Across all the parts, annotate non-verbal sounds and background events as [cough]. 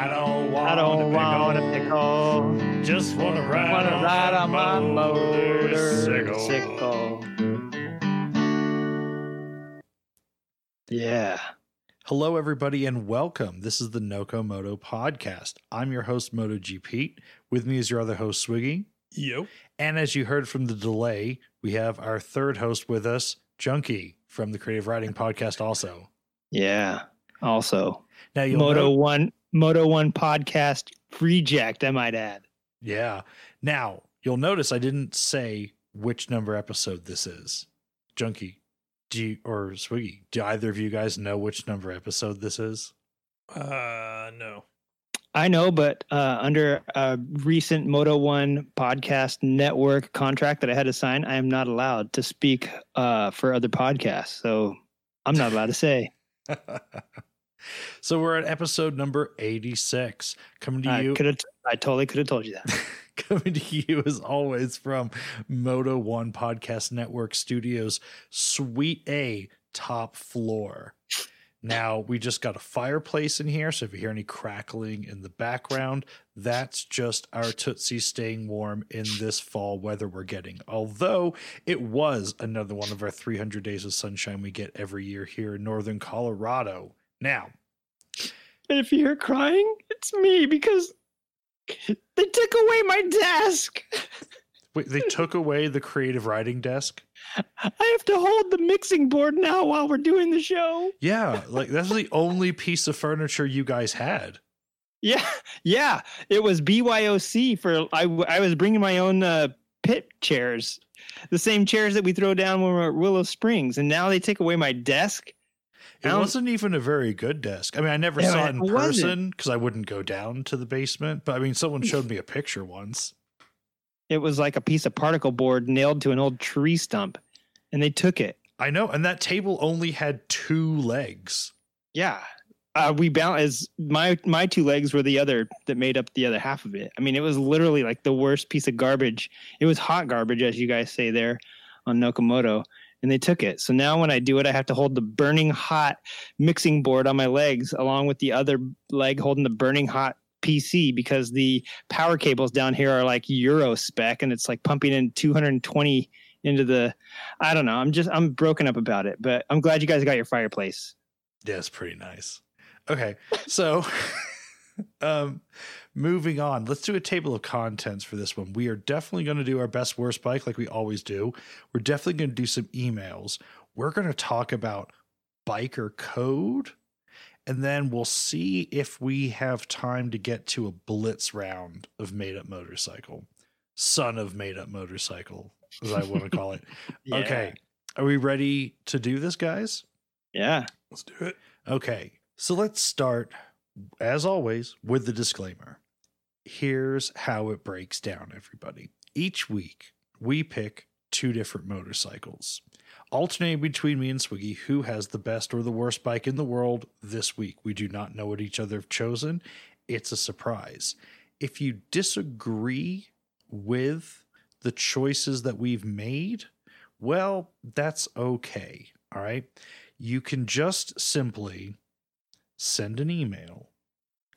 I don't want I don't want a pickle. Just wanna ride, Wanna on, ride on my motorcycle. motorcycle. Yeah. Hello, everybody, and welcome. This is the Noko Moto Podcast. I'm your host, MotoGP Pete. With me is your other host, Swiggy. Yo. And as you heard from the delay, we have our third host with us, Junkie from the Creative Writing Podcast, also. Yeah. Also, Now, you'll Moto know- One, Moto One podcast reject, I might add. yeah. Now, you'll notice I didn't say which number episode this is. Junkie, do you, or Swiggy, do either of you guys know which number episode this is? Uh, no. I know, but uh, under a recent Moto One podcast network contract that I had to sign, I am not allowed to speak uh, for other podcasts. So I'm not allowed to say. [laughs] so we're at episode number 86 coming to I you have. I totally could have told you that. [laughs] coming to you as always from moto one podcast network studios suite a top floor now we just got a fireplace in here so if you hear any crackling in the background that's just our tootsie staying warm in this fall weather we're getting although it was another one of our 300 days of sunshine we get every year here in northern colorado now And if you hear crying, it's me because they took away my desk. [laughs] Wait, they took away the creative writing desk. I have to hold the mixing board now while we're doing the show. Yeah, [laughs] like that's the only piece of furniture you guys had. Yeah, yeah. It was BYOC for I. I was bringing my own uh, pit chairs, the same chairs that we throw down when we're at Willow Springs, and now they take away my desk. It don't- wasn't even a very good desk. I mean, I never Yeah, saw it in person because I wouldn't go down to the basement. But I mean, someone showed me a picture once. It was like a piece of particle board nailed to an old tree stump, and they took it. I know, and that table only had two legs. Yeah. Uh, we balanced my my two legs were the other that made up the other half of it. I mean, it was literally like the worst piece of garbage. It was hot garbage, as you guys say there on Nakamoto, and they took it. So now when I do it, I have to hold the burning hot mixing board on my legs, along with the other leg holding the burning hot PC because the power cables down here are like Euro spec, and it's like pumping in 220 into the. I don't know. I'm just I'm broken up about it, but I'm glad you guys got your fireplace. Yeah, it's pretty nice. Okay, so [laughs] um, moving on, let's do a table of contents for this one. We are definitely going to do our best worst bike like we always do. We're definitely going to do some emails. We're going to talk about biker code, and then we'll see if we have time to get to a blitz round of made up motorcycle, son of made up motorcycle, as I want to call it. [laughs] Okay, are we ready to do this, guys? Yeah. Let's do it. Okay, so let's start, as always, with the disclaimer. Here's how it breaks down, everybody. Each week, we pick two different motorcycles, alternating between me and Swiggy who has the best or the worst bike in the world this week. We do not know what each other have chosen, it's a surprise. If you disagree with the choices that we've made, well, that's okay. All right you can just simply send an email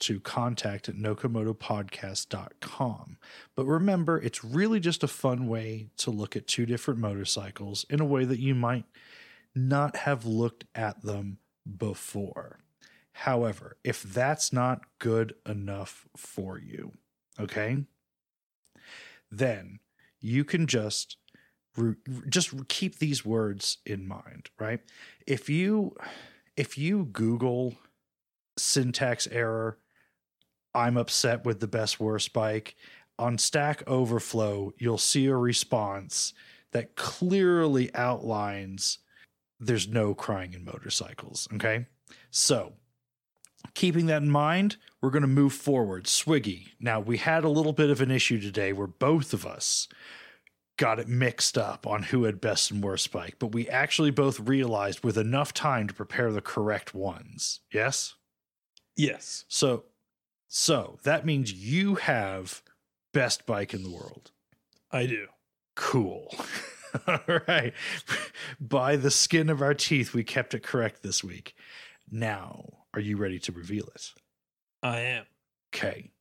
to contact at nokomotopodcast.com. But remember, it's really just a fun way to look at two different motorcycles in a way that you might not have looked at them before. However, if that's not good enough for you, okay, then you can just just keep these words in mind, right? If you if you Google syntax error, I'm upset with the best worst bike on Stack Overflow, you'll see a response that clearly outlines there's no crying in motorcycles. Okay, so keeping that in mind, we're going to move forward. Swiggy. Now, we had a little bit of an issue today where both of us got it mixed up on who had best and worst bike, but we actually both realized with enough time to prepare the correct ones. Yes? Yes. So so that means you have best bike in the world. I do. Cool. [laughs] All right. By the skin of our teeth, we kept it correct this week. Now, are you ready to reveal it? I am. Okay.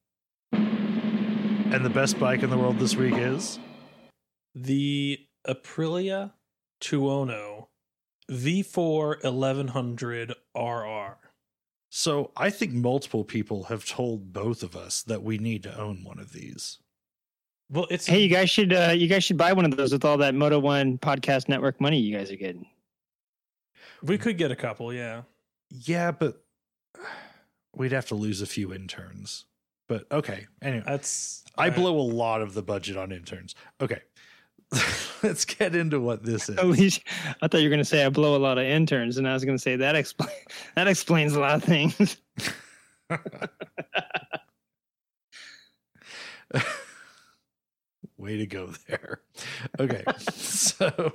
And the best bike in the world this week is The Aprilia Tuono V4 1100 RR. So I think multiple people have told both of us that we need to own one of these. Well, it's Hey, you guys should uh, you guys should buy one of those with all that Moto One podcast network money you guys are getting. we could get a couple, yeah. Yeah, but [sighs] we'd have to lose a few interns. But okay. Anyway, That's I uh, blow a lot of the budget on interns. Okay. [laughs] Let's get into what this is. [laughs] I thought you were going to say I blow a lot of interns, and I was going to say that explain [laughs] that explains a lot of things. Way to go there. Okay. so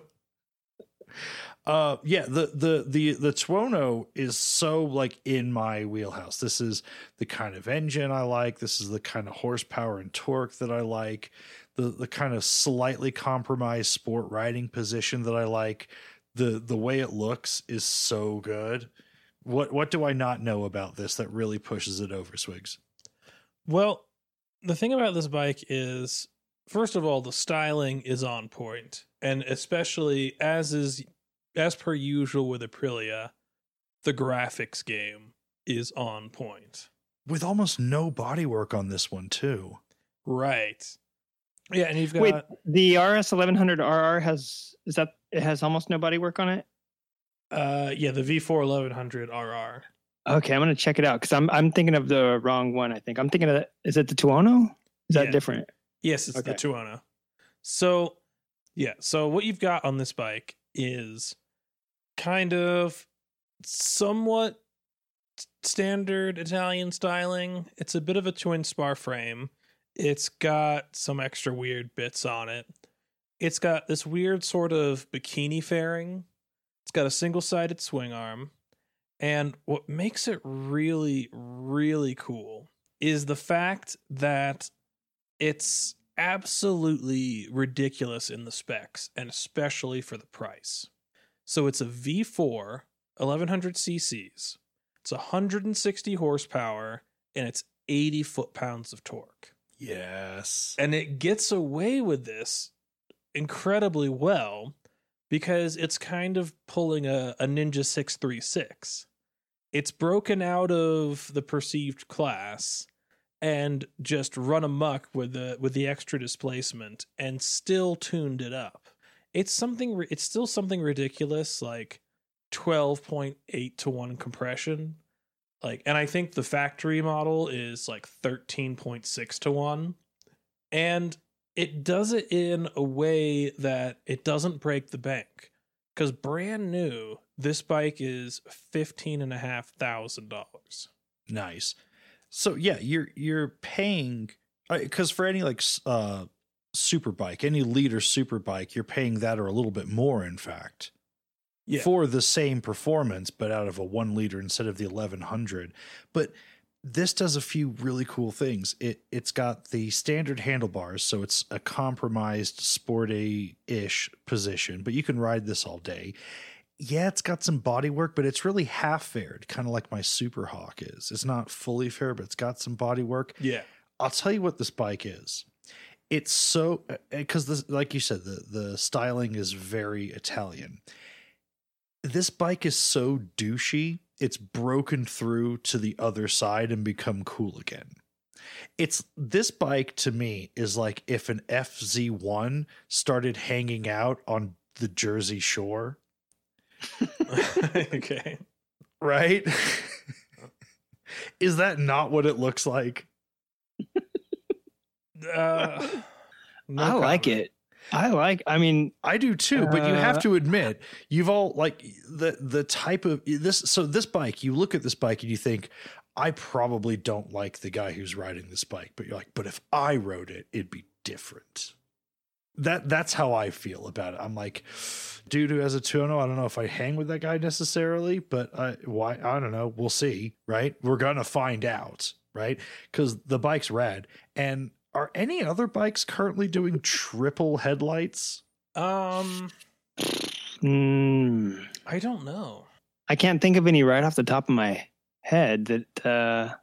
uh yeah, the the the the Tuono is so like in my wheelhouse. This is the kind of engine I like. This is the kind of horsepower and torque that I like. The the kind of slightly compromised sport riding position that I like. The the way it looks is so good. What what do I not know about this that really pushes it over, Swigs? Well, the thing about this bike is, first of all, the styling is on point, and especially as is as per usual with Aprilia, the graphics game is on point. With almost no bodywork on this one too. Right. Yeah, and you've got Wait, the RS eleven hundred RR has is that it has almost no body work on it? uh yeah the V4 1100 RR. Okay, I'm gonna check it out because I'm I'm thinking of the wrong one. I think I'm thinking of is it the Tuono? Is that Yeah. different? Yes, it's the Tuono. So, yeah. So what you've got on this bike is kind of somewhat standard Italian styling. It's a bit of a twin spar frame. It's got some extra weird bits on it. It's got this weird sort of bikini fairing. It's got a single sided swing arm. And what makes it really, really cool is the fact that it's absolutely ridiculous in the specs and especially for the price. So it's a V4 1100 cc's. It's 160 horsepower and it's 80 foot pounds of torque. Yes. And it gets away with this incredibly well because it's kind of pulling a, a Ninja 636. It's broken out of the perceived class and just run amok with the with the extra displacement and still tuned it up. It's something it's still something ridiculous like 12.8 to 1 compression. Like and I think the factory model is like 13.6 to 1 and it does it in a way that it doesn't break the bank. Because brand new this bike is fifteen and a half thousand dollars. Nice. So yeah, you're you're paying because for any like uh super bike, any leader super bike, you're paying that or a little bit more, in fact, yeah for the same performance, but out of a one liter instead of the eleven hundred. But this does a few really cool things. It it's got the standard handlebars, so it's a compromised sporty ish position, but you can ride this all day. Yeah, it's got some body work, but it's really half faired, kind of like my Super Hawk is. It's not fully fair, but it's got some body work. yeah I'll tell you what this bike is. It's so eh, eh, because this, like you said, the the styling is very Italian. This bike is so douchey, it's broken through to the other side and become cool again. It's this bike to me is like if an FZ1 started hanging out on the Jersey Shore, [laughs] okay right? is that not what it looks like? uh, no I like it. I like. I mean, I do too, but you have Uh, to admit, you've all like the the type of this. So this bike, you look at this bike and you think, I probably don't like the guy who's riding this bike, but you're like, but if I rode it, it'd be different. That that's how I feel about it. I'm like, dude who has a Tuono, I don't know if I hang with that guy necessarily, but I why I don't know. We'll see, right? We're gonna find out, right? Because the bike's rad. And are any other bikes currently doing triple headlights? um mm, i don't know I can't think of any right off the top of my head that uh,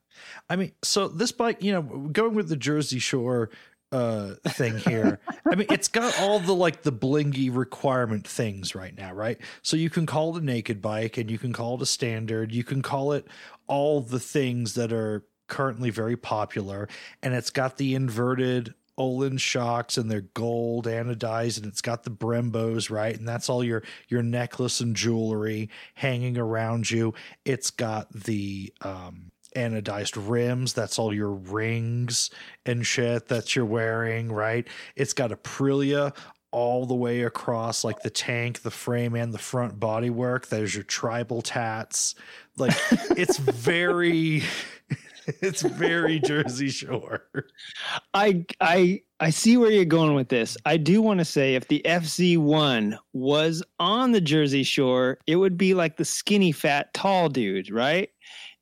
I mean, so this bike, you know, going with the Jersey Shore uh thing here. [laughs] I mean, it's got all the like the blingy requirement things right now, right? So you can call it a naked bike and you can call it a standard, you can call it all the things that are currently very popular and it's got the inverted Olin shocks and they're gold anodized and it's got the Brembos, right? And that's all your your necklace and jewelry hanging around you. It's got the um anodized rims. That's all your rings and shit that you're wearing, right? It's got Aprilia all the way across, like the tank, the frame, and the front bodywork. There's your tribal tats. Like it's [laughs] very. [laughs] it's very Jersey Shore. I I I see where you're going with this. I do want to say if the FZ1 was on the Jersey Shore, it would be like the skinny fat tall dude, right?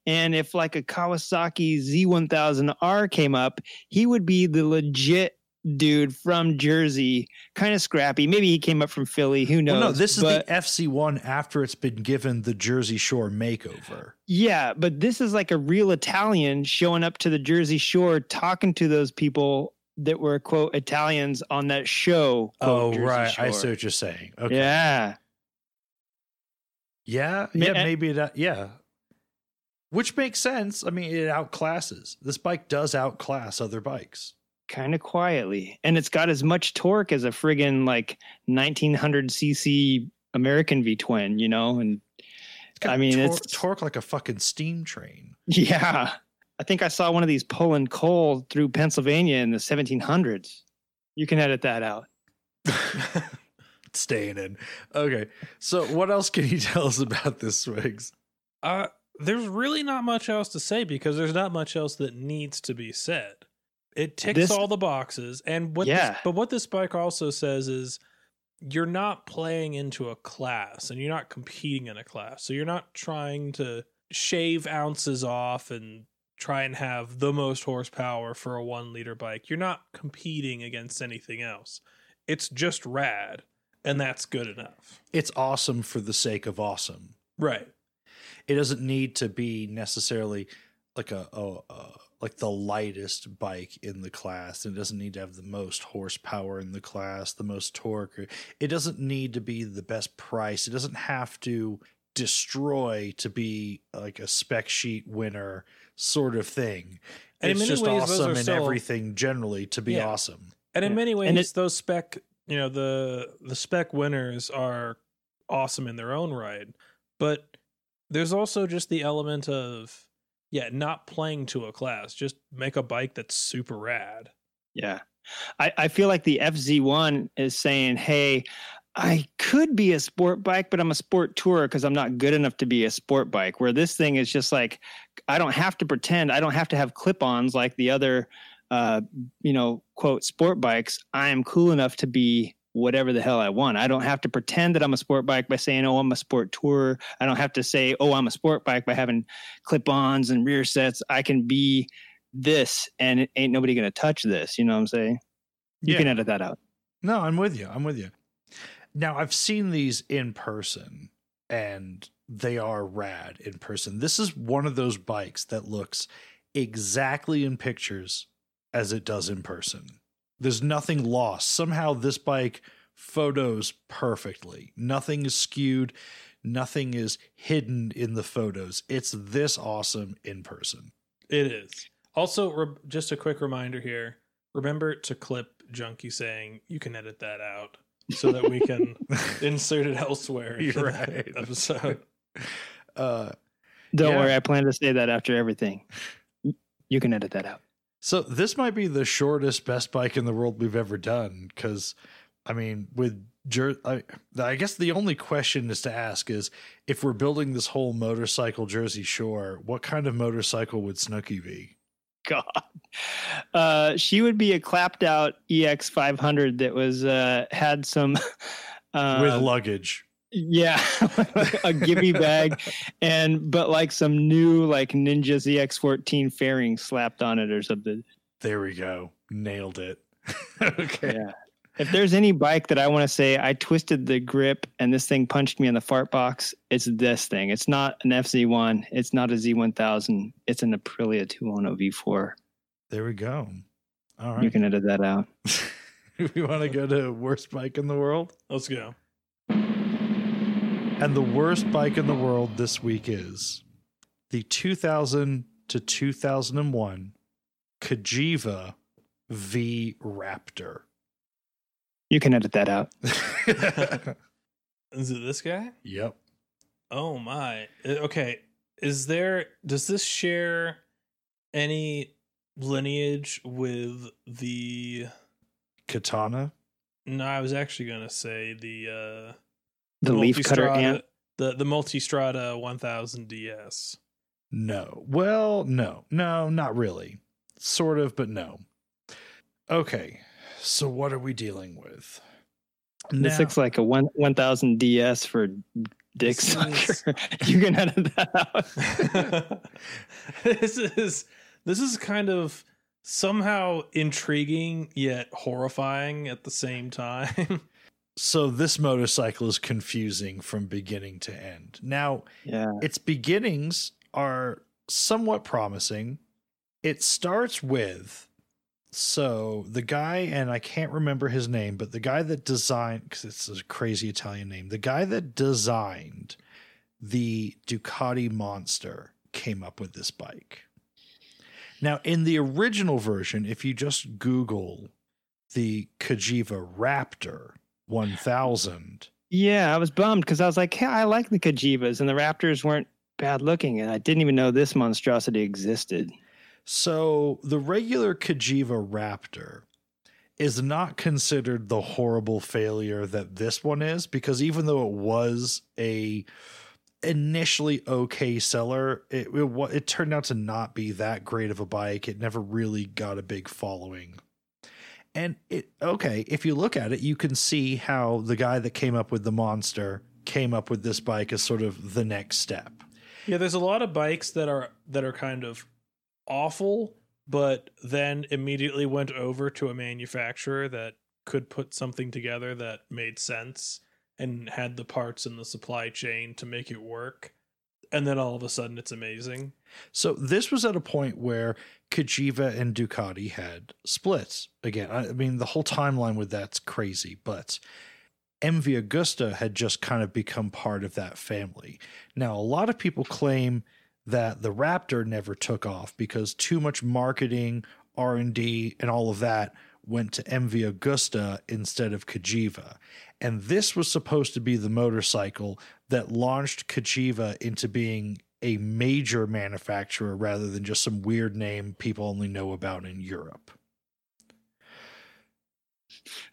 And if like a Kawasaki Z1000R came up, he would be the legit dude from Jersey, kind of scrappy. Maybe he came up from Philly. Who knows? Well, no, this is But- the FZ1 after it's been given the Jersey Shore makeover. Yeah, but this is like a real Italian showing up to the Jersey Shore, talking to those people that were quote Italians on that show. quote, Jersey I Shore. see what you're saying. Okay. Yeah, Yeah, yeah, maybe it. uh, Yeah, which makes sense. I mean, it outclasses. This bike does outclass other bikes. Kind of quietly, and it's got as much torque as a friggin' like 1900 cc American V twin, you know. And It's got I mean, tor- it's- torque like a fucking steam train. yeah, I think I saw one of these pulling coal through Pennsylvania in the 1700s. You can edit that out. [laughs] Staying in. Okay, so what else can you [laughs] tell us about this Swigs? Uh, there's really not much else to say because there's not much else that needs to be said. It ticks This- all the boxes, and what Yeah. this, but what this bike also says is you're not playing into a class and you're not competing in a class, so you're not trying to shave ounces off and try and have the most horsepower for a one liter bike. You're not competing against anything else. It's just rad, and that's good enough. It's awesome for the sake of awesome. Right. It doesn't need to be necessarily like a, a, a like the lightest bike in the class. It doesn't need to have the most horsepower in the class, the most torque. It doesn't need to be the best price. It doesn't have to destroy to be like a spec sheet winner sort of thing. And in it's many just ways, those awesome are in still- everything generally to be Yeah. awesome. And in Yeah. many ways, And it- those spec, you know, the the spec winners are awesome in their own right. But there's also just the element of yeah, not playing to a class. Just make a bike that's super rad. Yeah. I, I feel like the FZ1 is saying, hey, I could be a sport bike, but I'm a sport tourer because I'm not good enough to be a sport bike. Where this thing is just like, I don't have to pretend. I don't have to have clip ons like the other, uh, you know, quote, sport bikes. I am cool enough to be whatever the hell I want. I don't have to pretend that I'm a sport bike by saying, oh, I'm a sport tour. I don't have to say, oh, I'm a sport bike by having clip ons and rear sets. I can be this and it ain't nobody gonna touch this. You know what I'm saying? You Yeah. can edit that out. No, I'm with you. I'm with you. Now, I've seen these in person and they are rad in person. This is one of those bikes that looks exactly in pictures as it does in person. There's nothing lost. Somehow, this bike photos perfectly. Nothing is skewed, nothing is hidden in the photos. It's this awesome in person. It is. Also, re- just a quick reminder here: remember to clip Junkie saying you can edit that out so that we can [laughs] insert it elsewhere. into You're the right. Episode. [laughs] Uh, Don't Yeah. worry, I plan to say that after everything. You can edit that out. So this might be the shortest best bike in the world we've ever done because I mean with Jer- I, I guess the only question is to ask is if we're building this whole motorcycle Jersey Shore, what kind of motorcycle would Snooki be? God. Uh, she would be a clapped out EX 500 that was uh, had some [laughs] uh, with luggage. Yeah [laughs] a gimme bag and but like some new like Ninja ZX14 fairing slapped on it or something. There we go. Nailed it. [laughs] okay. Yeah. if there's any bike that I want to say I twisted the grip and this thing punched me in the fart box, it's this thing. It's not an FZ1. It's not a Z1000. It's an Aprilia 210 V4. There we go. All You can edit that out. [laughs] we want to go to worst bike in the world. Let's go. And the worst bike in the world this week is the 2000 to 2001 Cagiva V Raptor. You can edit that out. [laughs] Is it this guy? yep. Oh my. Uh, Okay. Is there does this share any lineage with the Katana. No, I was actually going to say the uh The leaf cutter Multistrada- ant. The the Multistrada 1000 DS. No. Well, no. No, not really. Sort of, but no. Okay. So what are we dealing with? This looks like a one 1000 DS for dick This sucker. [laughs] you can edit that out. [laughs] this is this is kind of somehow intriguing yet horrifying at the same time. [laughs] so this motorcycle is confusing from beginning to end. Now, yeah. its beginnings are somewhat promising. It starts with so the guy, and I can't remember his name, but the guy that designed, because it's a crazy Italian name, the guy that designed the Ducati Monster came up with this bike. Now, in the original version, if you just Google the Cagiva Raptor 1000, Yeah, I was bummed because I was like, hey, I like the Cagivas and the Raptors weren't bad looking. And I didn't even know this monstrosity existed. So the regular Cagiva Raptor is not considered the horrible failure that this one is because even though it was a initially okay seller, it it, it turned out to not be that great of a bike. It never really got a big following. And it okay, if you look at it, you can see how the guy that came up with the monster came up with this bike as sort of the next step. yeah, there's a lot of bikes that are that are kind of awful but then immediately went over to a manufacturer that could put something together that made sense and had the parts in the supply chain to make it work. And then all of a sudden it's amazing. So this was at a point where Cagiva and Ducati had splits. Again, I mean the whole timeline with that's crazy, but MV Agusta had just kind of become part of that family. Now, a lot of people claim that the Raptor never took off because too much marketing, R&D, and all of that went to MV Agusta instead of Cagiva. And this was supposed to be the motorcycle that launched Cagiva into being a major manufacturer rather than just some weird name people only know about in Europe.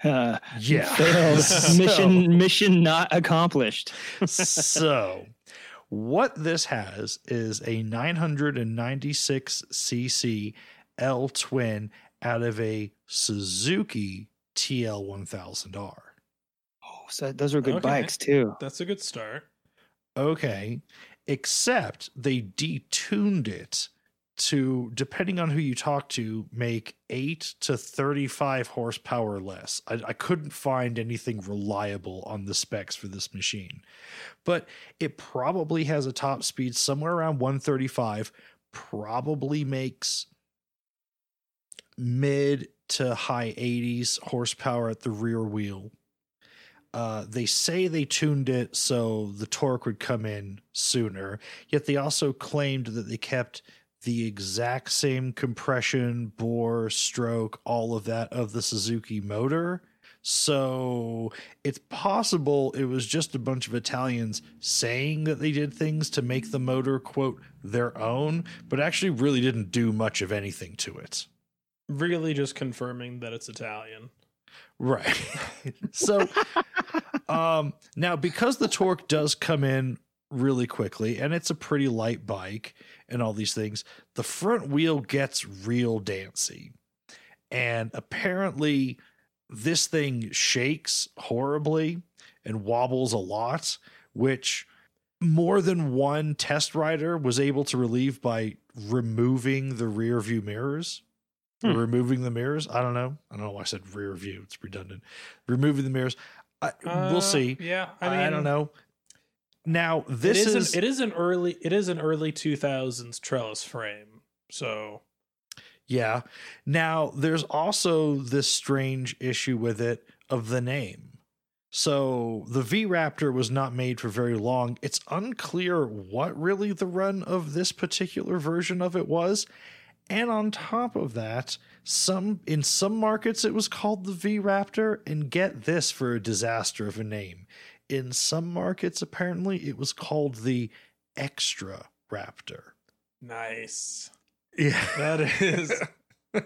Uh, Yeah. [laughs] failed. [laughs] So- mission mission not accomplished. [laughs] so what this has is a 996cc L twin out of a Suzuki TL1000R. So those are good Okay. bikes too. That's a good start. Okay, except they detuned it to, depending on who you talk to, make 8 to 35 horsepower less. I, I couldn't find anything reliable on the specs for this machine, but it probably has a top speed somewhere around 135, probably makes mid to high 80s horsepower at the rear wheel. Uh, they say they tuned it so the torque would come in sooner, yet they also claimed that they kept the exact same compression, bore, stroke, all of that of the Suzuki motor. So it's possible it was just a bunch of Italians saying that they did things to make the motor, quote, their own, but actually really didn't do much of anything to it. Really just confirming that it's Italian. Right. [laughs] so um now because the torque does come in really quickly and it's a pretty light bike and all these things, the front wheel gets real dancy. And apparently this thing shakes horribly and wobbles a lot, which more than one test rider was able to relieve by removing the rear view mirrors. Hmm. removing the mirrors. I don't know. I don't know why I said rear view. It's redundant. Removing the mirrors. I, Uh, we'll see. Yeah, I I, mean, don't know. Now This it is, is an, it is an early it is an early two thousands trellis frame. So Yeah. Now, there's also this strange issue with it of the name. So, the V Raptor was not made for very long. It's unclear what really the run of this particular version of it was. And on top of that, some in some markets it was called the V Raptor and get this for a disaster of a name. In some markets apparently it was called the Extra Raptor. nice. Yeah. [laughs] That is [laughs]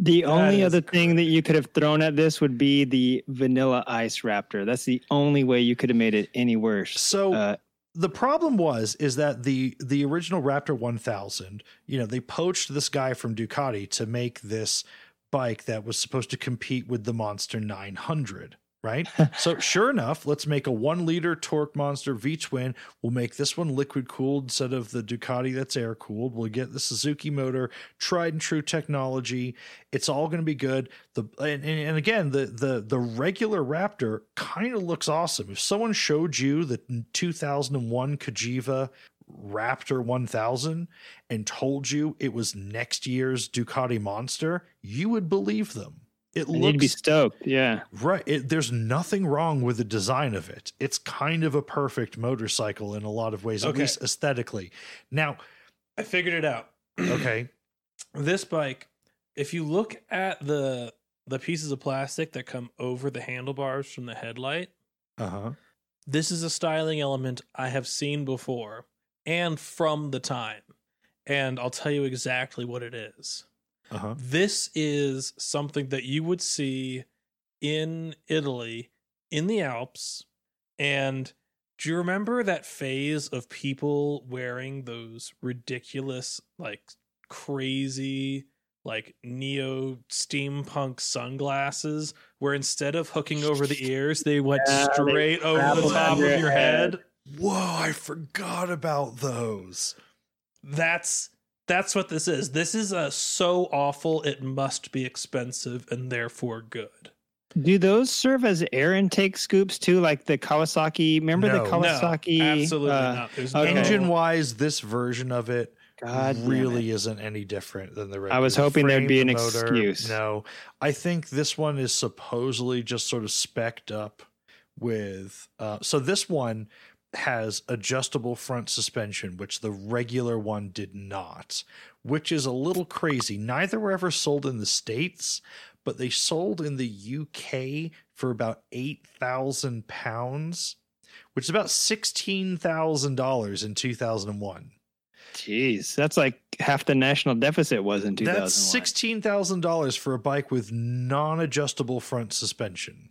The only is other thing that you could have thrown at this would be the Vanilla Ice Raptor. That's the only way you could have made it any worse. So Uh, the problem was is that the the original Raptor 1000, you know, they poached this guy from Ducati to make this bike that was supposed to compete with the Monster 900, right? [laughs] so sure enough, let's make a 1 liter torque monster V twin. We'll make this one liquid cooled instead of the Ducati that's air cooled. We'll get the Suzuki motor, tried and true technology. It's all going to be good. The and, and and again, the the the regular Raptor kind of looks awesome. If someone showed you the 2001 Cagiva Raptor 1000 and told you it was next year's Ducati Monster, you would believe them. It and you'd be looks stoked. Yeah. right. It, there's nothing wrong with the design of it. It's kind of a perfect motorcycle in a lot of ways, at least aesthetically. Now, I figured it out. [clears throat] okay, this bike, if you look at the the pieces of plastic that come over the handlebars from the headlight, uh huh, this is a styling element I have seen before and from the time. And I'll tell you exactly what it is. Uh huh. This is something that you would see in Italy in the Alps. And do you remember that phase of people wearing those ridiculous, like crazy, like neo steampunk sunglasses where instead of hooking over the [laughs] ears, they went Yeah, they straight over the top of your your head? head. Whoa, I forgot about those. That's that's what this is. This is a so awful it must be expensive and therefore good. Do those serve as air intake scoops too? Like the Kawasaki? Remember No. the No, Kawasaki? Absolutely uh, not. There's okay. Engine wise, this version of it God damn really it. isn't any different than the regular. I was regular hoping there'd be an motor. excuse. No, I think this one is supposedly just sort of specked up with. Uh, so this one has adjustable front suspension, which the regular one did not, which is a little crazy. Neither were ever sold in the states, but they sold in the UK for about eight thousand pounds, which is about sixteen thousand dollars in two thousand and one. Jeez, that's like half the national deficit was in 2001. That's sixteen thousand dollars for a bike with non-adjustable front suspension.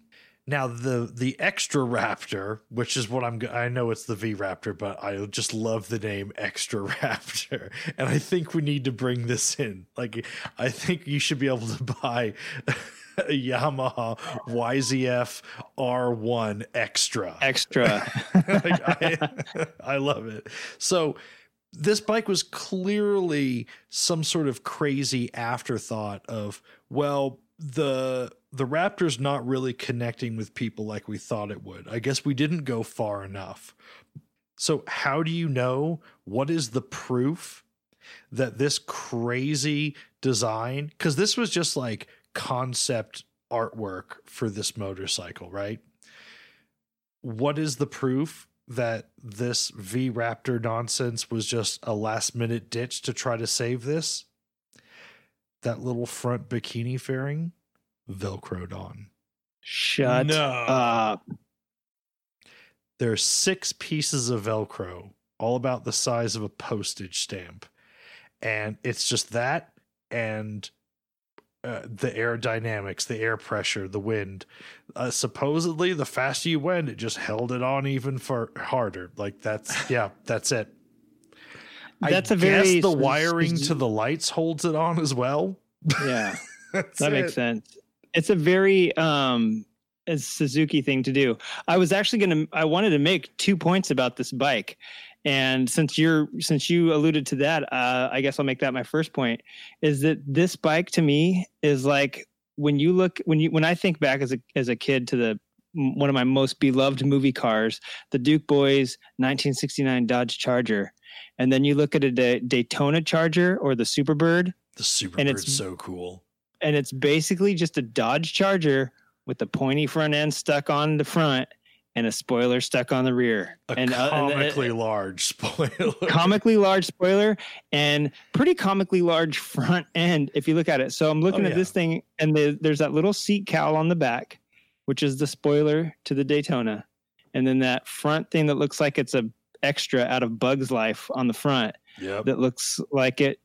Now the the extra Raptor, which is what I'm, I know it's the V Raptor, but I just love the name Extra [laughs] Raptor, and I think we need to bring this in. Like, I think you should be able to buy [laughs] a Yamaha YZF R1 Extra. extra. [laughs] Like, I, I love it. So this bike was clearly some sort of crazy afterthought of well the the raptor's not really connecting with people like we thought it would. I guess we didn't go far enough. So how do you know what is the proof that this crazy design because this was just like concept artwork for this motorcycle right? What is the proof that this V Raptor nonsense was just a last minute ditch to try to save this? That little front bikini fairing velcroed on. Shut no. up. There's six pieces of velcro, all about the size of a postage stamp. And it's just that and uh, the aerodynamics, the air pressure, the wind. Uh, supposedly, the faster you went, it just held it on even for harder. Like that's [laughs] yeah, that's it. That's I a very guess the wiring to the lights holds it on as well. Yeah, [laughs] that makes sense. It's a very um a Suzuki thing to do. I was actually going to I wanted to make two points about this bike. And since you're since you alluded to that, uh, I guess I'll make that my first point. Is that this bike to me is like when you look when you when I think back as a as a kid to the one of my most beloved movie cars, the Duke Boys 1969 Dodge Charger, and then you look at a Daytona Charger or the Superbird, The Superbird's so cool. and it's basically just a Dodge Charger with the pointy front end stuck on the front and a spoiler stuck on the rear. A and, uh, and, uh, comically large spoiler. [laughs] comically large spoiler and pretty comically large front end if you look at it. So I'm looking Oh, at this thing and the, there's that little seat cowl on the back, which is the spoiler to the Daytona. And then that front thing that looks like it's a extra out of Bug's Life on the front Yep. that looks like it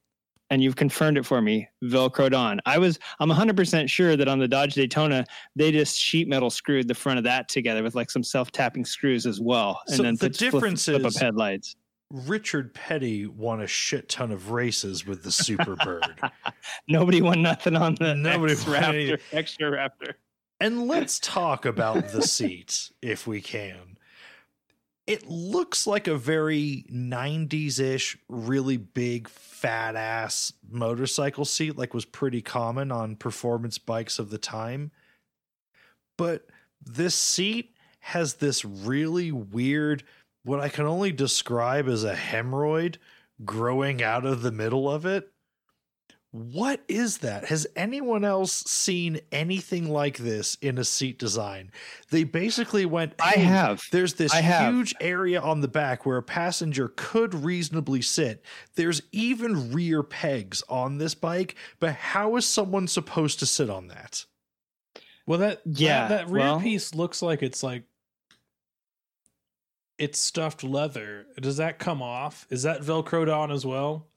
and you've confirmed it for me velcroed on i was i'm 100% sure that on the dodge daytona they just sheet metal screwed the front of that together with like some self-tapping screws as well and So then the flip- difference flip up is- headlights Richard Petty won a shit ton of races with the Superbird. [laughs] nobody won nothing on the Nobody X won raptor extra raptor and let's talk about the seat if we can. It looks like a very 90s ish, really big, fat ass motorcycle seat, like was pretty common on performance bikes of the time. But this seat has this really weird, what I can only describe as a hemorrhoid growing out of the middle of it. What is that? Has anyone else seen anything like this in a seat design? They basically went, i have there's this have. huge area on the back where a passenger could reasonably sit. There's even rear pegs on this bike, but how is someone supposed to sit on that? Well, that Yeah, that, that rear well- piece looks like it's like it's stuffed leather. Does that come off? Is that velcroed on as well? [laughs]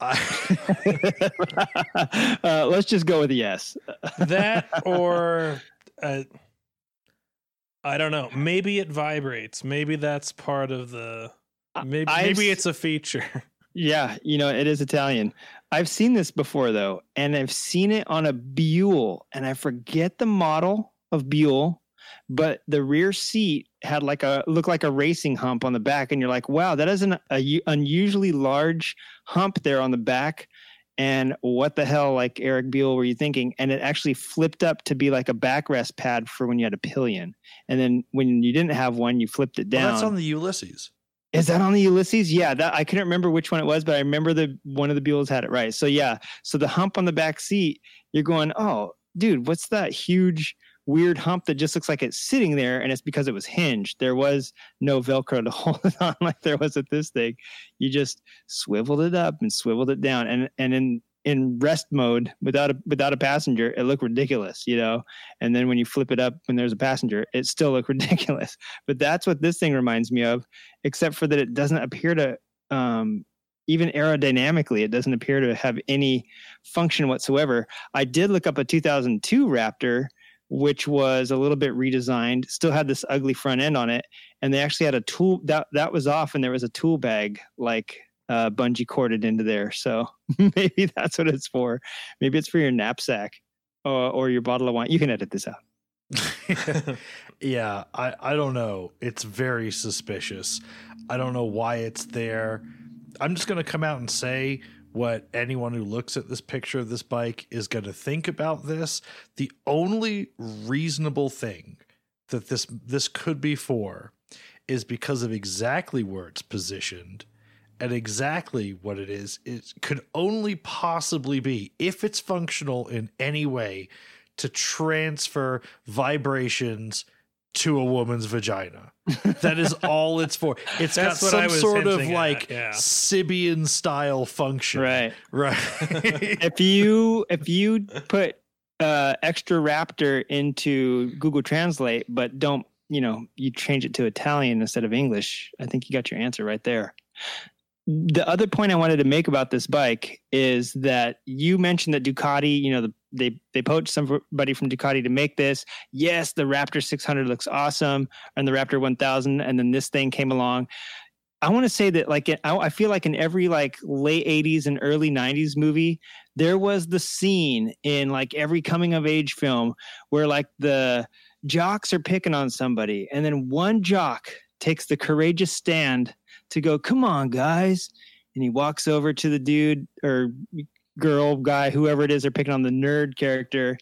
Uh, let's just go with yes That [laughs] or uh, I don't know. Maybe it vibrates. Maybe that's part of the. Maybe I've maybe it's a feature. [laughs] Yeah, you know, it is Italian. I've seen this before though, and I've seen it on a Buell, and I forget the model of Buell, but the rear seat had like a looked like a racing hump on the back, and you're like, wow, that is an a, unusually large hump there on the back. And what the hell, like Eric Buell, were you thinking? And it actually flipped up to be like a backrest pad for when you had a pillion. And then when you didn't have one, you flipped it down. well, that's on the Ulysses. Is that on the Ulysses? Yeah, that I couldn't remember which one it was, but I remember the one of the Buells had it right. So yeah, so the hump on the back seat, you're going, oh, dude, what's that huge weird hump that just looks like it's sitting there, and it's because it was hinged. There was no Velcro to [laughs] hold it on like there was at this thing. You just swiveled it up and swiveled it down, and and in in rest mode without a without a passenger, it looked ridiculous, you know. And then when you flip it up when there's a passenger, it still looked [laughs] ridiculous. But that's what this thing reminds me of except for that it doesn't appear to um, even aerodynamically it doesn't appear to have any function whatsoever i did look up a 2002 raptor which was a little bit redesigned still had this ugly front end on it and they actually had a tool that that was off and there was a tool bag like uh, bungee corded into there so [laughs] maybe that's what it's for maybe it's for your knapsack or, or your bottle of wine you can edit this out [laughs] yeah, I, I don't know. It's very suspicious. I don't know why it's there. I'm just going to come out and say what anyone who looks at this picture of this bike is going to think about this. The only reasonable thing that this this could be for is because of exactly where it's positioned and exactly what it is. It could only possibly be if it's functional in any way to transfer vibrations to a woman's vagina. [laughs] That is all it's for. It's That's got what I some was sort of like yeah. Sybian style function. right Right. [laughs] if you if you put uh, extra raptor into Google Translate, but don't you know you change it to Italian instead of English, I think you got your answer right there. The other point I wanted to make about this bike is that you mentioned that Ducati, you know, the, they they poached somebody from Ducati to make this. Yes, the Raptor 600 looks awesome, and the Raptor 1000, and then this thing came along. I want to say that like I feel like in every like late 80s and early 90s movie, there was the scene in like every coming of age film where like the jocks are picking on somebody, and then one jock takes the courageous stand to go, come on, guys. And he walks over to the dude or girl, guy, whoever it is, they're picking on the nerd character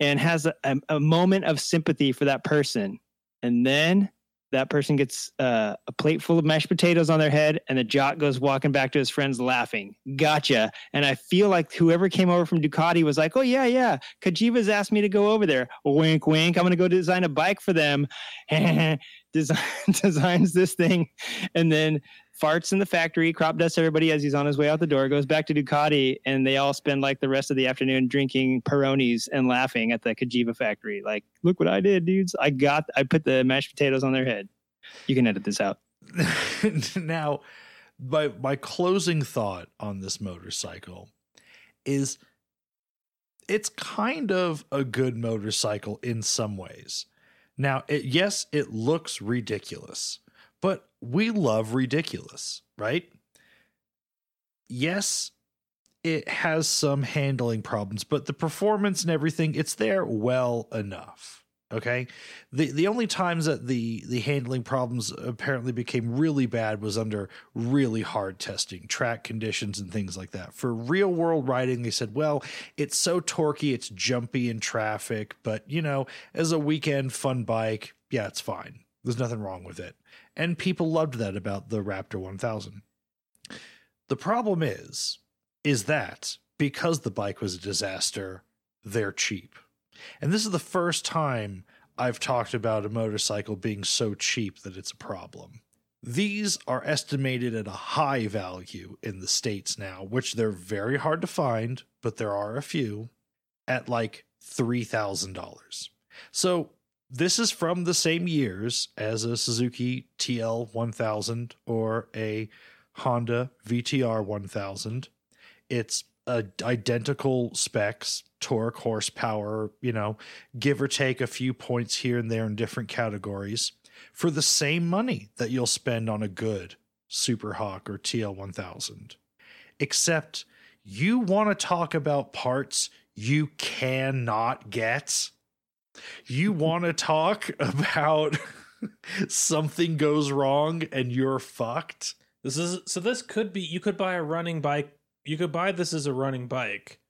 and has a, a, a moment of sympathy for that person. And then that person gets uh, a plate full of mashed potatoes on their head, and the jock goes walking back to his friends laughing. Gotcha. And I feel like whoever came over from Ducati was like, oh, yeah, yeah. Cagiva's asked me to go over there. Wink, wink. I'm going to go design a bike for them. [laughs] Design, [laughs] designs this thing. And then farts in the factory, crop dusts everybody as he's on his way out the door, goes back to Ducati, and they all spend like the rest of the afternoon drinking Peronis and laughing at the Cagiva factory. Like, look what I did, dudes! I got, I put the mashed potatoes on their head. You can edit this out. [laughs] now, my my closing thought on this motorcycle is it's kind of a good motorcycle in some ways. Now, it, yes, it looks ridiculous but we love ridiculous, right? Yes, it has some handling problems, but the performance and everything, it's there well enough. Okay. The the only times that the the handling problems apparently became really bad was under really hard testing, track conditions and things like that. For real world riding, they said, well, it's so torquey, it's jumpy in traffic, but you know, as a weekend fun bike, yeah, it's fine. There's nothing wrong with it. And people loved that about the Raptor 1000. The problem is, is that because the bike was a disaster, they're cheap. And this is the first time I've talked about a motorcycle being so cheap that it's a problem. These are estimated at a high value in the States now, which they're very hard to find, but there are a few at like $3,000. So this is from the same years as a Suzuki TL 1000 or a Honda VTR 1000. It's a, identical specs, torque, horsepower, you know, give or take a few points here and there in different categories for the same money that you'll spend on a good Super Hawk or TL 1000. Except you want to talk about parts you cannot get you [laughs] want to talk about [laughs] something goes wrong and you're fucked? This is so this could be you could buy a running bike. You could buy this as a running bike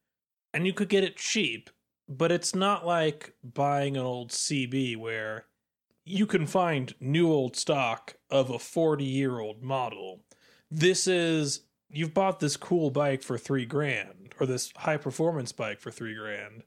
and you could get it cheap, but it's not like buying an old CB where you can find new old stock of a 40-year-old model. This is you've bought this cool bike for 3 grand or this high performance bike for 3 grand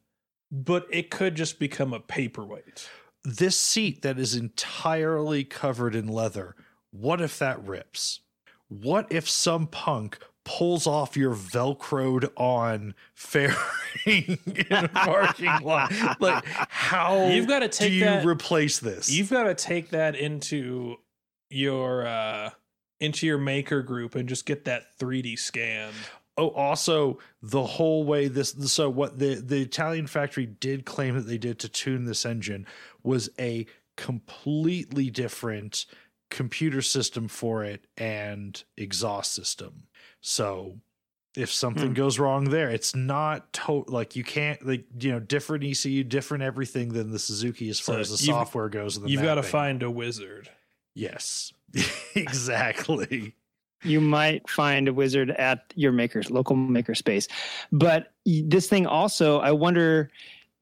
but it could just become a paperweight. This seat that is entirely covered in leather, what if that rips? What if some punk pulls off your velcroed on fairing [laughs] in a parking lot? Like how you've got to take do you that, replace this? You've got to take that into your uh into your maker group and just get that 3D scan oh also the whole way this so what the the italian factory did claim that they did to tune this engine was a completely different computer system for it and exhaust system. So if something hmm. goes wrong there it's not to- like you can't like you know different ecu different everything than the suzuki as far so as the software goes you've got to find a wizard. Yes. [laughs] Exactly. You might find a wizard at your maker's local maker space. But this thing also, I wonder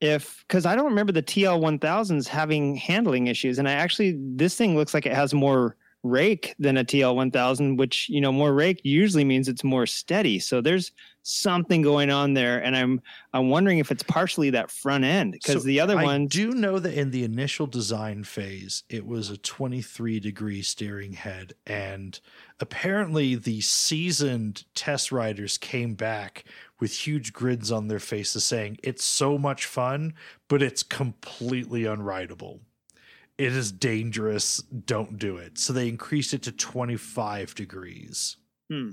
if because I don't remember the TL 1000s having handling issues, and I actually this thing looks like it has more rake than a TL 1000, which you know more rake usually means it's more steady. So there's something going on there, and I'm I'm wondering if it's partially that front end because so the other one. I do know that in the initial design phase, it was a 23 degree steering head, and apparently the seasoned test riders came back with huge grids on their faces saying it's so much fun, but it's completely unrideable it is dangerous. Don't do it. So they increased it to 25 degrees. Hmm.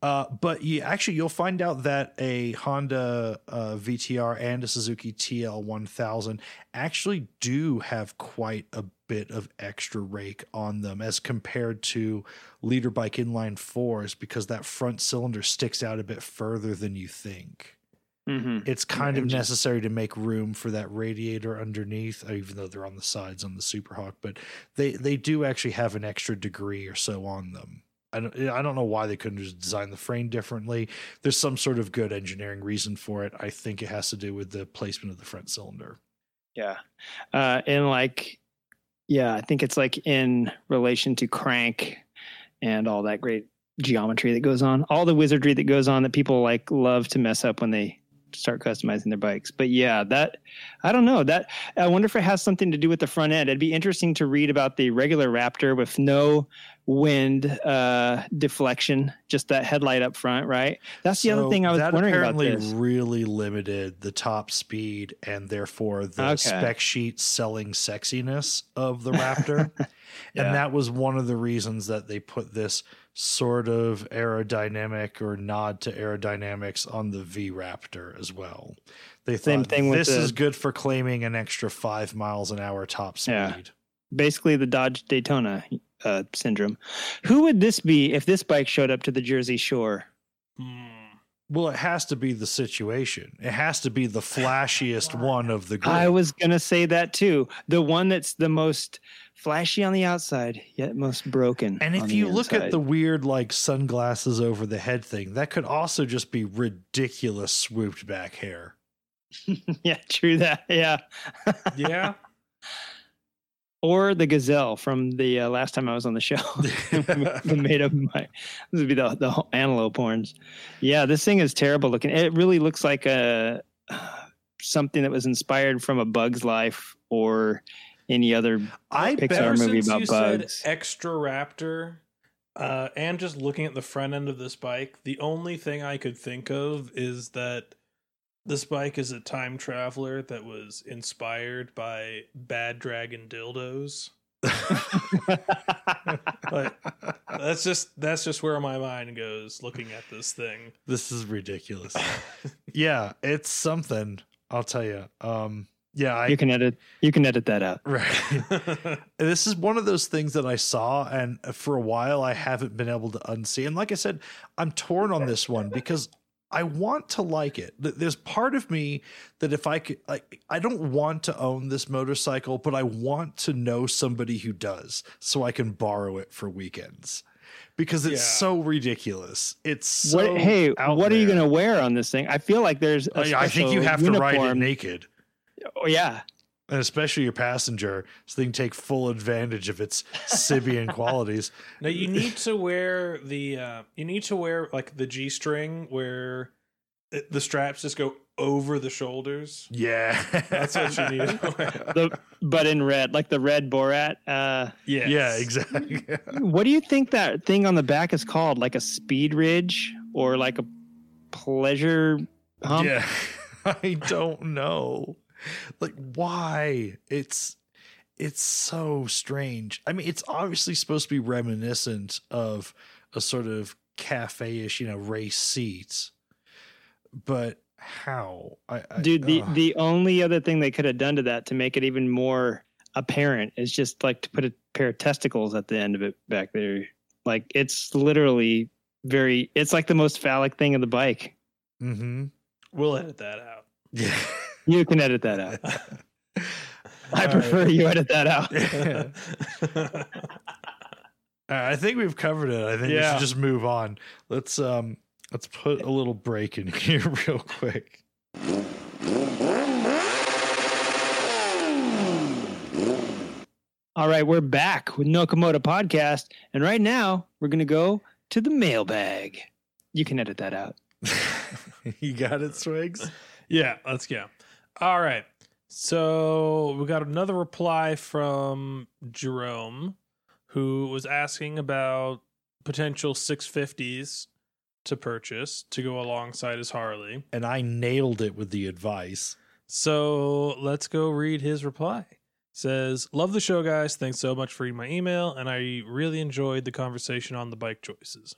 Uh, but you actually you'll find out that a Honda uh, VTR and a Suzuki TL 1000 actually do have quite a bit of extra rake on them as compared to leader bike inline fours because that front cylinder sticks out a bit further than you think. Mhm. It's kind of necessary to make room for that radiator underneath, uh, even though they're on the sides on the Superhawk. But they they do actually have an extra degree or so on them. I don't I don't know why they couldn't just design the frame differently. There's some sort of good engineering reason for it. I think it has to do with the placement of the front cylinder. Yeah. Uh, and like, yeah, I think it's like in relation to crank and all that great geometry that goes on, all the wizardry that goes on that people like love to mess up when they start customizing their bikes. But yeah, that I don't know that I wonder if it has something to do with the front end. It'd be interesting to read about the regular Raptor with no wind uh deflection just that headlight up front right that's the other thing i was that wondering about apparently this really limited the top speed and therefore the Okay. spec sheet selling sexiness of the [laughs] Raptor. Yeah. And that was one of the reasons that they put this sort of aerodynamic or nod to aerodynamics on the V Raptor as well. They Same thought thing with this the- is good for claiming an extra five miles an hour top speed. Yeah. basically the Dodge Daytona uh, syndrome. Who would this be if this bike showed up to the Jersey Shore? Hmm. Well, it has to be the situation. It has to be the flashiest [laughs] one of the group. I was gonna say that too. The one that's the most flashy on the outside, yet most broken. And if you look at the weird like sunglasses over the head thing, that could also just be ridiculous swooped back hair. [laughs] yeah, true that. Yeah, Yeah. [laughs] or the gazelle from the uh, last time I was on the show. [laughs] made up my this would be the the antelope horns. Yeah, this thing is terrible looking. It really looks like a [sighs] something that was inspired from a Bug's Life or any other. I Pixar bet movie since about you bugs. said extra raptor, uh, and just looking at the front end of this bike, the only thing I could think of is that this bike is a time traveler that was inspired by Bad Dragon dildos. [laughs] But that's just that's just where my mind goes looking at this thing. this is ridiculous. [laughs] yeah, it's something. I'll tell you. Um, yeah, I you can edit. You can edit that out. right. [laughs] this is one of those things that I saw, and for a while I haven't been able to unsee. And like I said, I'm torn on this one because I want to like it. There's part of me that if I could, like, I don't want to own this motorcycle, but I want to know somebody who does, so I can borrow it for weekends. Because it's Yeah. so ridiculous. It's so what, hey, out what are you going to wear on this thing? I feel like there's. a I, I think you special have to ride it naked. Oh, yeah, and especially your passenger, so they can take full advantage of its Sybian [laughs] qualities. now you need to wear the uh, you need to wear like the G string where it, the straps just go over the shoulders. Yeah, That's what you need. to [laughs] wear. the but in red, like the red Borat. Uh, Yes. Yeah, exactly. [laughs] what do you think that thing on the back is called? Like a speed ridge or like a pleasure hump? Yeah, I don't know. [laughs] Like, why? It's it's so strange. I mean, it's obviously supposed to be reminiscent of a sort of cafe-ish, you know, race seats, but how? I, I Dude, the, ugh. the only other thing they could have done to that to make it even more apparent is just like to put a pair of testicles at the end of it back there. Like it's literally very it's like the most phallic thing of the bike. mm-hmm We'll edit that out. Yeah. [laughs] You can edit that out. I All prefer right. you edit that out. [laughs] All right, I think we've covered it. I think we should just move on. Let's um let's put a little break in [laughs] here real quick. All right, we're back with No Nokomoto Podcast. And right now we're gonna go to the mailbag. You can edit that out. [laughs] you got it, Swigs? yeah, let's go. All right. So we got another reply from Jerome, who was asking about potential 650s to purchase to go alongside his Harley. And I nailed it with the advice. So let's go read his reply. Says, Love the show, guys. Thanks so much for reading my email, and I really enjoyed the conversation on the bike choices.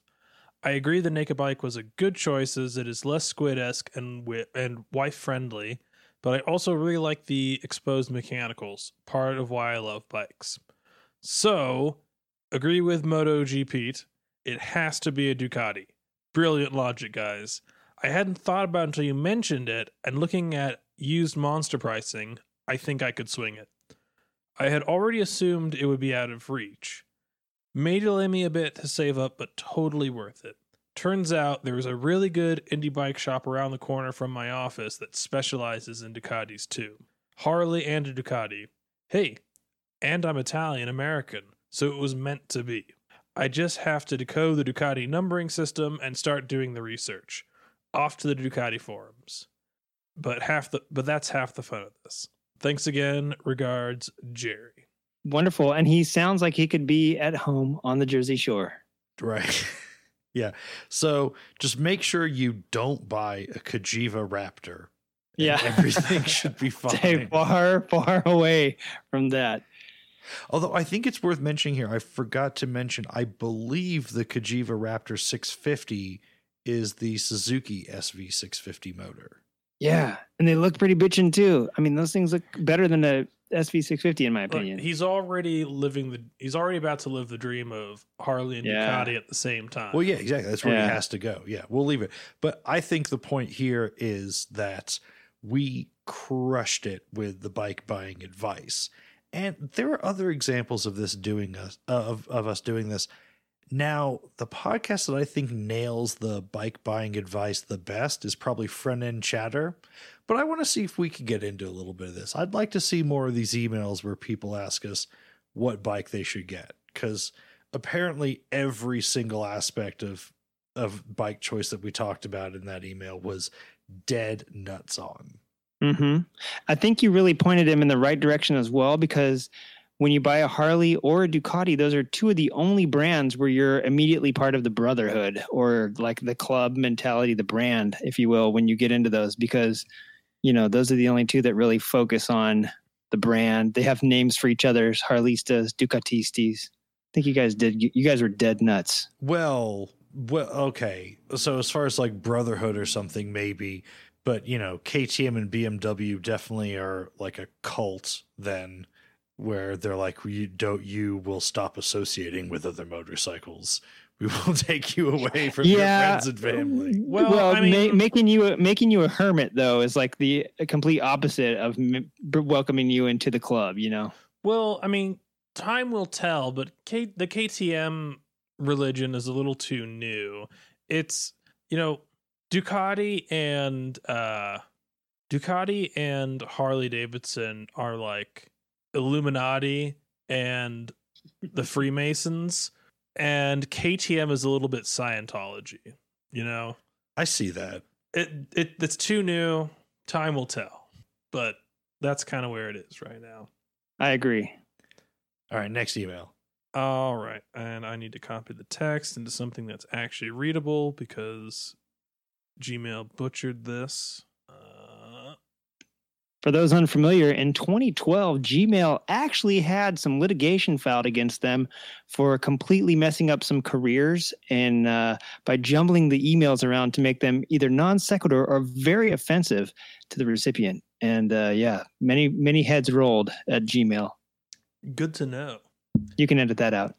I agree the Naked Bike was a good choice as it is less squid esque and, wi- and wife friendly, but I also really like the exposed mechanicals, part of why I love bikes. So, agree with MotoGP. It has to be a Ducati. Brilliant logic, guys. I hadn't thought about until you mentioned it, and looking at used monster pricing, I think I could swing it. I had already assumed it would be out of reach. May delay me a bit to save up, but totally worth it. Turns out there is a really good indie bike shop around the corner from my office that specializes in Ducatis too. Harley and a Ducati. Hey, and I'm Italian American, so it was meant to be. I just have to decode the Ducati numbering system and start doing the research. Off to the Ducati forums. But half the but that's half the fun of this. Thanks again. Regards, Jerry. Wonderful. And he sounds like he could be at home on the Jersey Shore. Right. [laughs] yeah. So just make sure you don't buy a Cagiva Raptor. Yeah. Everything [laughs] should be fine. Stay far, far away from that. Although I think it's worth mentioning here, I forgot to mention, I believe the Cagiva Raptor 650 is the Suzuki SV650 motor. Yeah. And they look pretty bitchin' too. I mean, those things look better than a SV650 in my Look, opinion. he's already living the he's already about to live the dream of Harley and Yeah. Ducati at the same time. Well, yeah, exactly. That's where Yeah. he has to go. Yeah, we'll leave it. But I think the point here is that we crushed it with the bike buying advice. And there are other examples of this doing us of of us doing this. Now, the podcast that I think nails the bike buying advice the best is probably Front End Chatter. But I want to see if we could get into a little bit of this. I'd like to see more of these emails where people ask us what bike they should get because apparently every single aspect of of bike choice that we talked about in that email was dead nuts on. hmm I think you really pointed him in the right direction as well because when you buy a Harley or a Ducati, those are two of the only brands where you're immediately part of the brotherhood or like the club mentality, the brand, if you will, when you get into those because you know those are the only two that really focus on the brand. They have names for each other's Harlistas, Ducatistas. I think you guys did. You guys were dead nuts. Well, well, okay. So as far as like brotherhood or something, maybe, but you know, KTM and BMW definitely are like a cult. Then, where they're like, you don't, you will stop associating with other motorcycles. We [laughs] will take you away from your friends and family. Well, I mean- ma- making you a, making you a hermit though is like the complete opposite of m- welcoming you into the club. You know. Well, I mean, time will tell, but K- the KTM religion is a little too new. It's, you know, Ducati and uh Ducati and Harley Davidson are like Illuminati and the Freemasons and KTM is a little bit Scientology, you know. I see that. It it it's too new. Time will tell. But that's kind of where it is right now. I agree. All right, next email. All right. And I need to copy the text into something that's actually readable because Gmail butchered this. For those unfamiliar, in 2012, Gmail actually had some litigation filed against them for completely messing up some careers and uh, by jumbling the emails around to make them either non sequitur or very offensive to the recipient. And uh, yeah, many many heads rolled at Gmail. good to know. You can edit that out.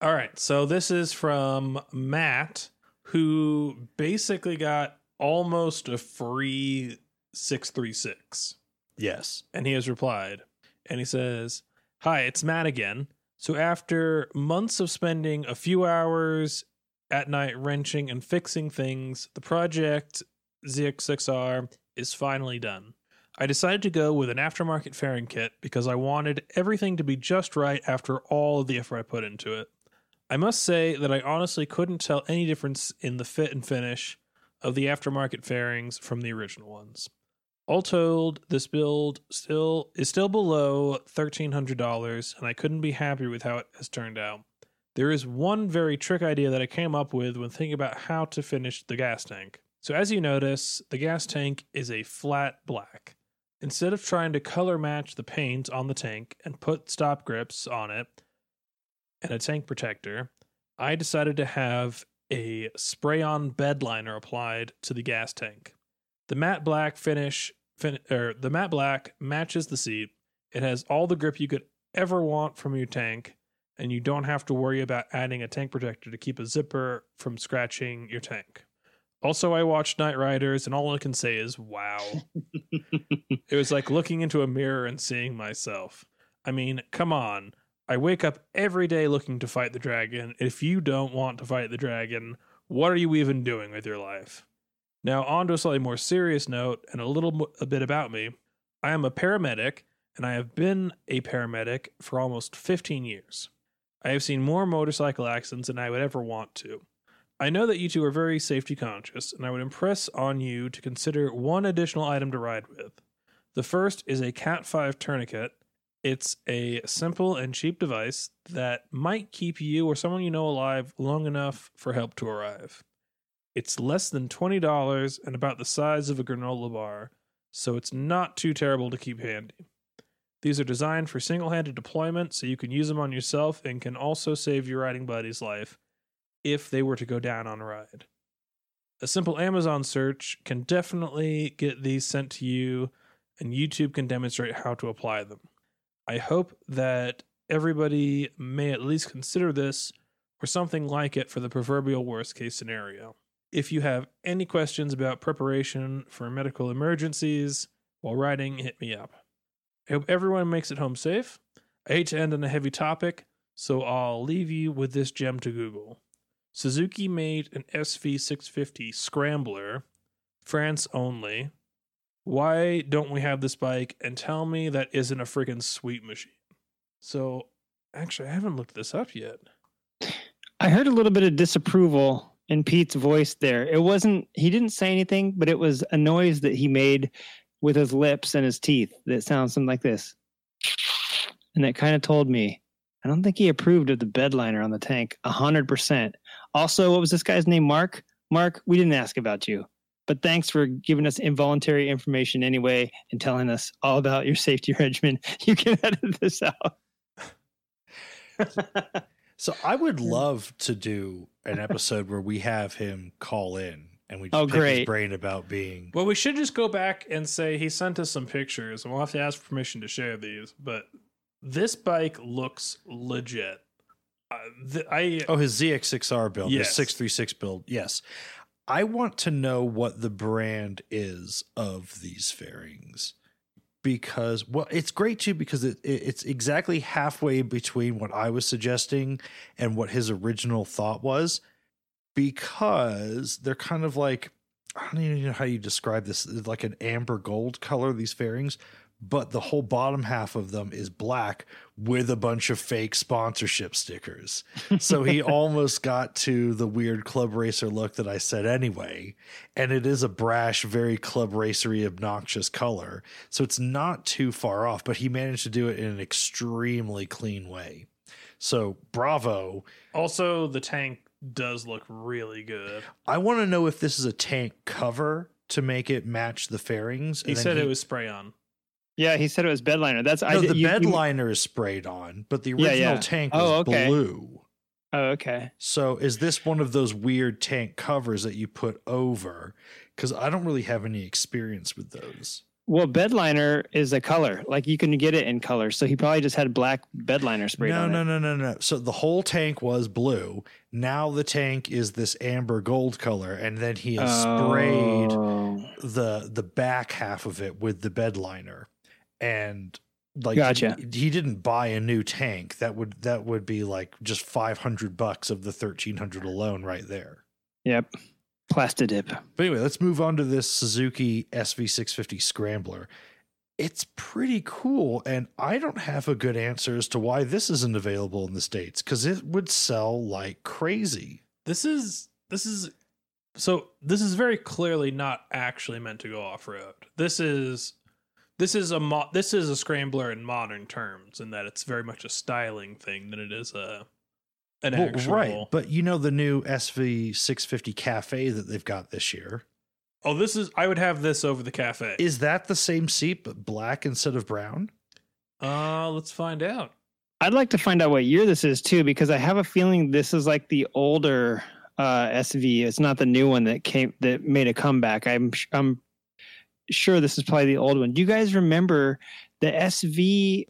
All right. So this is from Matt, who basically got almost a free 636. Yes. and he has replied and he says hi it's matt again. So after months of spending a few hours at night wrenching and fixing things the project zx6r is finally done. I decided to go with an aftermarket fairing kit because i wanted everything to be just right after all of the effort i put into it. I must say that i honestly couldn't tell any difference in the fit and finish of the aftermarket fairings from the original ones all told, this build still is still below thirteen hundred dollars, and I couldn't be happier with how it has turned out. There is one very trick idea that I came up with when thinking about how to finish the gas tank. So as you notice, the gas tank is a flat black. Instead of trying to color match the paint on the tank and put stop grips on it and a tank protector, I decided to have a spray-on bed liner applied to the gas tank. The matte black finish, fin- or the matte black matches the seat. It has all the grip you could ever want from your tank, and you don't have to worry about adding a tank protector to keep a zipper from scratching your tank. Also, I watched Night Riders, and all I can say is, wow. [laughs] it was like looking into a mirror and seeing myself. I mean, come on. I wake up every day looking to fight the dragon. If you don't want to fight the dragon, what are you even doing with your life? Now, on to a slightly more serious note and a little a bit about me. I am a paramedic, and I have been a paramedic for almost 15 years. I have seen more motorcycle accidents than I would ever want to. I know that you two are very safety conscious, and I would impress on you to consider one additional item to ride with. The first is a Cat 5 tourniquet. It's a simple and cheap device that might keep you or someone you know alive long enough for help to arrive. It's less than $20 and about the size of a granola bar, so it's not too terrible to keep handy. These are designed for single handed deployment, so you can use them on yourself and can also save your riding buddy's life if they were to go down on a ride. A simple Amazon search can definitely get these sent to you, and YouTube can demonstrate how to apply them. I hope that everybody may at least consider this or something like it for the proverbial worst case scenario. If you have any questions about preparation for medical emergencies while riding, hit me up. I hope everyone makes it home safe. I hate to end on a heavy topic, so I'll leave you with this gem to Google. Suzuki made an SV650 Scrambler, France only. Why don't we have this bike? And tell me that isn't a freaking sweet machine. So, actually, I haven't looked this up yet. I heard a little bit of disapproval in Pete's voice there. It wasn't, he didn't say anything, but it was a noise that he made with his lips and his teeth that sounds something like this. And that kind of told me, I don't think he approved of the bedliner on the tank 100%. Also, what was this guy's name? Mark? Mark, we didn't ask about you, but thanks for giving us involuntary information anyway and telling us all about your safety [laughs] regimen. You can edit this out. [laughs] So I would [laughs] love to do an episode where we have him call in and we just Oh, pick his great. brain about being Well, we should just go back and say he sent us some pictures, and we'll have to ask permission to share these. But this bike looks legit. Uh, th- I Oh, his ZX6R build, Yes. his 636 build. Yes. I want to know what the brand is of these fairings because well it's great too because it, it it's exactly halfway between what I was suggesting and what his original thought was because they're kind of like I don't even know how you describe this like an amber gold color these fairings but the whole bottom half of them is black with a bunch of fake sponsorship stickers so he [laughs] almost got to the weird club racer look that I said anyway. And it is a brash, very club racery, obnoxious color. So it's not too far off, but he managed to do it in an extremely clean way. So bravo. also the tank does look really good. I want to know if this is a tank cover to make it match the fairings. He said it was spray on. Yeah, he said it was bedliner. That's No, I the you- bed you- is sprayed on, but the Yeah, original yeah. tank oh, was Oh, okay. blue. Oh, okay. So is this one of those weird tank covers that you put over? Because I don't really have any experience with those. Well, bedliner is a color. Like you can get it in color. So he probably just had black bedliner sprayed No, on no, it. no, no, no. So the whole tank was blue. Now the tank is this amber gold color, and then he has sprayed Oh. the the back half of it with the bed liner, and like Gotcha. he, he didn't buy a new tank. That would that would be like just five hundred bucks of the thirteen hundred alone right there. Yep. Plastidip. But anyway, let's move on to this Suzuki SV650 Scrambler. It's pretty cool, and I don't have a good answer as to why this isn't available in the States because it would sell like crazy. This is this is so this is very clearly not actually meant to go off road. This is this is a mo- this is a scrambler in modern terms in that it's very much a styling thing than it is a an Well, actual right, but you know the new SV650 Cafe that they've got this year. Oh, this is I would have this over the cafe. Is that the same seat but black instead of brown? uh let's find out. I'd like to find out what year this is too, because I have a feeling this is like the older uh, SV. It's not the new one that came that made a comeback. I'm I'm sure this is probably the old one. Do you guys remember the SV?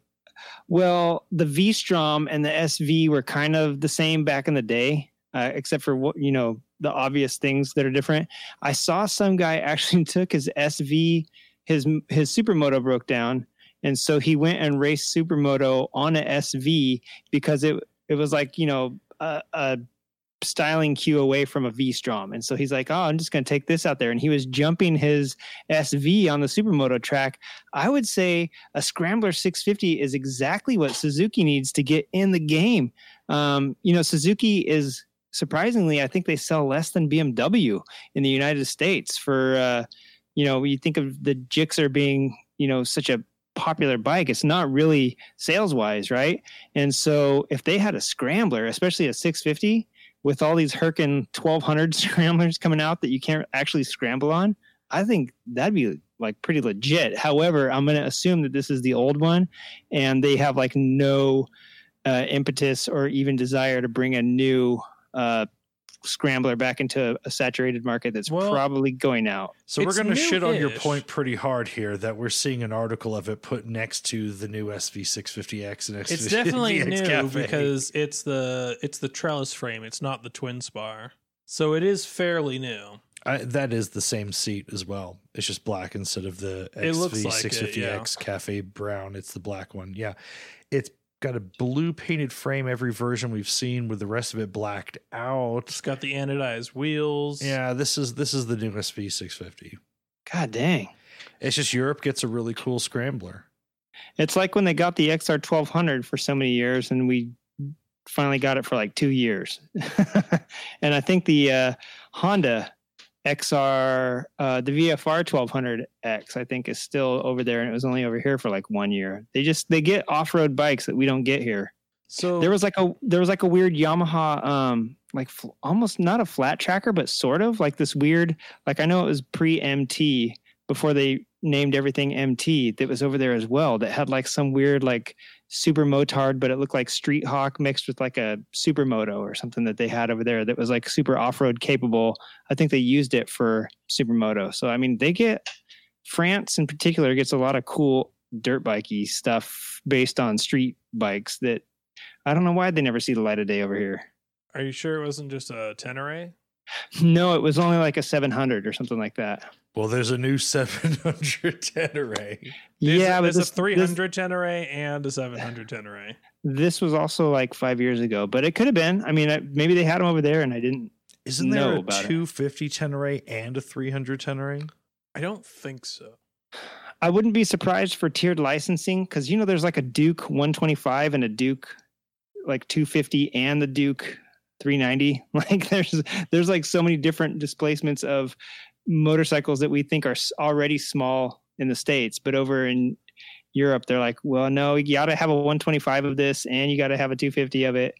Well, the V Strom and the SV were kind of the same back in the day, uh, except for what you know the obvious things that are different. I saw some guy [laughs] actually took his SV, his his supermoto broke down, and so he went and raced supermoto on a SV because it it was like you know a, a styling cue away from a V Strom. And so he's like, Oh, I'm just going to take this out there. And he was jumping his SV on the supermoto track. I would say a Scrambler 650 is exactly what Suzuki needs to get in the game. Um, you know, Suzuki is surprisingly, I think they sell less than BMW in the United States for, uh, you know, you think of the Gixxer being, you know, such a popular bike. It's not really sales wise, right? And so if they had a scrambler, especially a 650, with all these Herkin 1200 [laughs] scramblers coming out that you can't actually scramble on, I think that'd be like pretty legit. However, I'm going to assume that this is the old one and they have like no uh, impetus or even desire to bring a new uh, scrambler back into a saturated market that's Well, probably going out. So we're going to shit on your point pretty hard here that we're seeing an article of it put next to the new SV650X and SV650X It's definitely new Cafe. because it's the it's the trellis frame. It's not the twin spar, so it is fairly new. I, that is the same seat as well. It's just black instead of the It looks like it, SV650X yeah. Cafe Brown. It's the black one. Yeah. It's got a blue painted frame every version we've seen with the rest of it blacked out. It's got the anodized wheels. Yeah, this is this is the new SV650. God dang. It's just Europe gets a really cool scrambler. It's like when they got the XR 1200 for so many years and we finally got it for like two years. [laughs] and I think the uh, Honda XR, uh, the VFR 1200X, I think is still over there and it was only over here for like one year. They just, they get off road bikes that we don't get here. So There was like a, there was like a weird Yamaha, um, like fl- almost not a flat tracker, but sort of like this weird, like I know it was pre MT before they named everything MT that was over there as well that had like some weird like super motard but it looked like street hawk mixed with like a supermoto or something that they had over there that was like super off-road capable. I think they used it for supermoto. So i mean they get france in particular gets a lot of cool dirt bikey stuff based on street bikes that i don't know why they never see the light of day over here. Are you sure it wasn't just a Tenere? no it was only like a 700 or something like that Well, there's a new [laughs] 700 Tenere. There's yeah a, there's this, a 300 Tenere and a 700 Tenere. this was also like five years ago but it could have been i mean I, maybe they had them over there and i didn't Isn't there know a about it. 250 Tenere and a 300 Tenere? I don't think so. I wouldn't be surprised for tiered licensing because you know there's like a Duke 125 and a Duke like 250 and the Duke 390. [laughs] Like there's there's like so many different displacements of motorcycles that we think are already small in the states, but over in Europe they're like, well, no, you got to have a 125 of this and you got to have a 250 of it.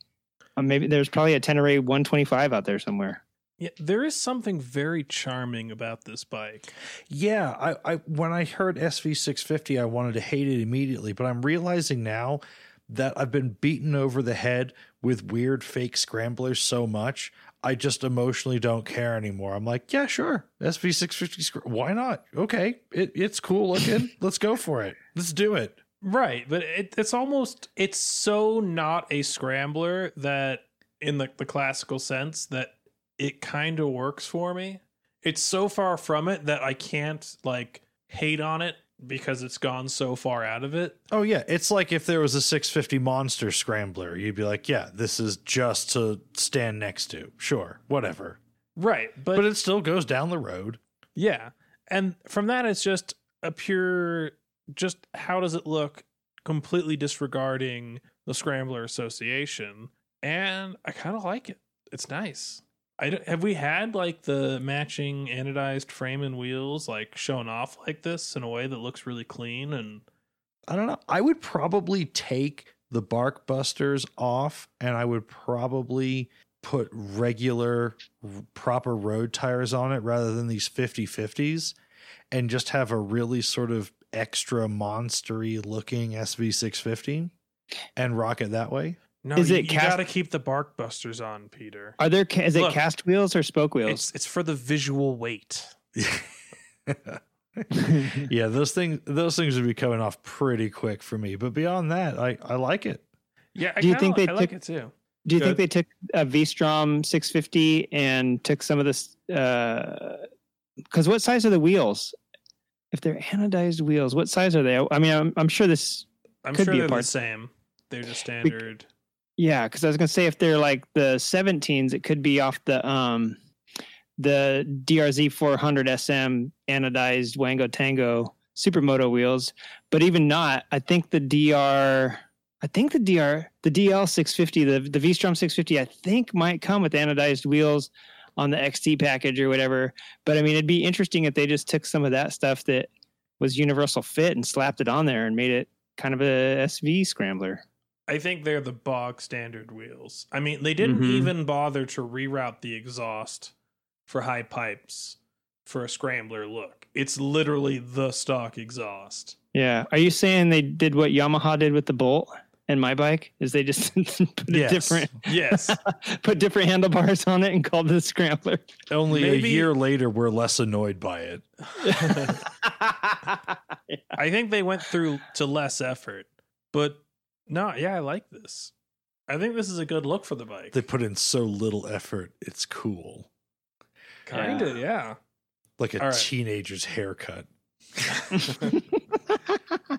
Uh, maybe there's probably a Tenere 125 out there somewhere. Yeah, there is something very charming about this bike. Yeah, I, I when I heard SV650, I wanted to hate it immediately, but I'm realizing now that I've been beaten over the head with weird fake scramblers so much, I just emotionally don't care anymore. I'm like, yeah, sure, SV650, why not? Okay, it, it's cool looking. [laughs] Let's go for it. Let's do it. Right, but it, it's almost it's so not a scrambler that in the, the classical sense that it kind of works for me. It's so far from it that I can't like hate on it because it's gone so far out of it. Oh yeah, it's like if there was a 650 monster scrambler, you'd be like, yeah, this is just to stand next to. Sure, whatever. Right, but, But it still goes down the road. yeah. And from that it's just a pure just how does it look completely disregarding the scrambler association and I kind of like it. It's nice. I have we had like the matching anodized frame and wheels like shown off like this in a way that looks really clean and I don't know. I would probably take the bark busters off and I would probably put regular proper road tires on it rather than these 50 50s and just have a really sort of extra monstery looking SV650 and rock it that way. No, Is you, it you cast- got to keep the bark busters on, Peter. Are there ca- is it cast wheels or spoke wheels? It's it's for the visual weight. [laughs] yeah, those things those things would be coming off pretty quick for me. But beyond that, I, I like it. Yeah, I Do you think they I like took- it too. Do you think Good. they took a V-Strom 650 and took some of this? Uh, because what size are the wheels? If they're anodized wheels, what size are they? I mean, I'm, I'm sure this. I'm Could sure be a they're the part- same. They're just standard. Yeah, because I was gonna say if they're like the 17s, it could be off the um the DRZ 400 SM anodized Wango Tango Supermoto wheels. But even not, I think the DR, I think the DR, the DL 650, the the V-Strom 650, I think might come with anodized wheels on the XT package or whatever. But I mean, it'd be interesting if they just took some of that stuff that was universal fit and slapped it on there and made it kind of a SV scrambler. I think they're the bog standard wheels. I mean, they didn't Mhm. even bother to reroute the exhaust for high pipes for a scrambler look. It's literally the stock exhaust. Yeah. Are you saying they did what Yamaha did with the Bolt and my bike? Is they just [laughs] put a Yes. different Yes. [laughs] put different handlebars on it and called it a scrambler? Only Maybe- a year later, we're less annoyed by it. [laughs] I think they went through to less effort. But no, yeah, I like this. I think this is a good look for the bike. They put in so little effort. It's cool. Kinda, yeah. Like a All right. teenager's haircut. [laughs] [laughs]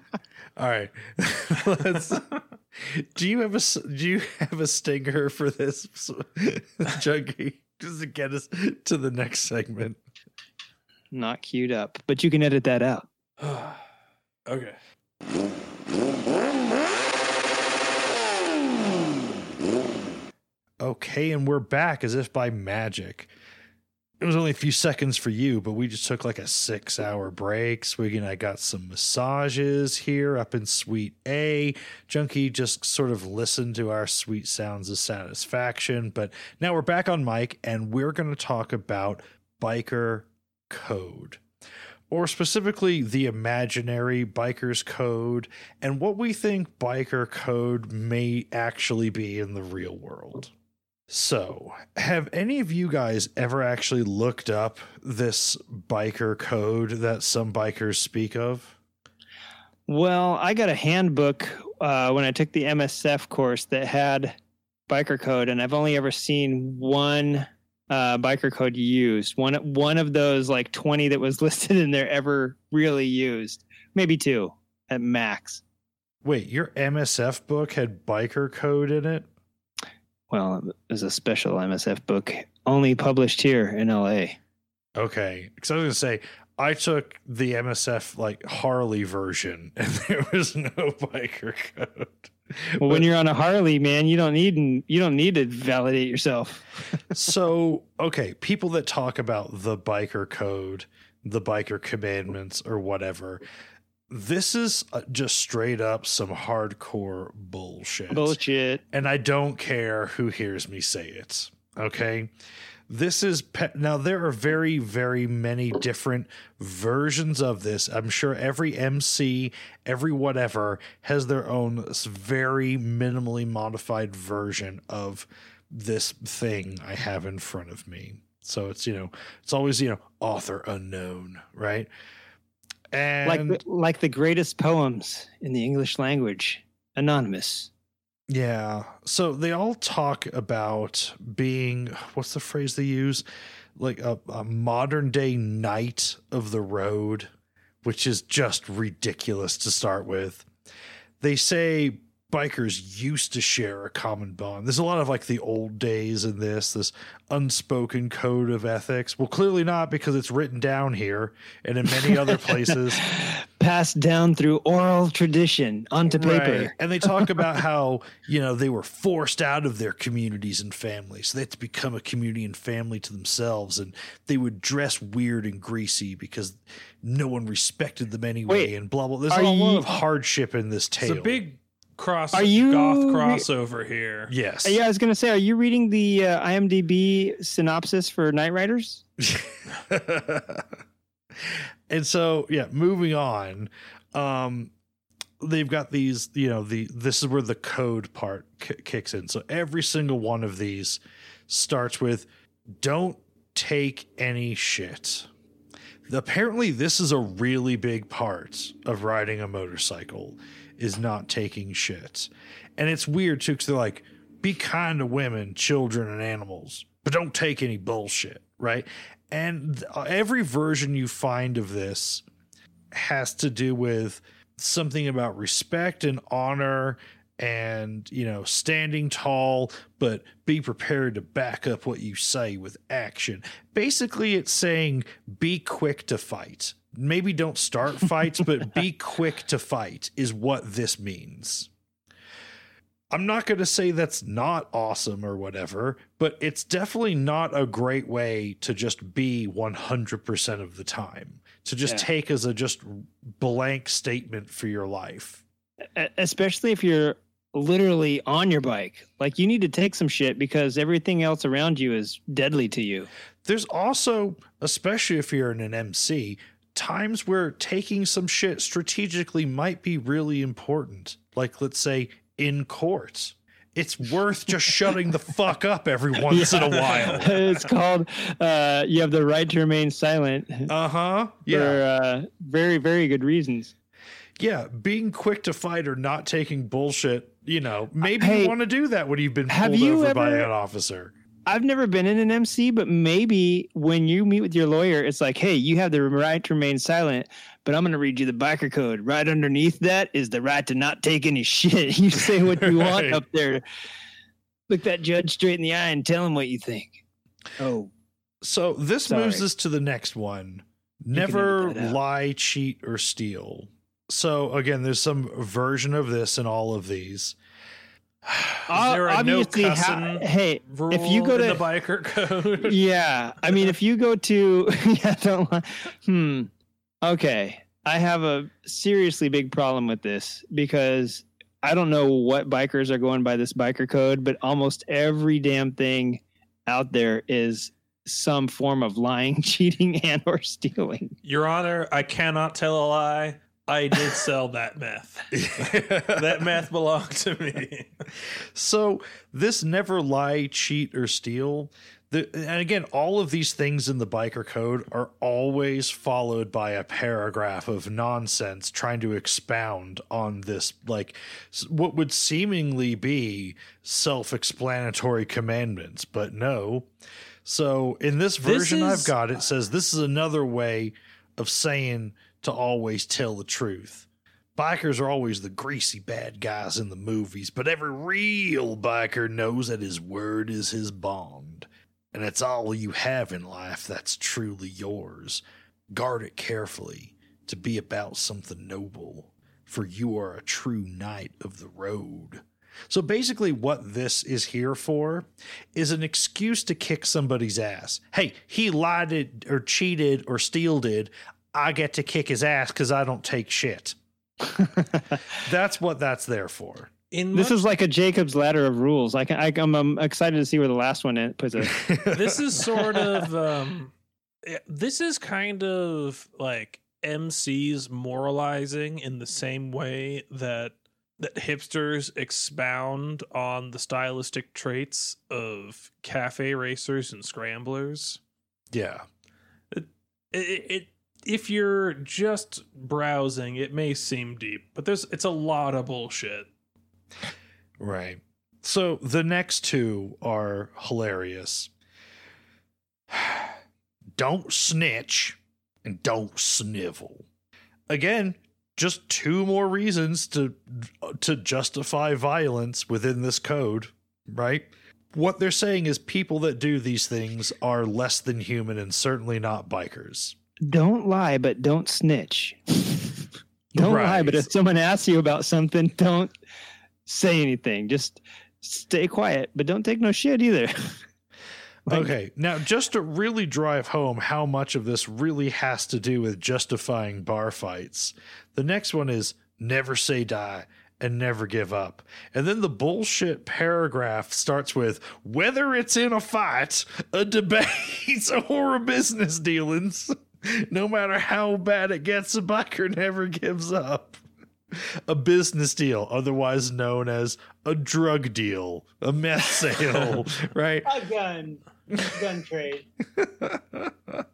All right. [laughs] Let's Do you have a do you have a stinger for this junkie just to get us to the next segment? Not queued up, but you can edit that out. [sighs] okay. Okay, and we're back as if by magic. It was only a few seconds for you, but we just took like a six hour break. Swiggy and I got some massages here up in Suite A. Junkie just sort of listened to our sweet sounds of satisfaction. But now we're back on mic and we're going to talk about biker code. Or specifically, the imaginary biker's code and what we think biker code may actually be in the real world. So, have any of you guys ever actually looked up this biker code that some bikers speak of? Well, I got a handbook uh, when I took the MSF course that had biker code, and I've only ever seen one uh, biker code used. One one of those like twenty that was [laughs] listed in there ever really used. Maybe two at max. Wait, your MSF book had biker code in it? Well, it was a special MSF book only published here in LA. Okay, because I was going to say, I took the MSF like Harley version [laughs] and there was no biker code. Well, when you're on a Harley, man, you don't need you don't need to validate yourself. so okay people that talk about the biker code the biker commandments or whatever this is uh, just straight up some hardcore bullshit Bullshit. and i don't care who hears me say it okay this is pe- now there are very very many different versions of this. I'm sure every mc every whatever has their own very minimally modified version of this thing i have in front of me. So it's you know it's always you know author unknown right? And like the, like the greatest poems in the English language, anonymous. Yeah. So they all talk about being what's the phrase they use? Like a, a modern day knight of the road, which is just ridiculous to start with. They say bikers used to share a common bond. There's a lot of like the old days in this, this unspoken code of ethics. Well, clearly not because it's written down here and in many other [laughs] places. Passed down through oral tradition onto paper. Right. And they talk about [laughs] how, you know, they were forced out of their communities and families. So they had to become a community and family to themselves. And they would dress weird and greasy because no one respected them anyway Wait, and blah, blah. There's are a lot of hardship in this It's tale. a big cross Are you goth crossover here. Yes. Yeah, I was gonna say, are you reading the uh, IMDb synopsis for Night Riders? [laughs] [laughs] and so yeah moving on um they've got these you know the this is where the code part k- kicks in. So every single one of these starts with don't take any shit. Apparently this is a really big part of riding a motorcycle is not taking shit. And it's weird too because they're like be kind to women, children, and animals, but don't take any bullshit, right? And uh, every version you find of this has to do with something about respect and honor and you know standing tall but be prepared to back up what you say with action. Basically it's saying be quick to fight. Maybe don't start fights but be [laughs] quick to fight is what this means i'm not going to say that's not awesome or whatever but it's definitely not a great way to just be 100% of the time to just Yeah. take as a just blank statement for your life especially if you're literally on your bike. Like you need to take some shit because everything else around you is deadly to you. there's also, especially if you're in an MC, times where taking some shit strategically might be really important. Like, let's say in court. It's worth just shutting the fuck up every [laughs] once in a while. it's called uh, you have the right to remain silent Uh huh. Yeah. for uh, very very good reasons. Yeah. Being quick to fight or not taking bullshit, you know, maybe Hey, you want to do that when you've been have pulled you over by ever- an officer. I've never been in an MC, but maybe when you meet with your lawyer, it's like, hey, you have the right to remain silent, but I'm going to read you the biker code. Right underneath that is the right to not take any [laughs] shit. You say what you [laughs] want up there. Look that judge straight in the eye and tell him what you think. Oh, So this Sorry. moves us to the next one. Never edit that out. lie, cheat, or steal. So again, there's some version of this in all of these. Is there a no obviously, how- cussing hey, if you go to- the biker code? [laughs] yeah i mean if you go to [laughs] yeah don't hmm okay i have a seriously big problem with this because i don't know what bikers are going by this biker code but almost every damn thing out there is some form of lying [laughs] cheating and or stealing Your Honor, I cannot tell a lie. I did sell that meth. [laughs] that meth belonged to me. So this never lie, cheat, or steal. The, and again, all of these things in the biker code are always followed by a paragraph of nonsense trying to expound on this, like what would seemingly be self-explanatory commandments, but no. So in this This version I've got, it says this is another way of saying to always tell the truth. Bikers are always the greasy bad guys in the movies, but every real biker knows that his word is his bond. And it's all you have in life that's truly yours. Guard it carefully to be about something noble, for you are a true knight of the road. So basically, what this is here for is an excuse to kick somebody's ass. Hey, he lied or cheated or stealed it. I get to kick his ass because I don't take shit. [laughs] That's what that's there for. In this much- is like a jacob's ladder of rules i can I, I'm, I'm excited to see where the last one in- puts it [laughs] this is sort of [laughs] um eh, this is kind of like MCs moralizing in the same way that that hipsters expound on the stylistic traits of cafe racers and scramblers. yeah. It, it if you're just browsing, it may seem deep, but there's it's a lot of bullshit. Right. So the next two are hilarious. [sighs] don't snitch and don't snivel. Again, just two more reasons to to justify violence within this code, right? What they're saying is people that do these things are less than human and certainly not bikers. Don't lie, but don't snitch. [laughs] don't lie, but if someone asks you about something, don't say anything. Just stay quiet, but don't take no shit either. [laughs] Like, Okay, now just to really drive home how much of this really has to do with justifying bar fights, the next one is never say die and never give up. And then the bullshit paragraph starts with whether it's in a fight, a debate, [laughs] or a business dealings, [laughs] no matter how bad it gets, a biker never gives up. A business deal, otherwise known as a drug deal, a meth [laughs] sale, right? A gun, gun trade. [laughs]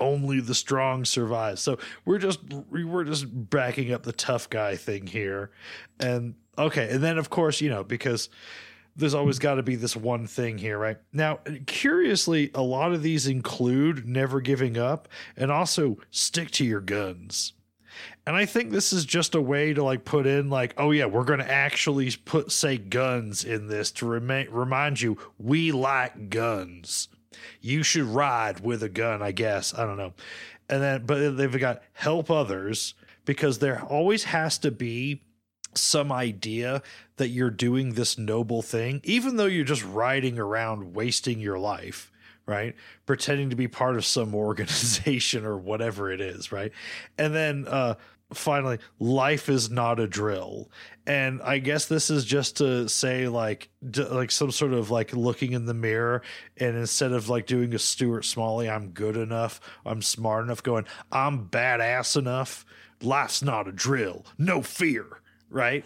only the strong survive. So we're just we're just backing up the tough guy thing here. And okay, and then of course, you know, because there's always got to be this one thing here, right? Now, curiously, a lot of these include never giving up and also stick to your guns. And I think this is just a way to like put in like, oh yeah, we're going to actually put say guns in this to remind remind you we like guns. You should ride with a gun, I guess. I don't know. And then but they've got help others because there always has to be some idea that you're doing this noble thing, even though you're just riding around wasting your life, right? Pretending to be part of some [laughs] organization or whatever it is, right? And then uh, finally, life is not a drill. And I guess this is just to say, like, d- like some sort of like looking in the mirror, and instead of like doing a Stuart Smalley, I'm good enough, I'm smart enough, going, I'm badass enough. Life's not a drill, no fear right?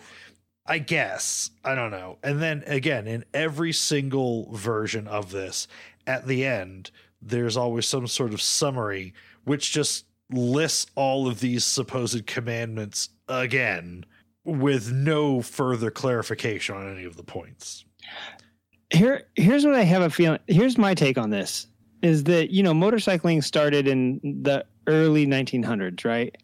I guess. I don't know. And then again, in every single version of this, at the end, there's always some sort of summary which just lists all of these supposed commandments again with no further clarification on any of the points. Here here's what I have a feeling here's my take on this is that you know motorcycling started in the early 1900s, right?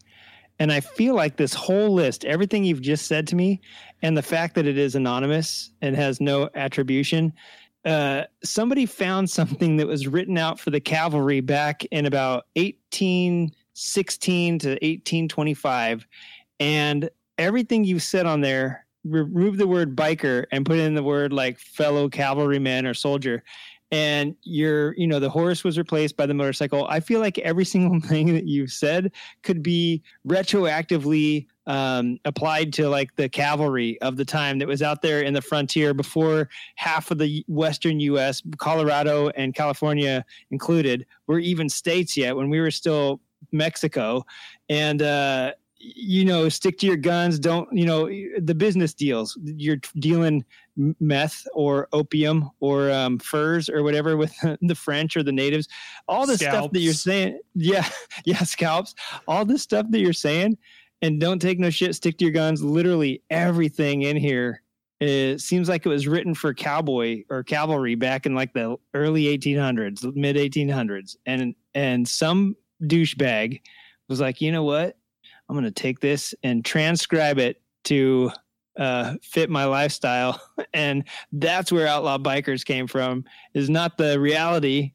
And I feel like this whole list, everything you've just said to me, and the fact that it is anonymous and has no attribution, uh, somebody found [laughs] something that was written out for the cavalry back in about 1816 to 1825. And everything you've said on there, remove the word biker and put in the word like fellow cavalryman or soldier and your you know the horse was replaced by the motorcycle. I feel like every single [laughs] thing that you've said could be retroactively um, applied to like the cavalry of the time that was out there in the frontier before half of the western us colorado and california included were even states yet when we were still mexico. And uh you know stick to your guns. Don't you know the business deals. You're dealing meth or opium or um, furs or whatever with [laughs] the french or the natives. All the stuff that you're saying [laughs] yeah yeah scalps. All the stuff that you're saying and don't take no shit. Stick to your guns. Literally everything in here it seems like it was written for cowboy or cavalry back in like the early 1800s mid 1800s and and some douchebag was like you know what I'm going to take this and transcribe it to uh, fit my lifestyle. [laughs] And that's where outlaw bikers came from is not the reality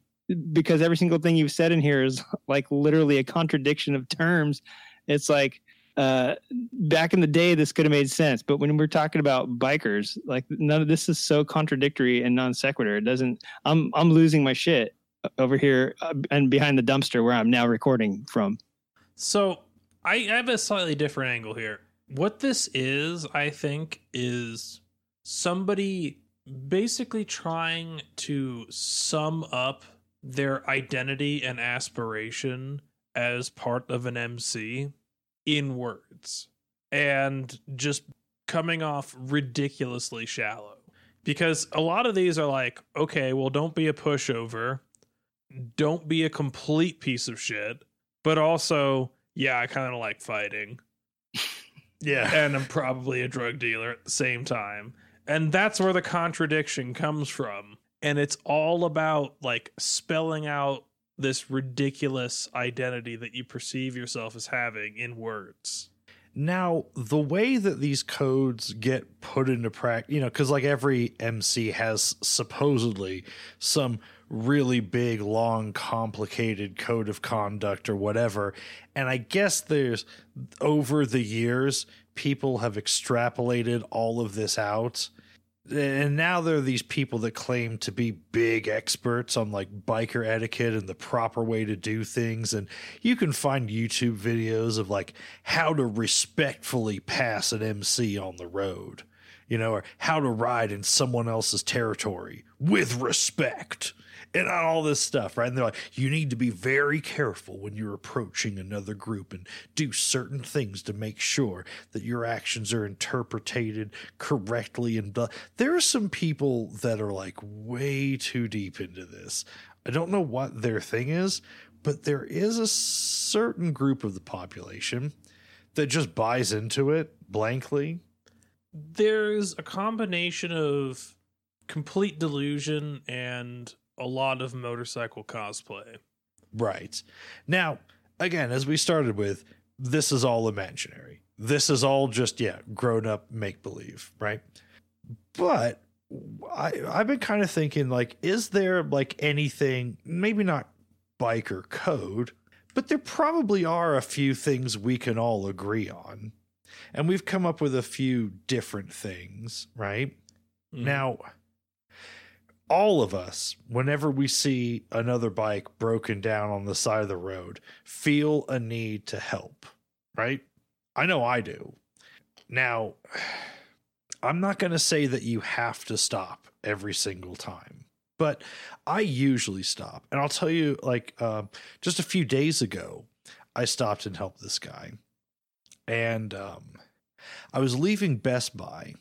because every single thing you've said in here is like literally a contradiction of terms. It's like, uh, back in the day, this could have made sense, but when we're talking about bikers, like none of this is so contradictory and non sequitur. It doesn't. I'm I'm losing my shit over here uh, and behind the dumpster where I'm now recording from. So I have a slightly different angle here. What this is, I think, is somebody basically trying to sum up their identity and aspiration as part of an MC in words and just coming off ridiculously shallow. Because a lot of these are like, okay, well, don't be a pushover, don't be a complete piece of shit, but also yeah, I kind of like fighting. [laughs] yeah. And I'm probably a drug dealer at the same time. And that's where the contradiction comes from. And it's all about like spelling out this ridiculous identity that you perceive yourself as having in words. Now, the way that these codes get put into practice, you know, because like every MC has supposedly some really big, long, complicated code of conduct or whatever. And I guess there's over the years, people have extrapolated all of this out. And now there are these people that claim to be big experts on like biker etiquette and the proper way to do things. And you can find YouTube videos of like how to respectfully pass an MC on the road, you know, or how to ride in someone else's territory with respect and all this stuff, right? And they're like, you need to be very careful when you're approaching another group and do certain things to make sure that your actions are interpreted correctly. And there are some people that are like way too deep into this. I don't know what their thing is, but there is a certain group of the population that just buys into it blankly. There's a combination of complete delusion and a lot of motorcycle cosplay. Right. Now, again, as we started with, this is all imaginary. This is all just, yeah, grown up make believe, right? But I, I've been kind of thinking, like, is there like anything, maybe not biker code, but there probably are a few things we can all agree on. And we've come up with a few different things, right? Mhm. Now, all of us, whenever we see another bike broken down on the side of the road, feel a need to help, right? I know I do. Now, [sighs] I'm not going to say that you have to stop every single time, but I usually stop. And I'll tell you, like, um, just a few days ago, I stopped and helped this guy. And um, I was leaving Best Buy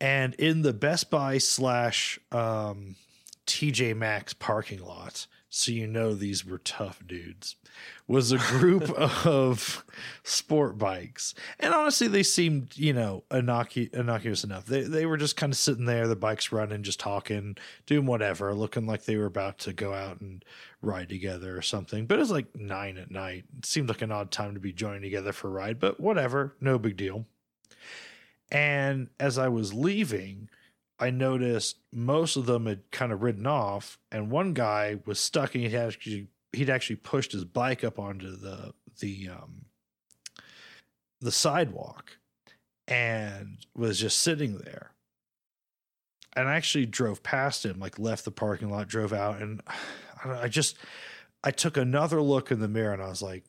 and in the Best Buy slash um, TJ Maxx parking lot, so you know these were tough dudes, was a group [laughs] of sport bikes. And honestly, they seemed, you know, innocu- innocuous enough. They, they were just kind of sitting there, the bikes running, just talking, doing whatever, looking like they were about to go out and ride together or something. But it was like nine at night. It seemed like an odd time to be joining together for a ride, but whatever, no big deal. And as I was leaving, I noticed most of them had kind of ridden off, and one guy was stuck, and he had actually he'd actually pushed his bike up onto the the um, the sidewalk, and was just sitting there. And I actually drove past him, like left the parking lot, drove out, and [sighs] I, I just I took another look in the mirror, and I was like,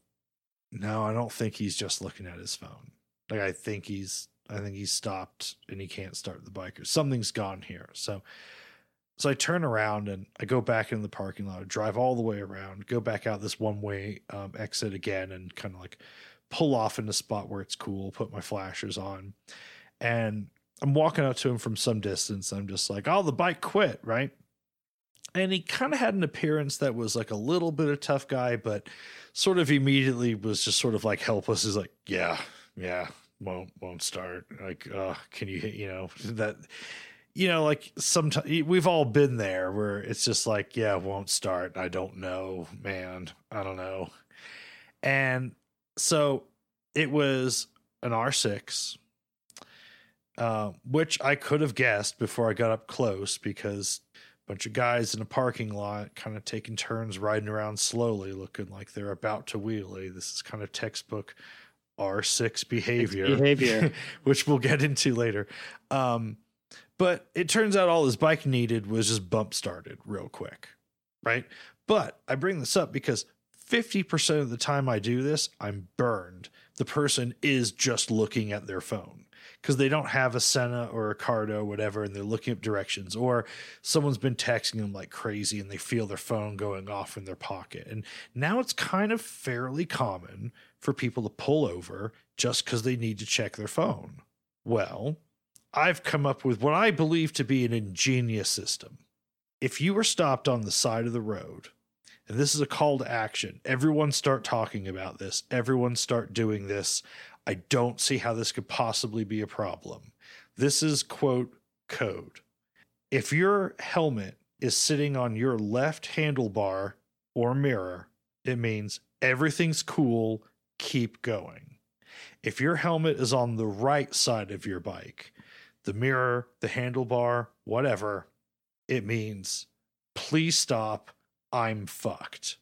no, I don't think he's just looking at his phone. Like I think he's I think he stopped and he can't start the bike or something's gone here. So so I turn around and I go back in the parking lot, drive all the way around, go back out this one way um, exit again, and kind of like pull off in the spot where it's cool, put my flashers on, and I'm walking up to him from some distance. I'm just like, "Oh, the bike quit, right?" And he kind of had an appearance that was like a little bit of tough guy, but sort of immediately was just sort of like helpless. He's like, "Yeah, yeah, won't won't start. Like uh can you you know that you know like sometimes we've all been there where it's just like yeah won't start. I don't know man. I don't know. And so it was an r6 uh, which i could have guessed before i got up close because a bunch of guys in a parking lot kind of taking turns riding around slowly looking like they're about to wheelie. This is kind of textbook R6 behavior, behavior. [laughs] which we'll get into later. Um, but it turns out all his bike needed was just bump started real quick, right? But I bring this up because 50% of the time I do this, I'm burned. The person is just looking at their phone because they don't have a Sena or a Cardo, whatever, and they're looking up directions, or someone's been texting them like crazy and they feel their phone going off in their pocket. And now it's kind of fairly common for people to pull over just because they need to check their phone. Well, I've come up with what I believe to be an ingenious system. If you are stopped on the side of the road, and this is a call to action, everyone start talking about this, everyone start doing this. I don't see how this could possibly be a problem. This is quote code. If your helmet is sitting on your left handlebar or mirror, it means everything's cool, keep going. If your helmet is on the right side of your bike, the mirror, the handlebar, whatever, it means please stop, I'm fucked.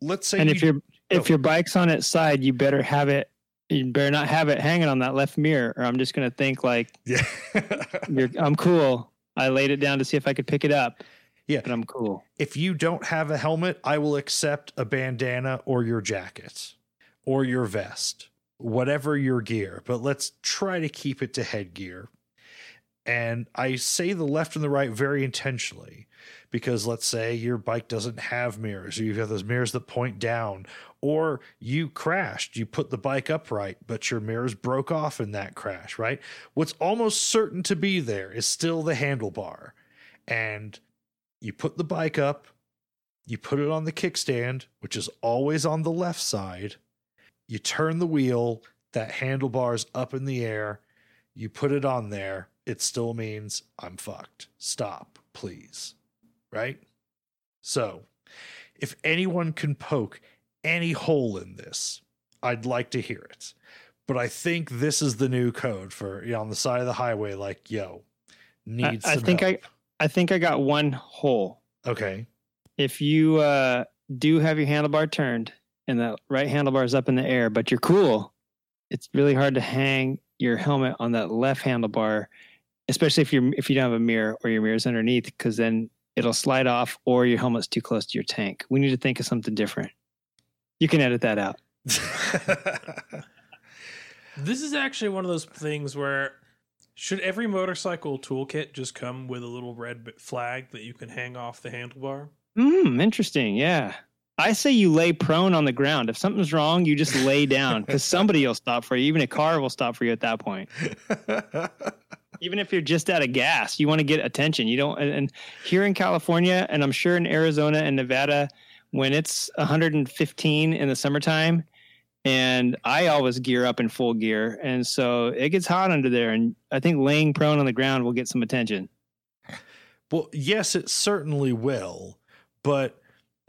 Let's say and if you- your if your bike's on its side, you better have it. You better not have it hanging on that left mirror, or I'm just gonna think like yeah. [laughs] you're. I'm cool. I laid it down to see if I could pick it up. Yeah. but I'm cool. if you don't have a helmet, I will accept a bandana or your jacket or your vest, whatever your gear, but let's try to keep it to headgear. And I say the left and the right very intentionally because let's say your bike doesn't have mirrors, or you have got those mirrors that point down, or you crashed, you put the bike upright, but your mirrors broke off in that crash, right? What's almost certain to be there is still the handlebar. And you put the bike up, you put it on the kickstand, which is always on the left side. You turn the wheel, that handlebar's up in the air. You put it on there. it still means I'm fucked. Stop, please. Right? So, if anyone can poke any hole in this, I'd like to hear it. But I think this is the new code for you know, on the side of the highway, like, yo, I, needs I some think help. I I think I got one hole. Okay. If you uh, do have your handlebar turned and the right handlebar is up in the air, but you're cool, it's really hard to hang your helmet on that left handlebar, especially if you're if you don't have a mirror or your mirror's underneath, because then it'll slide off or your helmet's too close to your tank. We need to think of something different. You can edit that out. [laughs] This is actually one of those things where should every motorcycle toolkit just come with a little red flag that you can hang off the handlebar? Hmm, interesting. Yeah. I say you lay prone on the ground. If something's wrong, you just lay down because [laughs] somebody will stop for you. Even a car will stop for you at that point. [laughs] Even if you're just out of gas, you want to get attention. You don't. And, and here in California, and I'm sure in Arizona and Nevada, when it's 115 in the summertime, and I always gear up in full gear, and so it gets hot under there. And I think laying prone on the ground will get some attention. well, yes, it certainly will, but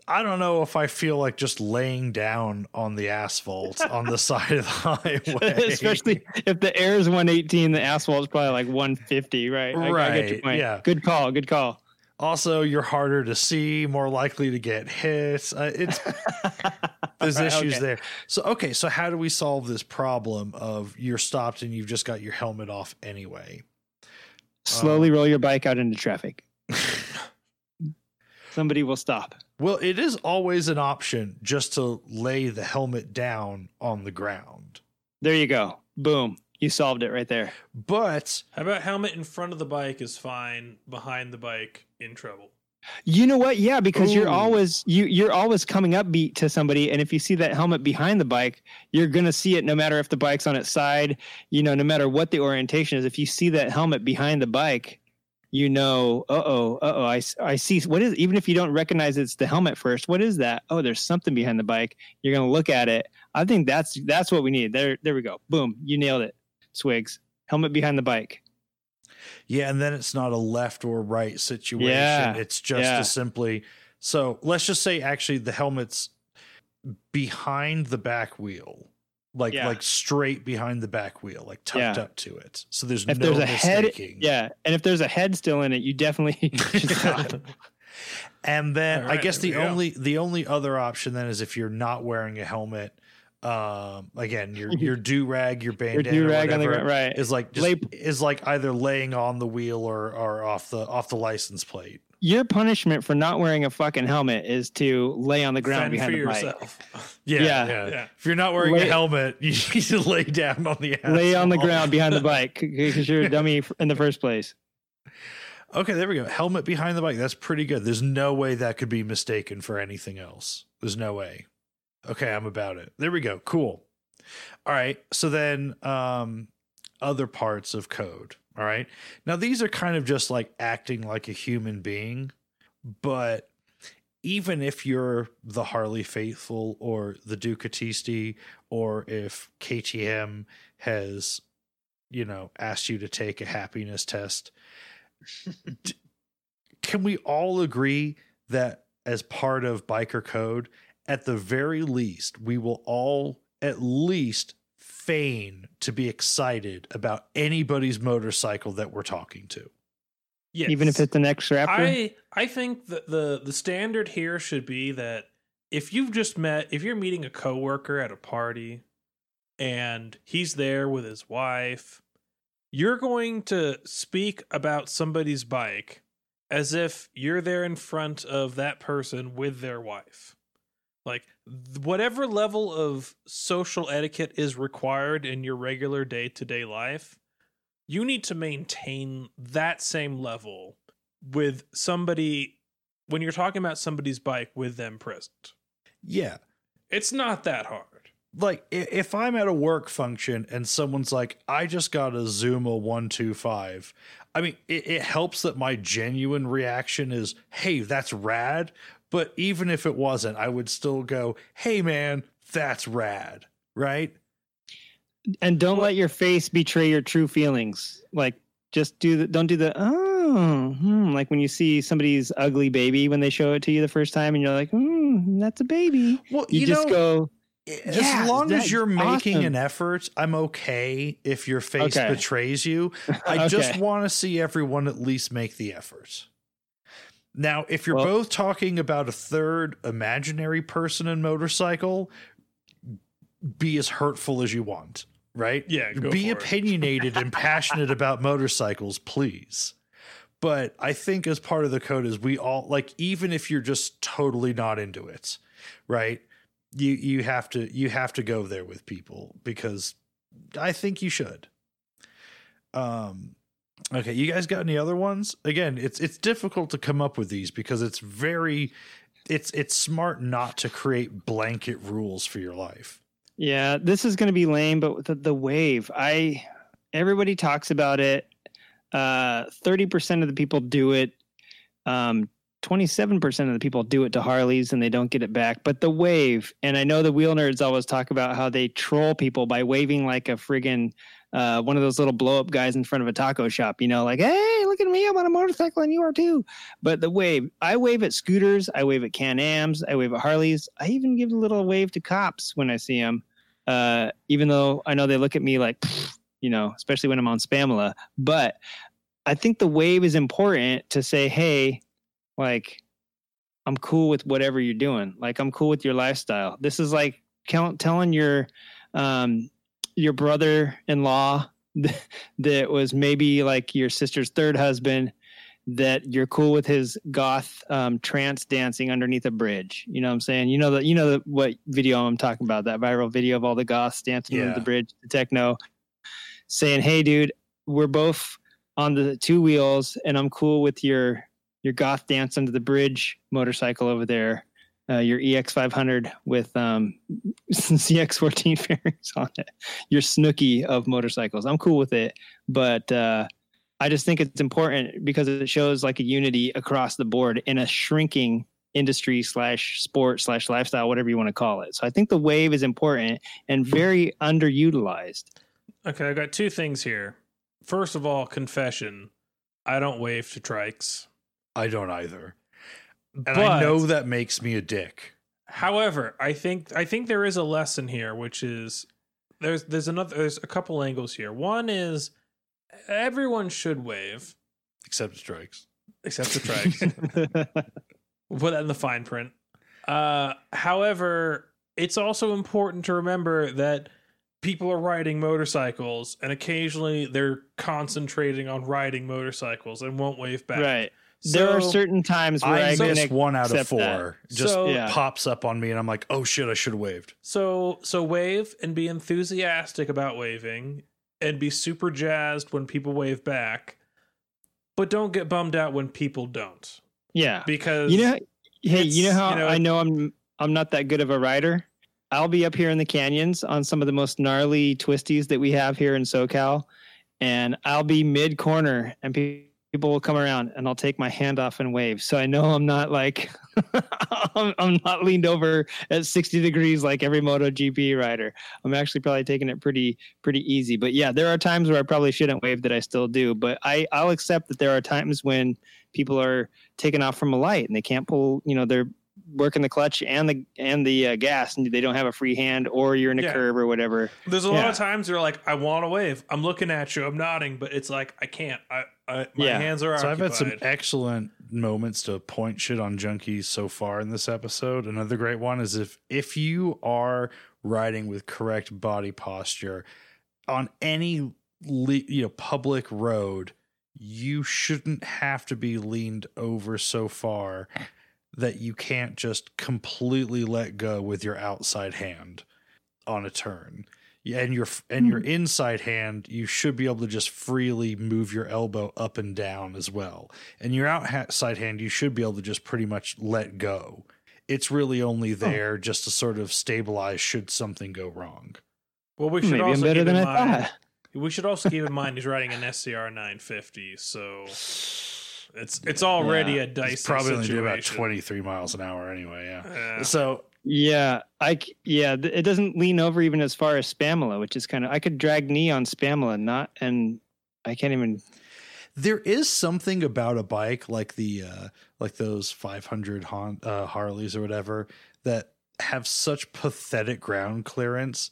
I don't know if I feel like just laying down on the asphalt on the [laughs] side of the highway. Especially if the air is 118, the asphalt is probably like 150, right? I- I, get your Right, point. yeah. Good call. Good call. Also, you're harder to see, more likely to get hit. Uh, it's [laughs] there's Right, issues okay. there. So okay, so how do we solve this problem of you're stopped and you've just got your helmet off anyway? Slowly roll your bike out into traffic. [laughs] Somebody will stop. Well, it is always an option just to lay the helmet down on the ground. There you go. Boom. You solved it right there. But How about helmet in front of the bike is fine, behind the bike in trouble? You know what? Yeah, because you're always you you're always coming up beat to somebody, and if you see that helmet behind the bike, you're gonna see it no matter if the bike's on its side. You know, no matter what the orientation is. If you see that helmet behind the bike, you know, uh oh, uh oh, I, I see what is even if you don't recognize it's the helmet first. What is that? Oh, there's something behind the bike. You're gonna look at it. I think that's that's what we need. There there we go. Boom, you nailed it. Swigs. Helmet behind the bike. yeah, and then it's not a left or right situation. Yeah, It's just yeah. a simply so let's just say actually the helmet's behind the back wheel. Like Yeah. like straight behind the back wheel, like tucked Yeah. up to it. So there's If no there's a head, yeah, and if there's a head still in it, you definitely. [laughs] [laughs] And then All I guess the there we go. only the only other option then is if you're not wearing a helmet. Um, again, your your [laughs] do rag, your Your bandana, do or rag on the whatever, ground, right? is like just, Lay- is like either laying on the wheel or or off the off the license plate. Your punishment for not wearing a fucking helmet is to lay on the ground Fend behind for the bike. yourself. [laughs] Yeah, Yeah. yeah. Yeah. If you're not wearing Lay- a helmet, you [laughs] need to lay down on the Lay on the ground behind the bike [laughs] because you're a dummy in the first place. Okay, there we go. Helmet behind the bike. That's pretty good. There's no way that could be mistaken for anything else. There's no way. Okay, I'm about it. There we go. Cool. All right. So then um other parts of code. All right. Now these are kind of just like acting like a human being, but even if you're the Harley faithful or the Ducatisti or if KTM has you know asked you to take a happiness test [laughs] can we all agree that as part of biker code at the very least we will all at least feign to be excited about anybody's motorcycle that we're talking to Yes. Even if it's an next Raptor. I I think that the the standard here should be that if you've just met if you're meeting a coworker at a party and he's there with his wife, you're going to speak about somebody's bike as if you're there in front of that person with their wife. Like whatever level of social etiquette is required in your regular day-to-day life, you need to maintain that same level with somebody when you're talking about somebody's bike with them present. yeah It's not that hard. like if i'm at a work function and someone's like i just got a zuma 125 i mean it, it helps that my genuine reaction is hey that's rad but even if it wasn't i would still go hey man that's rad right and don't let your face betray your true feelings. Like just do the don't do the oh hmm, like when you see somebody's ugly baby when they show it to you the first time and you're like hmm, that's a baby. Well, You, you, just go as Yeah, long as you're making awesome. an effort, I'm okay if your face Okay. betrays you. [laughs] I just want to see everyone at least make the effort. Now, if you're Well- both talking about a third imaginary person in motorcycle, be as hurtful as you want, right? Yeah, be opinionated and passionate about [laughs] motorcycles, please. But I think as part of the code is we all like even if you're just totally not into it, right? You you have to you have to go there with people because I think you should. Um okay, you guys got any other ones? Again, it's it's difficult to come up with these because it's very it's it's smart not to create blanket rules for your life. Yeah, this is going to be lame, but the, the wave, I everybody talks about it. Uh, Thirty percent of the people do it. Um, Twenty-seven percent of the people do it to Harleys and they don't get it back. But the wave, and I know the wheel nerds always talk about how they troll people by waving like a friggin' uh, one of those little blow-up guys in front of a taco shop. You know, like, hey, look at me, I'm on a motorcycle and you are too. But the wave, I wave at scooters, I wave at Can-Ams, I wave at Harleys. I even give a little wave to cops when I see them uh, even though I know they look at me like, you know, especially when I'm on Spamula. But I think the wave is important to say, hey, like, I'm cool with whatever you're doing. Like, I'm cool with your lifestyle. This is like telling your um, your brother-in-law [laughs] that was maybe like your sister's third husband that you're cool with his goth um, trance dancing underneath a bridge. You know what I'm saying? You know that you know the, what video I'm talking about? That viral video of all the goths dancing Yeah. under the bridge, the techno, saying, "Hey, dude, we're both on the two wheels, and I'm cool with your your goth dance under the bridge motorcycle over there." Uh, your EX500 with um, [laughs] ZX14 [laughs] fairings on it. Your Snooki of motorcycles. I'm cool with it, but uh, I just think it's important because it shows like a unity across the board in a shrinking industry slash sport slash lifestyle, whatever you want to call it. So I think the wave is important and very underutilized. Okay, I've got two things here. First of all, confession. I don't wave to trikes. I don't either. And but, I know that makes me a dick. However, I think I think there is a lesson here, which is there's there's another there's a couple angles here. One is everyone should wave, Except the strikes. except the [laughs] strikes. We'll put that in the fine print. Uh, however, it's also important to remember that people are riding motorcycles, and occasionally they're concentrating on riding motorcycles and won't wave back. right. There are certain times where I I, miss one out of accept that. four. Just So- Yeah. pops up on me, and I'm like, oh shit, I should have waved. So so wave and be enthusiastic about waving and be super jazzed when people wave back. But don't get bummed out when people don't. Yeah. Because You know, hey, you know how you know, I know I'm I'm not that good of a rider. I'll be up here in the canyons on some of the most gnarly twisties that we have here in SoCal, and I'll be mid corner, and pe- people will come around, and I'll take my hand off and wave. So I know I'm not like [laughs] I'm, I'm not leaned over at 60 degrees like every MotoGP rider. I'm actually probably taking it pretty pretty easy. But yeah, there are times where I probably shouldn't wave that I still do. But I I'll accept that there are times when people are taken off from a light and they can't pull you know they're working the clutch and the and the uh, gas and they don't have a free hand or you're in a Yeah. curve or whatever there's a lot of times you're like, I want to wave. I'm looking at you. I'm nodding, but it's like I can't. I, I my Yeah. hands are So I've had some excellent moments to point shit on junkies so far in this episode. Another great one is if if you are riding with correct body posture on any le- you know public road, you shouldn't have to be leaned over so far that you can't just completely let go with your outside hand on a turn. Yeah, and your and your hmm. inside hand, you should be able to just freely move your elbow up and down as well. And your outside hand, you should be able to just pretty much let go. It's really only there just to sort of stabilize should something go wrong. well, we should maybe also better keep than in i mind. thought We should also keep in mind he's riding an SCR 950, so it's it's already Yeah. a dicey It's probably only do about 23 miles an hour anyway. Yeah. Yeah. So yeah i yeah it doesn't lean over even as far as spamula which is kind of i could drag knee on spamula not and i can't even there is something about a bike like the uh like those 500 Hon- uh, Harleys or whatever that have such pathetic ground clearance.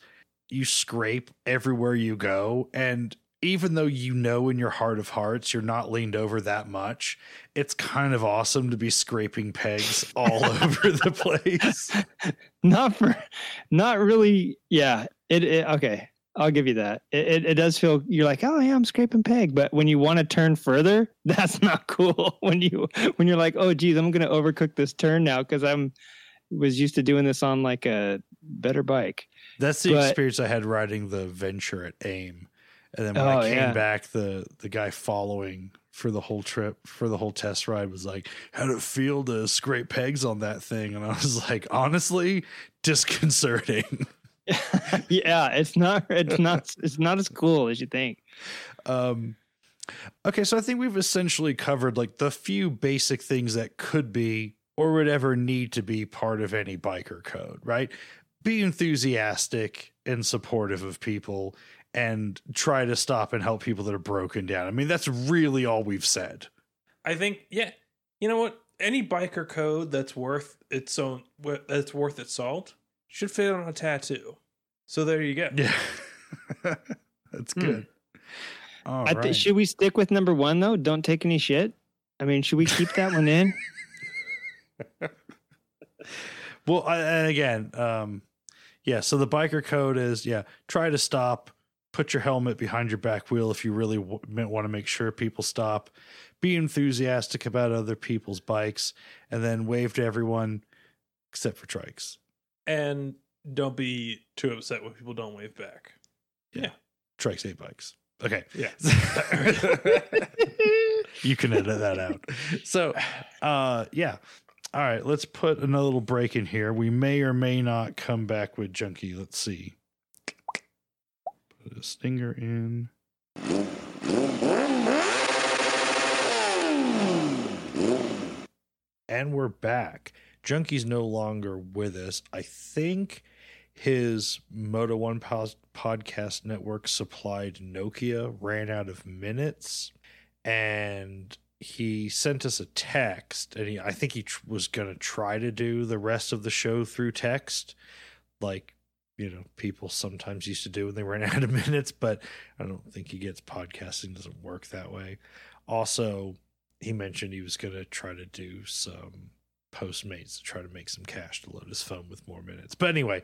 You scrape everywhere you go and even though you know in your heart of hearts you're not leaned over that much, it's kind of awesome to be scraping pegs [laughs] all over the place. not for, not really. Yeah. It, it okay. I'll give you that. It, it, it does feel you're like, oh yeah, I'm scraping peg, but when you want to turn further, [laughs] that's not cool. When you when you're like, oh geez, I'm gonna overcook this turn now because I'm was used to doing this on like a better bike. That's the But- experience I had riding the Venture at AIM. And then when Oh, I came yeah. back, the the guy following for the whole trip, for the whole test ride was like, How'd it feel to scrape pegs on that thing? And I was [laughs] like, honestly, disconcerting. [laughs] yeah, it's not it's not it's not as cool as you think. Um okay, so I think we've essentially covered like the few basic things that could be or would ever need to be part of any biker code, right? Be enthusiastic and supportive of people and try to stop and help people that are broken down. I mean, that's really all we've said. I think, yeah, you know what? Any biker code that's worth its own, that's worth its salt, should fit on a tattoo. So there you go. Yeah. [laughs] that's Hmm. good. All I right. should we stick with number one though? Don't take any shit. I mean, should we keep that one in? [laughs] Well, I, and again, um, yeah. So the biker code is yeah. Try to stop. Put your helmet behind your back wheel if you really w- want to make sure people stop. Be enthusiastic about other people's bikes, and then wave to everyone except for trikes. And don't be too upset when people don't wave back. Yeah. Trikes hate bikes. Okay. Yeah. [laughs] [laughs] you can edit that out. So, uh, yeah. All right, let's put another little break in here. We may or may not come back with Junkie. Let's see. Put a stinger in. And we're back. Junkie's no longer with us. I think his Moto One podcast network supplied Nokia ran out of minutes, and he sent us a text. And he, I think he tr- was going to try to do the rest of the show through text, like you know people sometimes used to do when they ran [laughs] out of minutes. But I don't think he gets podcasting doesn't work that way. Also, he mentioned he was going to try to do some Postmates to try to make some cash to load his phone with more minutes. But anyway,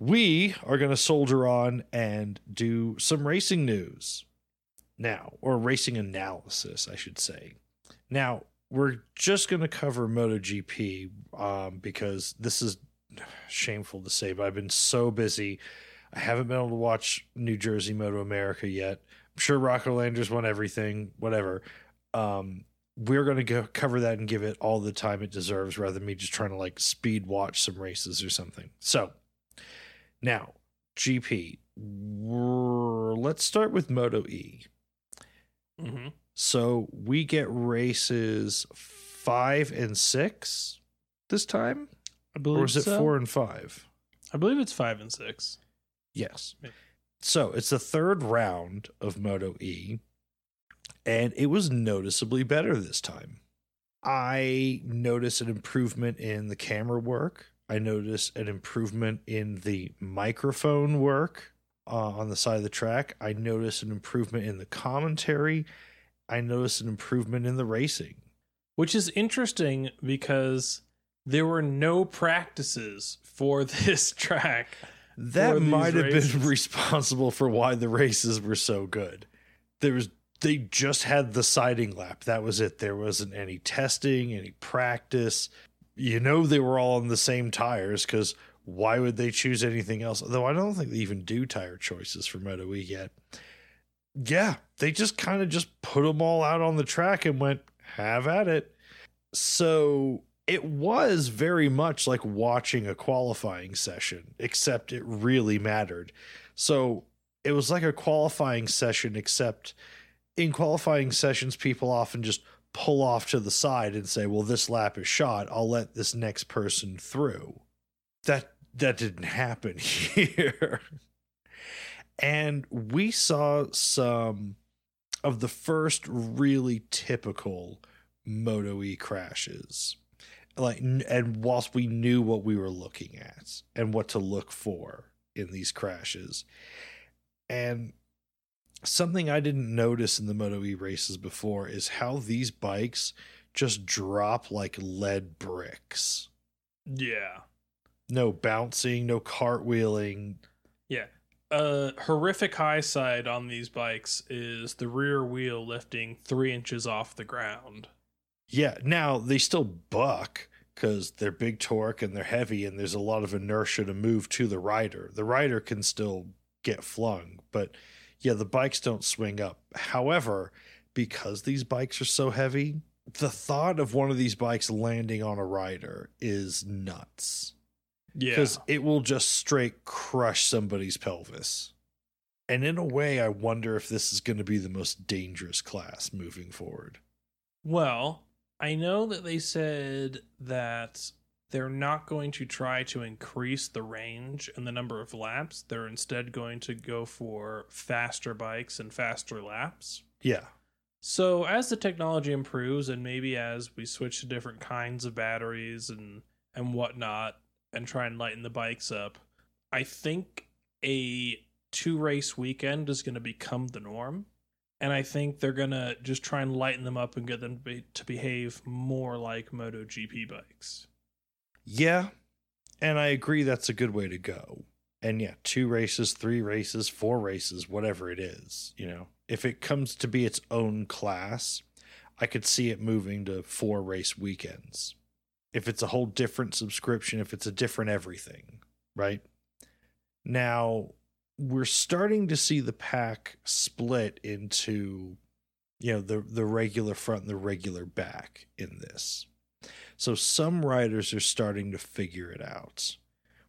we are going to soldier on and do some racing news now, or racing analysis, I should say. Now, we're just going to cover MotoGP um, because this is shameful to say, but I've been so busy. I haven't been able to watch New Jersey Moto America yet. I'm sure Rocco Landers won everything, whatever. Um, we're going to go cover that and give it all the time it deserves rather than me just trying to like speed watch some races or something. So, now, GP. Let's start with Moto E. Mm-hmm. So we get races five and six this time, I believe or is it so. four and five? I believe it's five and six. Yes. So it's the third round of Moto E, and it was noticeably better this time. I noticed an improvement in the camera work. I noticed an improvement in the microphone work uh, on the side of the track. I noticed an improvement in the commentary. I noticed an improvement in the racing. Which is interesting because there were no practices for [laughs] this track. That might have races. been responsible for why the races were so good. There was they just had the sighting lap. That was it. There wasn't any testing, any practice. You know they were all on the same tires because why would they choose anything else? Though I don't think they even do tire choices for Moto E yet. Yeah, they just kind of just put them all out on the track and went, have at it. So it was very much like watching a qualifying session, except it really mattered. So it was like a qualifying session, except in qualifying sessions, people often just pull off to the side and say, Well, this lap is shot. I'll let this next person through. That that didn't happen [laughs] here. and we saw some of the first really typical Moto E crashes. Like, and whilst we knew what we were looking at and what to look for in these crashes, and something I didn't notice in the Moto E races before is how these bikes just drop like lead bricks. Yeah. No bouncing, no cartwheeling. Yeah. A horrific high side on these bikes is the rear wheel lifting three inches off the ground. Yeah, now they still buck because they're big torque and they're heavy, and there's a lot of inertia to move to the rider. The rider can still get flung, but yeah, the bikes don't swing up. However, because these bikes are so heavy, the thought of one of these bikes landing on a rider is nuts Yeah. because it will just straight crush somebody's pelvis. And in a way, I wonder if this is going to be the most dangerous class moving forward. Well, I know that they said that they're not going to try to increase the range and the number of laps. They're instead going to go for faster bikes and faster laps. Yeah. So, as the technology improves, and maybe as we switch to different kinds of batteries and and whatnot, and try and lighten the bikes up, I think a two race weekend is going to become the norm, and I think they're to just try and lighten them up and get them to, be, to behave more like MotoGP bikes. Yeah. And I agree that's a good way to go. And yeah, two races, three races, four races, whatever it is, you know, if it comes to be its own class, I could see it moving to four race weekends. If it's a whole different subscription, if it's a different everything, right? Now, we're starting to see the pack split into, you know, the the regular front and the regular back in this. So some riders are starting to figure it out.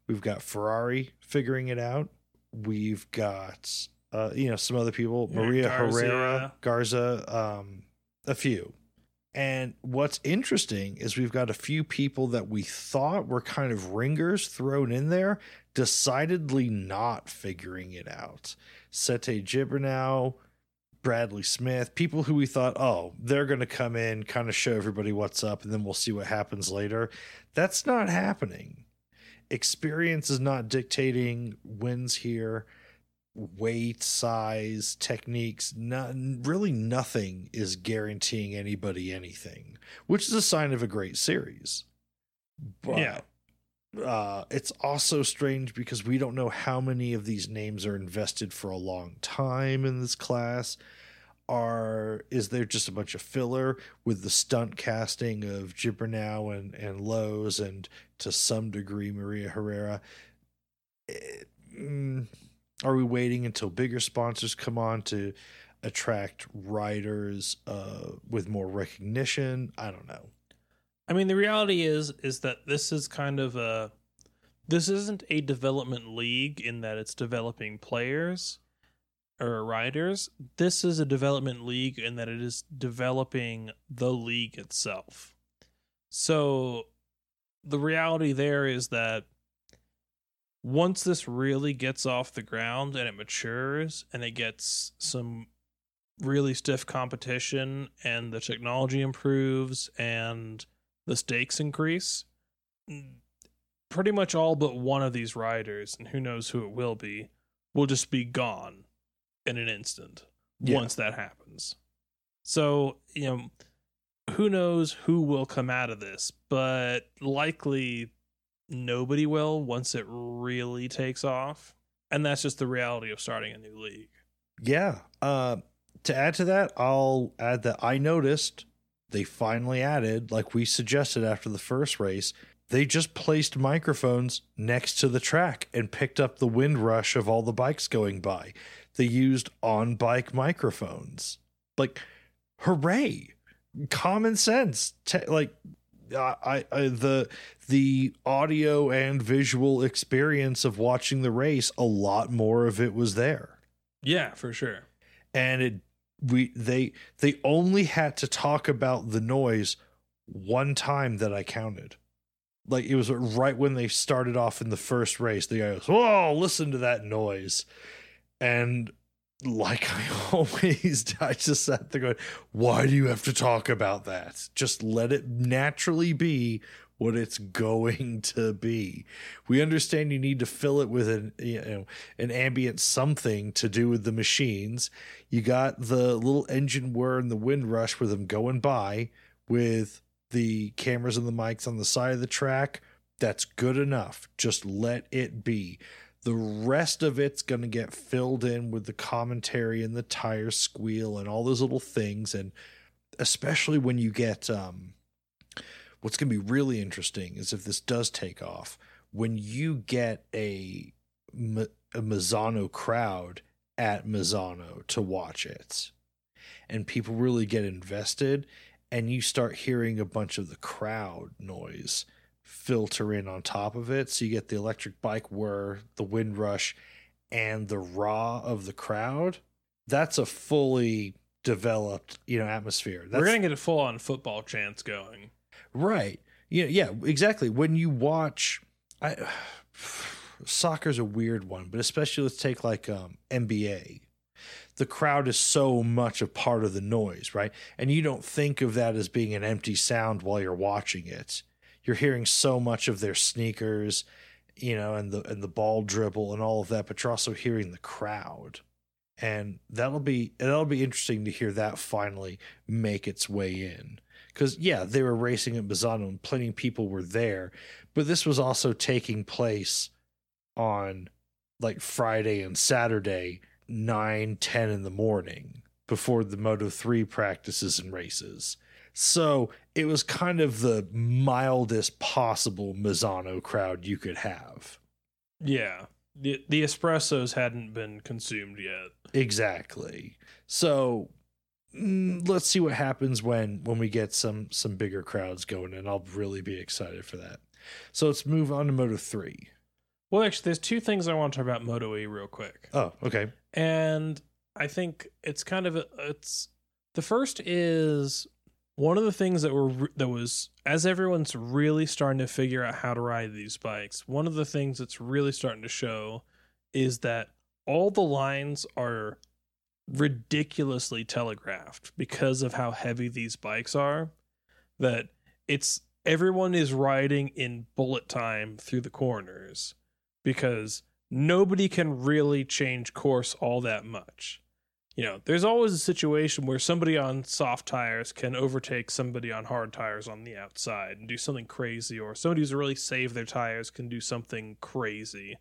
We've got Ferrari figuring it out. We've got uh, you know some other people, Yeah, Maria Garzo. Herrera, Garzo, um, a few. And what's interesting is we've got a few people that we thought were kind of ringers thrown in there, decidedly not figuring it out. Sete Gibernau, Bradley Smith, people who we thought, oh, they're going to come in, kind of show everybody what's up, and then we'll see what happens later. That's not happening. Experience is not dictating wins here. Weight, size, techniques, not, really nothing is guaranteeing anybody anything, which is a sign of a great series. But Yeah. Uh, it's also strange because we don't know how many of these names are invested for a long time in this class. Are is there just a bunch of filler with the stunt casting of Gibernau and and Lowe's and to some degree Maria Herrera? Eh, mm, are we waiting until bigger sponsors come on to attract riders uh, with more recognition? I don't know. I mean, the reality is is that this is kind of a this isn't a development league in that it's developing players or riders. This is a development league in that it is developing the league itself. So the reality there is that once this really gets off the ground and it matures and it gets some really stiff competition and the technology improves and the stakes increase, pretty much all but one of these riders, and who knows who it will be, will just be gone in an instant Yeah. once that happens. So, you know, who knows who will come out of this, but likely nobody will once it really takes off. And that's just the reality of starting a new league. Yeah. Uh, to add to that, I'll add that I noticed they finally added, like we suggested after the first race, they just placed microphones next to the track and picked up the wind rush of all the bikes going by. They used on bike microphones. Like, hooray! Common sense. Te- like, I, I, I the the audio and visual experience of watching the race, a lot more of it was there Yeah, for sure. and it we they they only had to talk about the noise one time that I counted. Like it was right when they started off in the first race. The guy goes, "Whoa, listen to that noise," and like [laughs] I always, I just sat there going, why do you have to talk about that? Just let it naturally be what it's [laughs] going to be. We understand you need to fill it with an you know an ambient something to do with the machines. You got the little engine whir and the wind rush with them going by with the cameras and the mics on the side of the track. That's good enough. Just let it be. The rest of it's going to get filled in with the commentary and the tire squeal and all those little things. And especially when you get, um, what's going to be really interesting is if this does take off, when you get a, a Misano crowd at Misano to watch it and people really get invested and you start hearing a bunch of the crowd noise filter in on top of it. So you get the electric bike whir, the wind rush, and the raw of the crowd. That's a fully developed, you know, atmosphere. That's, We're gonna get a full on football chance going. Right. Yeah, yeah, exactly. When you watch, I, [sighs] soccer's a weird one, but especially let's take like um, NBA. The crowd is so much a part of the noise, right? And you don't think of that as being an empty sound while you're watching it you're hearing so much of their sneakers, you know, and the and the ball dribble and all of that, but you're also hearing the crowd. And that'll be that'll be interesting to hear that finally make its way in. Because yeah, they were racing at Misano and plenty of people were there, but this was also taking place on like Friday and Saturday, 9, 10 in the morning before the Moto 3 practices and races. So it was kind of the mildest possible Misano crowd you could have. Yeah. The the espressos hadn't been consumed yet. Exactly. So mm, let's see what happens when when we get some some bigger crowds going and I'll really be excited for that. So let's move on to Moto 3. Well, actually, there's two things I want to talk about Moto E real quick. Oh, okay. And I think it's kind of a, it's the first is one of the things that were that was as everyone's really starting to figure out how to ride these bikes one of the things that's really starting to show is that all the lines are ridiculously telegraphed because of how heavy these bikes are that it's everyone is riding in bullet time through the corners because nobody can really change course all that much you know, there's always a situation where somebody on soft tires can overtake somebody on hard tires on the outside and do something crazy, or somebody who's really saved their tires can do something crazy.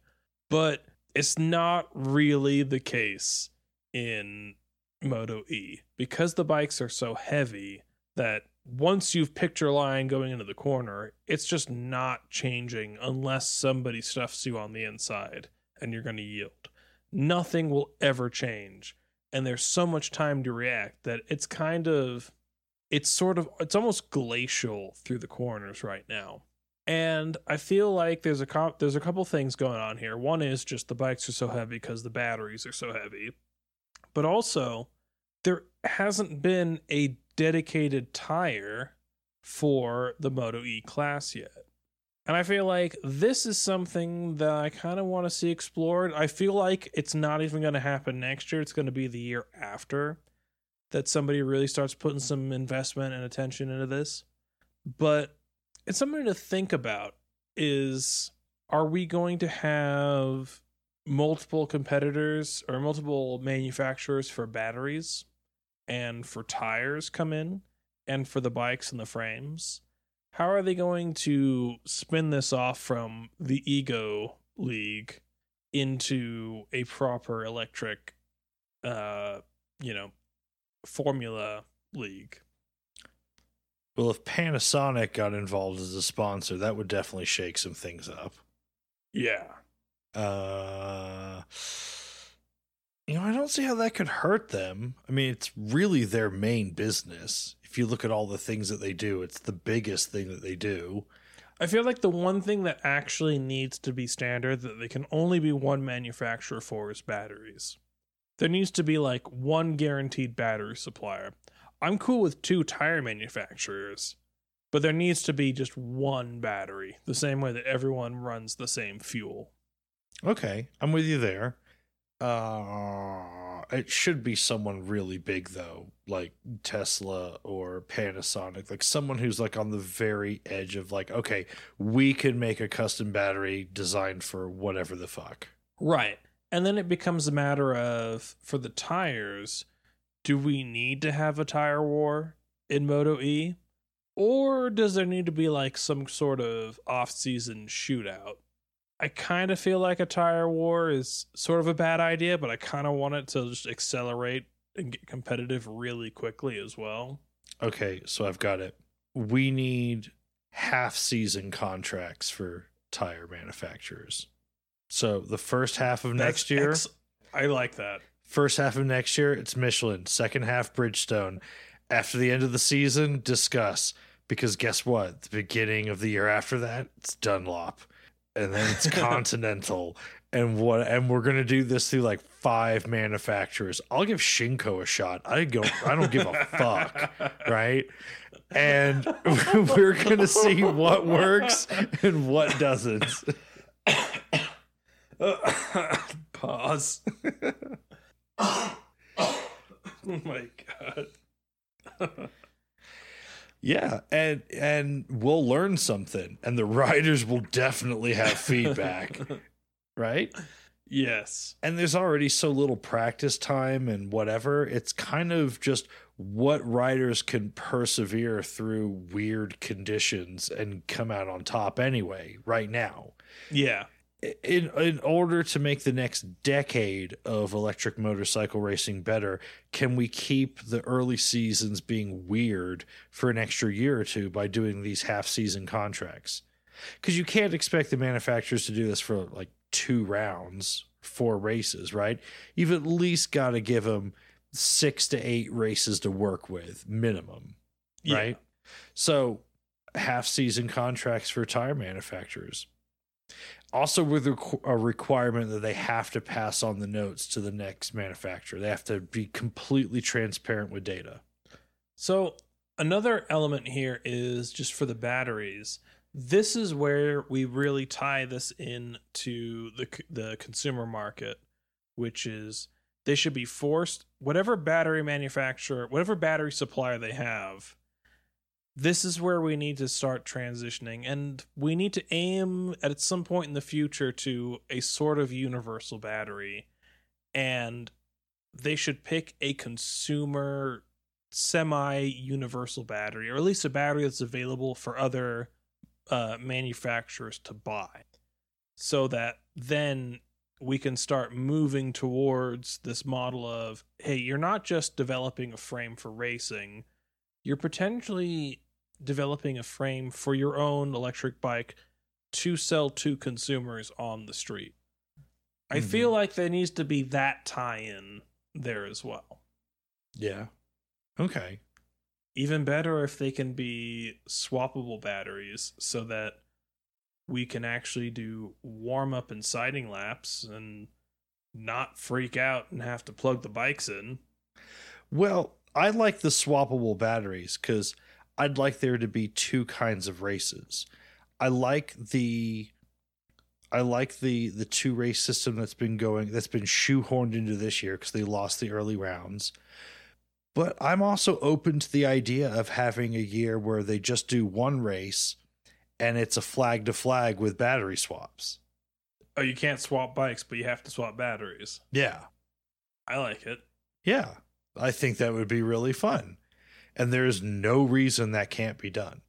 But it's not really the case in Moto E because the bikes are so heavy that once you've picked your line going into the corner, it's just not changing unless somebody stuffs you on the inside and you're going to yield. Nothing will ever change and there's so much time to react that it's kind of it's sort of it's almost glacial through the corners right now. And i feel like there's a comp, there's a couple things going on here. One is just the bikes are so heavy because the batteries are so heavy but also there hasn't been a dedicated tire for the moto e class yet and I feel like this is something that I kind of want to see explored. I feel like it's not even going to happen next year. It's going to be the year after that somebody really starts putting some investment and attention into this. But it's something to think about is are we going to have multiple competitors or multiple manufacturers for batteries and for tires come in and for the bikes and the frames? how are they going to spin this off from the ego league into a proper electric uh you know formula league well if panasonic got involved as a sponsor that would definitely shake some things up yeah uh you know i don't see how that could hurt them i mean it's really their main business if you look at all the things that they do, it's the biggest thing that they do. I feel like the one thing that actually needs to be standard that they can only be one manufacturer for is batteries. There needs to be like one guaranteed battery supplier. I'm cool with two tire manufacturers, but there needs to be just one battery, the same way that everyone runs the same fuel. Okay, I'm with you there. Uh it should be someone really big though, like Tesla or Panasonic, like someone who's like on the very edge of like, okay, we can make a custom battery designed for whatever the fuck. Right. And then it becomes a matter of for the tires, do we need to have a tire war in Moto E? Or does there need to be like some sort of off season shootout? I kind of feel like a tire war is sort of a bad idea, but I kind of want it to just accelerate and get competitive really quickly as well. Okay, so I've got it. We need half season contracts for tire manufacturers. So the first half of next That's year, ex- I like that. first half of next year, it's Michelin. Second half, Bridgestone. After the end of the season, discuss. Because guess what? The beginning of the year after that, it's Dunlop. And then it's [laughs] Continental. And what and we're gonna do this through like five manufacturers. I'll give Shinko a shot. I go I don't give a fuck. [laughs] Right? And [laughs] we're gonna see what works and what doesn't. [coughs] Pause. [coughs] oh my god. Yeah, and and we'll learn something, and the [laughs] riders will definitely have feedback, [laughs] right? Yes. And there's already so little practice time and whatever. It's kind of just what riders can persevere through weird conditions and come out on top anyway. Right now, Yeah. In in order to make the next decade of electric motorcycle racing better, can we keep the early seasons being weird for an extra year or two by doing these half season contracts? Because you can't expect the manufacturers to do this for like two rounds, four races, right? You've at least got to give them six to eight races to work with minimum, Yeah. right? So half season contracts for tire manufacturers. Also, with a requirement that they have to pass on the notes to the next manufacturer, they have to be completely transparent with data. So another element here is just for the batteries. This is where we really tie this in to the the consumer market, which is they should be forced whatever battery manufacturer, whatever battery supplier they have. This is where we need to start transitioning and we need to aim at some point in the future to a sort of universal battery and they should pick a consumer semi universal battery, or at least a battery that's available for other uh, manufacturers to buy, so that then we can start moving towards this model of hey, you're not just developing a frame for racing, you're potentially developing a frame for your own electric bike to sell to consumers on the street. I Mhm. feel like there needs to be that tie in there as well. Yeah. Okay. even better if they can be swappable batteries so that we can actually do warm up and sighting laps and not freak out and have to plug the bikes in. Well, I like the swappable batteries because I'd like there to be two kinds of races. I like the I like the the two race system that's been going that's been shoehorned into this year because they lost the early rounds. But I'm also open to the idea of having a year where they just do one race and it's a flag to flag with battery swaps. Oh, you can't swap bikes, but you have to swap batteries. Yeah. I like it. Yeah. I think that would be really fun. And there's no reason that can't be done.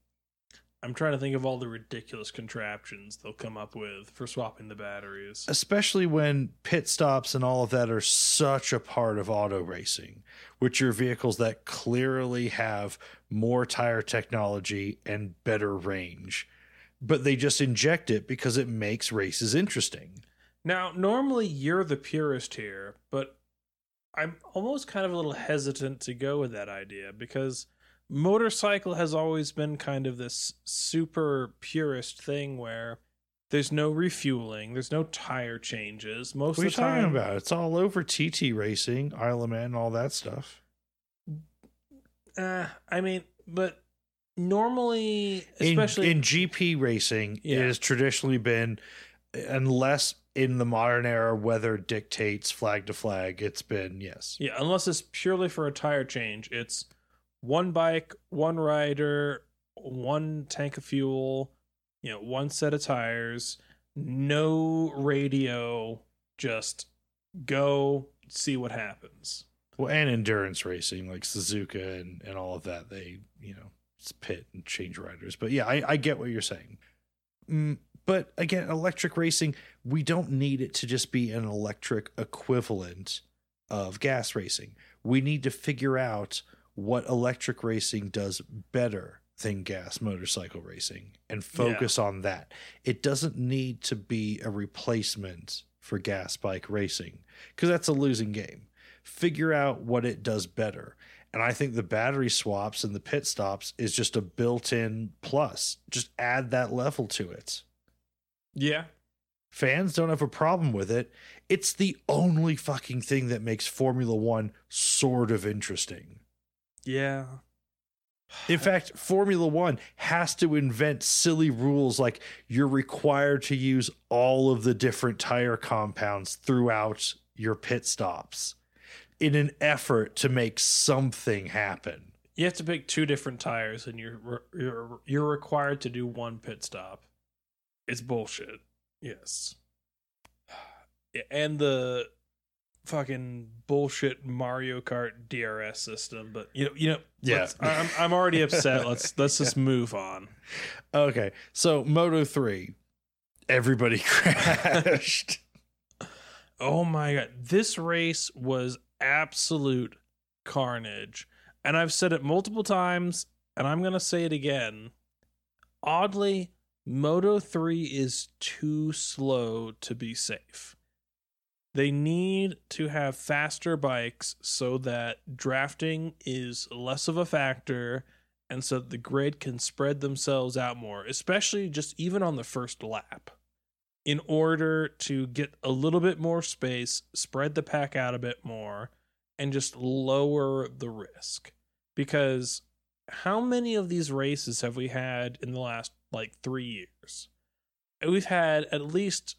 I'm trying to think of all the ridiculous contraptions they'll come up with for swapping the batteries. especially when pit stops and all of that are such a part of auto racing, which are vehicles that clearly have more tire technology and better range, but they just inject it because it makes races interesting. Now, normally you're the purist here, but I'm almost kind of a little hesitant to go with that idea because motorcycle has always been kind of this super purist thing where there's no refueling, there's no tire changes. Most What are you time, talking about? It's all over TT racing, Isle of Man, all that stuff. Uh, I mean, but normally, In, especially in GP racing, Yeah. it has traditionally been unless in the modern era, weather dictates flag to flag. It's been yes. Yeah, unless it's purely for a tire change, it's one bike, one rider, one tank of fuel, you know, one set of tires, no radio, just go see what happens. Well, and endurance racing like Suzuka and, and all of that, they, you know, it's pit and change riders. But yeah, I, I get what you're saying. Mm, but again, electric racing, we don't need it to just be an electric equivalent of gas racing. We need to figure out what electric racing does better than gas motorcycle racing and focus on that. It doesn't need to be a replacement for gas bike racing because that's a losing game. Figure out what it does better. And I think the battery swaps and the pit stops is just a built in plus. Just add that level to it. Yeah. Fans don't have a problem with it. It's the only fucking thing that makes Formula One sort of interesting. Yeah. In fact, Formula One has to invent silly rules like you're required to use all of the different tire compounds throughout your pit stops in an effort to make something happen. You have to pick two different tires and you're you're you're required to do one pit stop. It's bullshit. Yes. And the fucking bullshit Mario Kart DRS system, but you know, you know, Yeah. I'm I'm already [laughs] upset. Let's let's just move on. Okay, so Moto 3, everybody [laughs] crashed. Oh my god, this race was absolute carnage. And I've said it multiple times and I'm going to say it again. Oddly, Moto 3 is too slow to be safe. They need to have faster bikes so that drafting is less of a factor and so the grid can spread themselves out more, especially just even on the first lap in order to get a little bit more space, spread the pack out a bit more, and just lower the risk. Because how many of these races have we had in the last like three years? We've had at least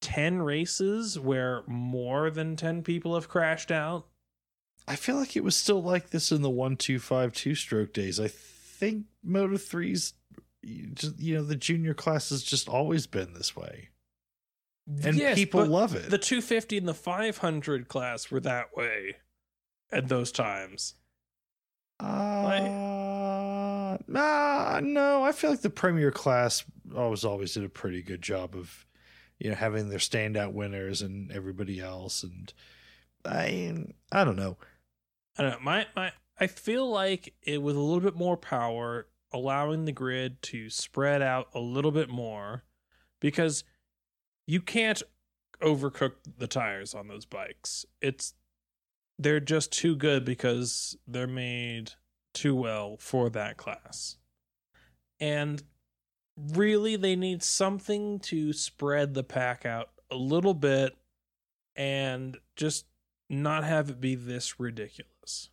10 races where more than 10 people have crashed out. I feel like it was still like this in the 1252 stroke days. I think Moto 3's you know the junior class has just always been this way. And Yes, people love it. The 250 and the 500 class were that way at those times. Uh, nah, no, I feel like the premier class always always did a pretty good job of you know having their standout winners and everybody else and I I don't know. I don't know. My my I feel like it with a little bit more power, allowing the grid to spread out a little bit more, because you can't overcook the tires on those bikes. It's they're just too good because they're made too well for that class. And really they need something to spread the pack out a little bit and just not have it be this ridiculous.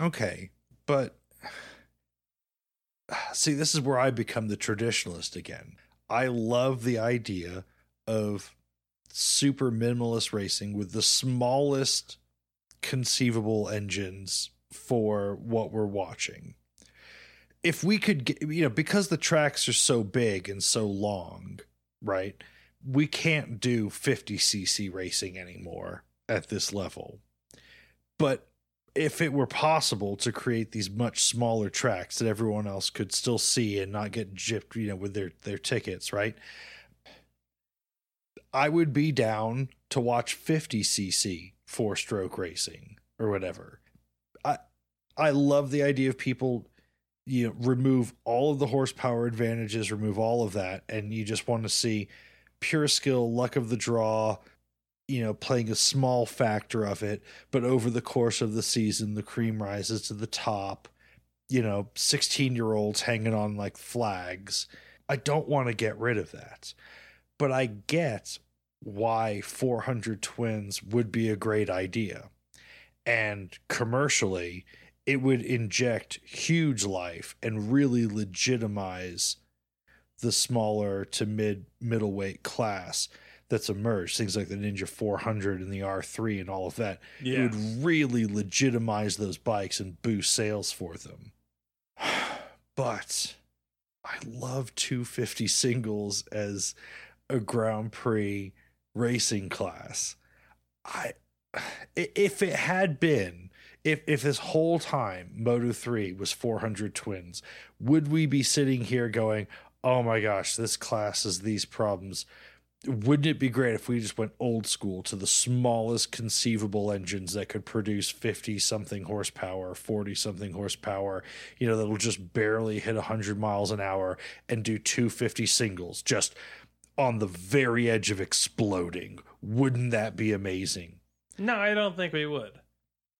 Okay, but [sighs] see, this is where I become the traditionalist again. I love the idea of super minimalist racing with the smallest conceivable engines for what we're watching. If we could get, you know, because the tracks are so big and so long, right? We can't do 50cc racing anymore at this level. But if it were possible to create these much smaller tracks that everyone else could still see and not get gypped, you know, with their their tickets, right? I would be down to watch 50cc four stroke racing or whatever. I love the idea of people you know remove all of the horsepower advantages, remove all of that and you just want to see pure skill, luck of the draw, you know, playing a small factor of it, but over the course of the season, the cream rises to the top. You know, 16 year olds hanging on like flags. I don't want to get rid of that, but I get why 400 twins would be a great idea. And commercially, it would inject huge life and really legitimize the smaller to mid middleweight class that's emerged, things like the Ninja 400 and the R3 and all of that, it would really legitimize those bikes and boost sales for them. [sighs] But I love 250 singles as a Grand Prix racing class. I- if it had been if if this whole time Moto 3 was 400 twins, would we be sitting here going, "Oh my gosh, this class has these problems." Wouldn't it be great if we just went old school to the smallest conceivable engines that could produce 50 something horsepower, 40 something horsepower, you know, that'll just barely hit 100 miles an hour and do 250 singles just on the very edge of exploding? Wouldn't that be amazing? No, I don't think we would.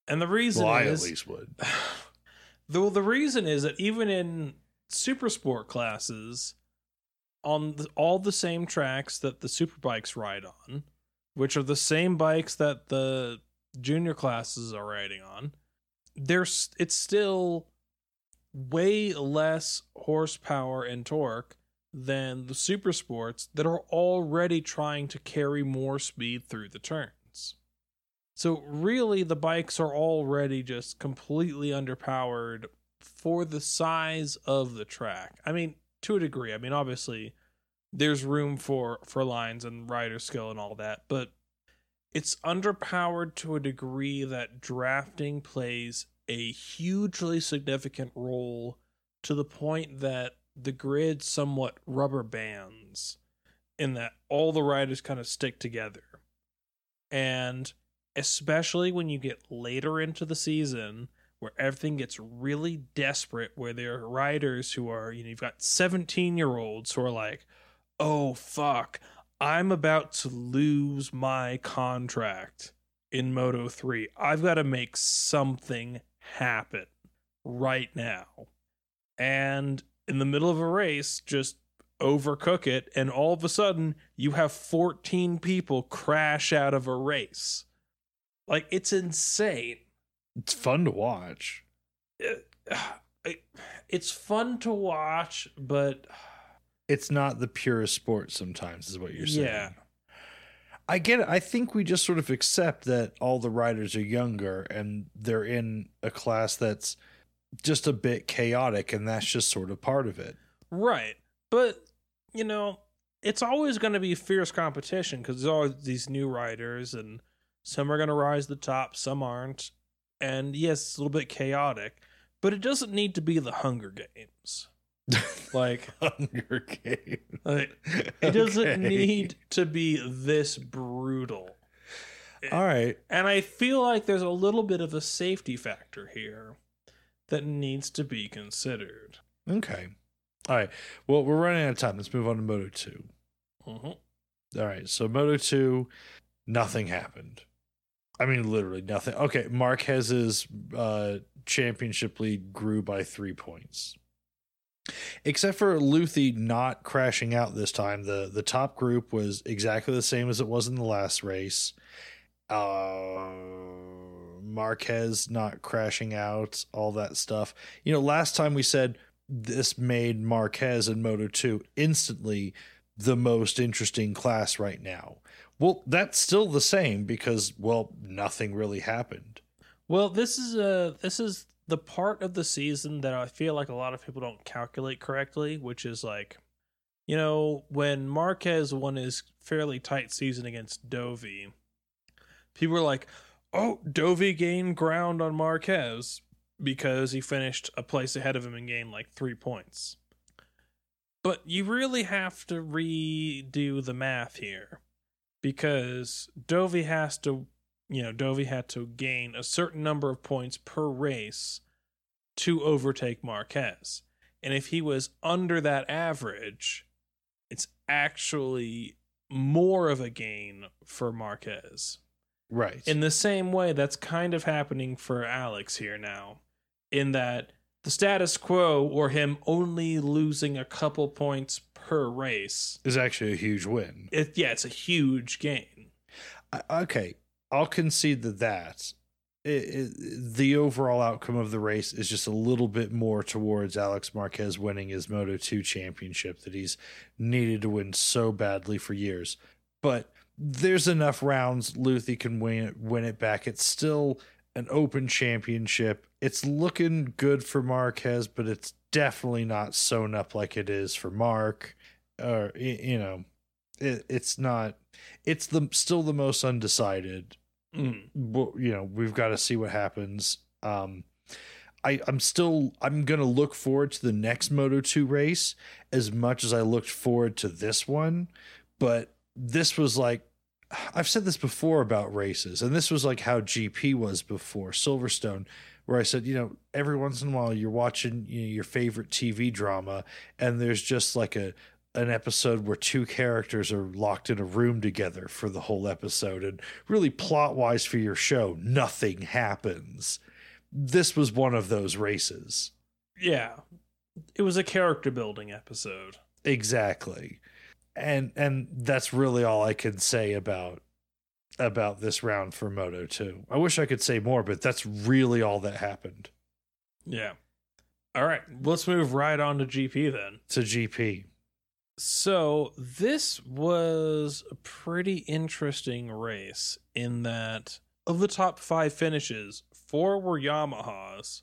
And the reason Well, I is at least would. [sighs] Though the reason is that even in super sport classes, on the, all the same tracks that the super bikes ride on, which are the same bikes that the junior classes are riding on, there's it's still way less horsepower and torque than the super sports that are already trying to carry more speed through the turns. So really the bikes are already just completely underpowered for the size of the track. I mean, to a degree. I mean, obviously there's room for for lines and rider skill and all that, but it's underpowered to a degree that drafting plays a hugely significant role to the point that the grid somewhat rubber bands in that all the riders kind of stick together. And especially when you get later into the season where everything gets really desperate where there are riders who are you know you've got 17 year olds who are like oh fuck i'm about to lose my contract in moto 3 i've got to make something happen right now. And in the middle of a race just overcook it and all of a sudden you have 14 people crash out of a race like it's insane It's fun to watch. it- it- [sighs] it's fun to watch, but It's not the purest sport sometimes, is what you're saying. Yeah. I get it. I think we just sort of accept that all the riders are younger and they're in a class that's just a bit chaotic, and that's just sort of part of it. right. But you know, it's always going to be fierce competition because there's always these new riders, and some are going to rise to the top, some aren't. And yes, it's a little bit chaotic, but it doesn't need to be the Hunger Games. [laughs] Like, Hunger Games. like it doesn't need to be this brutal. All right. And I feel like there's a little bit of a safety factor here that needs to be considered. Okay. All right. Well, we're running out of time. Let's move on to Moto 2. Mhm. All right. So Moto 2, nothing happened. I mean, literally nothing. Okay. Marquez's uh, championship lead grew by three points. Except for Luthi not crashing out this time. The the top group was exactly the same as it was in the last race. Uh Marquez not crashing out, all that stuff. You know, last time we said this made Marquez and Moto 2 instantly the most interesting class right now. Well, that's still the same because well, nothing really happened. Well, this is a this is the part of the season that I feel like a lot of people don't calculate correctly, which is like, you know, when Marquez won his fairly tight season against Dovi, people were like, "Oh, Dovi gained ground on Marquez because he finished a place ahead of him and gained like three points." But you really have to redo the math here because Dovi has to you know, Dovi had to gain a certain number of points per race to overtake Marquez. And if he was under that average, it's actually more of a gain for Marquez. Right. In the same way, that's kind of happening for Alex here now, in that the status quo, or him only losing a couple points per race, is actually a huge win. it, yeah, it's a huge gain. I- okay, I'll concede that that it, it, the overall outcome of the race is just a little bit more towards Alex Marquez winning his Moto 2 championship that he's needed to win so badly for years. But there's enough rounds Luthi can win it, win it back. It's still an open championship. It's looking good for Marquez, but it's definitely not sewn up like it is for Mark. Or you know, it, it's not. It's the still the most undecided. Mm. Well, You know, we've got to see what happens. Um, I, I'm still I'm gonna look forward to the next Moto 2 race as much as I looked forward to this one, but this was like I've said this before about races, and this was like how GP was before Silverstone, where I said, you know, every once in a while you're watching you know, your favorite TV drama, and there's just like a an episode where two characters are locked in a room together for the whole episode, and really plot wise for your show, nothing happens. This was one of those races. Yeah. It was a character building episode. Exactly. And and that's really all I can say about about this round for Moto 2. I wish I could say more, but that's really all that happened Yeah. All right. Let's move right on to GP then. to GP. So this was a pretty interesting race in that of the top five finishes, four were Yamahas,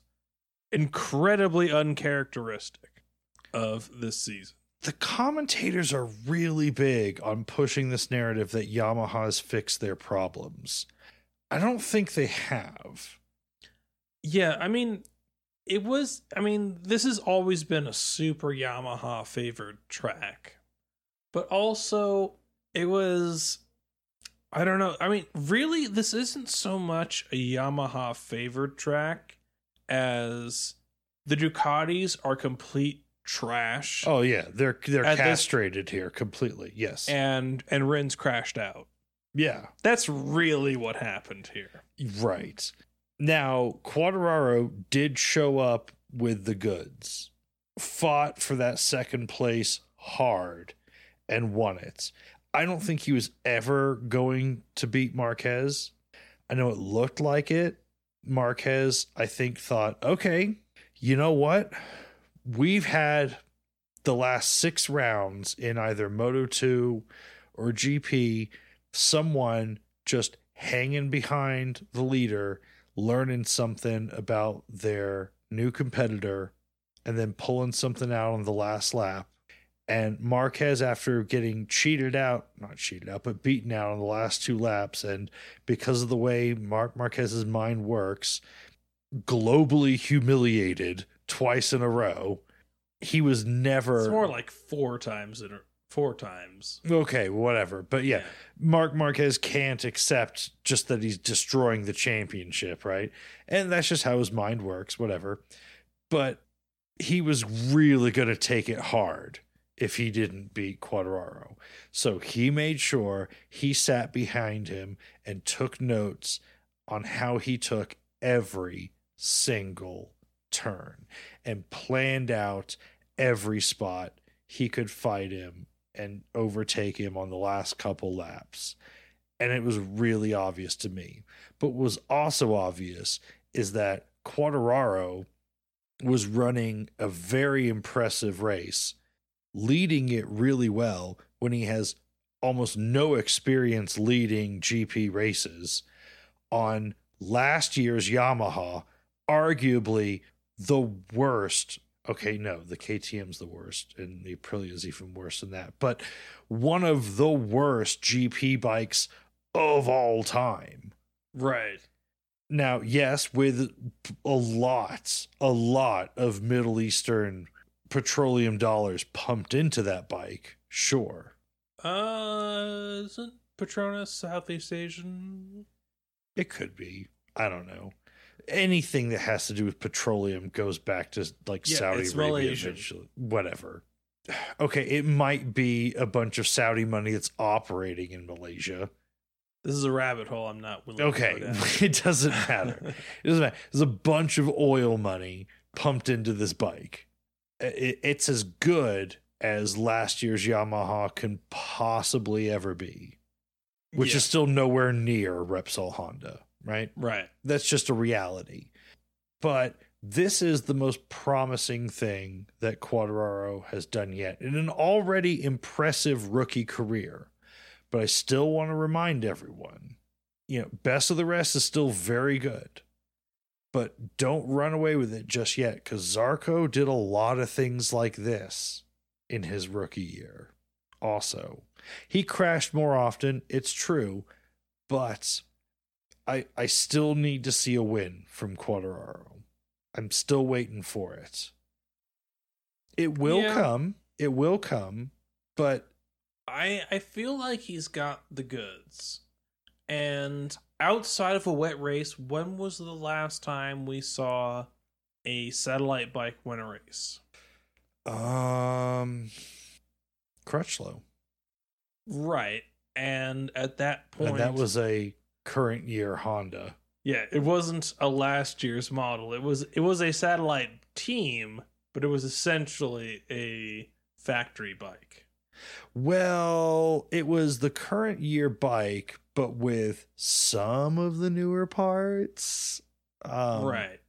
incredibly uncharacteristic of this season. The commentators are really big on pushing this narrative that Yamaha's fixed their problems. I don't think they have. Yeah, I mean, it was. I mean, this has always been a super Yamaha favored track, but also it was. I don't know. I mean, really, this isn't so much a Yamaha favored track as the Ducatis are complete trash, Oh yeah, they're they're At this- castrated here completely. Yes. and and Rins crashed out. yeah. That's really what happened here. Right. Now, Quartararo did show up with the goods, fought for that second place hard, and won it. I don't think he was ever going to beat Marquez. I know it looked like it. Marquez, I think, thought, okay, you know what? We've had the last six rounds in either Moto 2 or GP, someone just hanging behind the leader, learning something about their new competitor, and then pulling something out on the last lap. And Marquez, after getting cheated out, not cheated out, but beaten out on the last two laps, and because of the way Mark Marquez's mind works, globally humiliated twice in a row. He was never It's more like four times in a, four times. okay, whatever. But yeah, Mark Marquez can't accept just that he's destroying the championship, right? And that's just how his mind works, whatever. But he was really going to take it hard if he didn't beat Quartararo. So he made sure he sat behind him and took notes on how he took every single turn and planned out every spot he could fight him and overtake him on the last couple laps. And it was really obvious to me. But what was also obvious is that Quartararo was running a very impressive race, leading it really well when he has almost no experience leading GP races on last year's Yamaha, arguably the worst. Okay, no, the KTM's the worst, and the Aprilia is even worse than that. But one of the worst GP bikes of all time. Right. Now, yes, with a lot, a lot of Middle Eastern petroleum dollars pumped into that bike, sure. Uh, isn't Petronas Southeast Asian? It could be. I don't know. Anything that has to do with petroleum goes back to like Yeah, Saudi it's Arabia eventually. Whatever. [sighs] Okay, it might be a bunch of Saudi money that's operating in Malaysia. This is a rabbit hole I'm not willing to Okay, [laughs] it doesn't matter. [laughs] It doesn't matter. There's a bunch of oil money pumped into this bike. It, it's as good as last year's Yamaha can possibly ever be, which Yeah, is still nowhere near Repsol Honda, right? right. That's just a reality. But this is the most promising thing that Quartararo has done yet in an already impressive rookie career. But I still want to remind everyone, you know, best of the rest is still very good. But don't run away with it just yet because Zarco did a lot of things like this in his rookie year. Also, he crashed more often, it's true, but I I still need to see a win from Quartararo. I'm still waiting for it. It will Yeah. come. It will come, but I I feel like he's got the goods. And outside of a wet race, when was the last time we saw a satellite bike win a race? um Crutchlow. Right. And at that point And that was a current year Honda. Yeah, it wasn't a last year's model. It was it was a satellite team, but it was essentially a factory bike. Well, it was the current year bike, but with some of the newer parts. Um, right.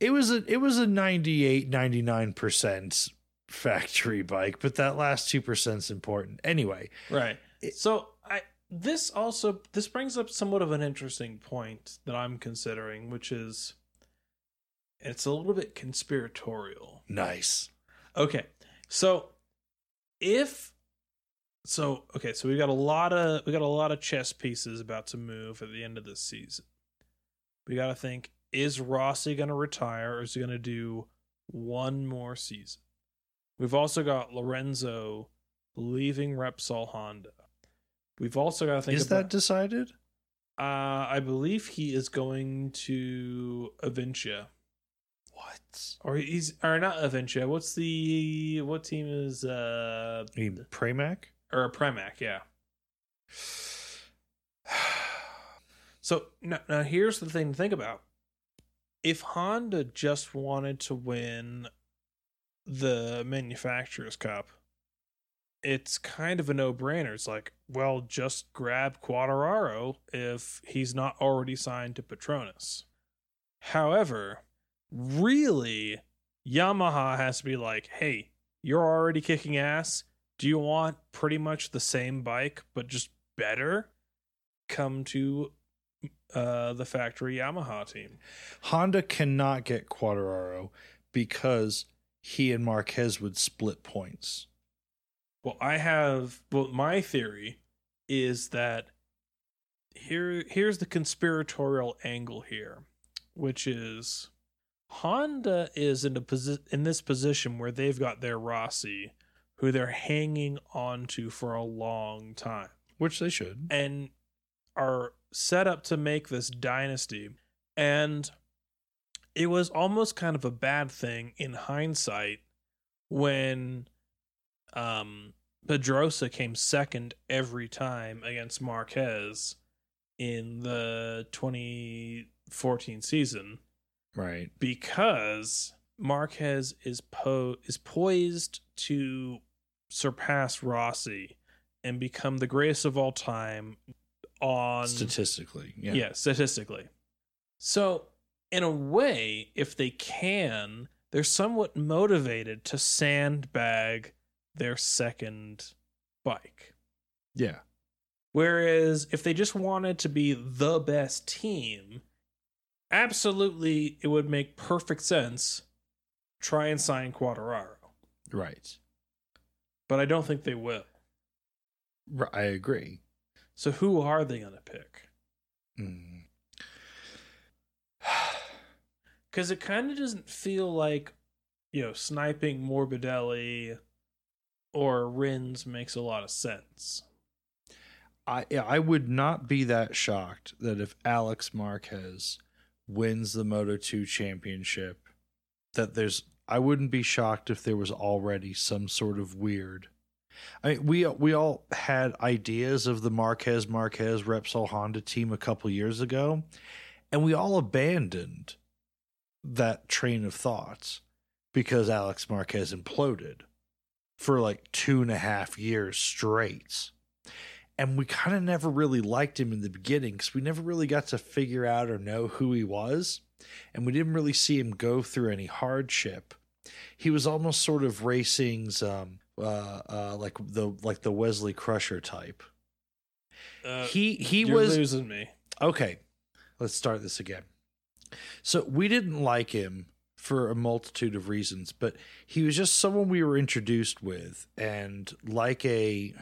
It was a it was a 98 99% factory bike, but that last 2% is important. Anyway, Right. It- so this also this brings up somewhat of an interesting point that I'm considering, which is it's a little bit conspiratorial. nice. Okay. So if so okay, so we got a lot of we got a lot of chess pieces about to move at the end of this season. We got to think is Rossi going to retire or is he going to do one more season? We've also got Lorenzo leaving Repsol Honda. We've also got to think Is about that decided? uh I believe he is going to Avintia. What? Or he's or not Avintia. What's the what team is uh Pramac? or Premac, yeah. [sighs] So now, now here's the thing to think about. If Honda just wanted to win the manufacturers cup, it's kind of a no-brainer. It's like, well, just grab Quartararo if he's not already signed to Petronas. However, really, Yamaha has to be like, hey, you're already kicking ass. Do you want pretty much the same bike but just better? Come to uh, the factory Yamaha team. Honda cannot get Quartararo because he and Marquez would split points. Well, I have. Well, my theory is that here here's the conspiratorial angle here, which is Honda is in a posi- in this position where they've got their Rossi, who they're hanging on to for a long time. Which they should. and are set up to make this dynasty. And it was almost kind of a bad thing in hindsight when um, Pedrosa came second every time against Marquez in the 2014 season Right. because Marquez is po is poised to surpass Rossi and become the greatest of all time on Statistically. Yeah. yeah. statistically. So, in a way, if they can, they're somewhat motivated to sandbag their second bike. Yeah. Whereas if they just wanted to be the best team, absolutely it would make perfect sense. Try and sign Quartararo. Right. But I don't think they will. I agree. So who are they going to pick? [sighs] Mm. Because it kind of doesn't feel like, you know, sniping Morbidelli or Rins makes a lot of sense. I I would not be that shocked that if Alex Marquez wins the Moto 2 championship that there's I wouldn't be shocked if there was already some sort of weird I mean we we all had ideas of the Marquez Marquez Repsol Honda team a couple years ago and we all abandoned that train of thoughts because Alex Marquez imploded for like two and a half years straight and we kind of never really liked him in the beginning because we never really got to figure out or know who he was and we didn't really see him go through any hardship he was almost sort of racing's um uh uh like the like the Wesley Crusher type Uh, he he was losing me. okay. Let's start this again. So we didn't like him for a multitude of reasons, but he was just someone we were introduced with, and like a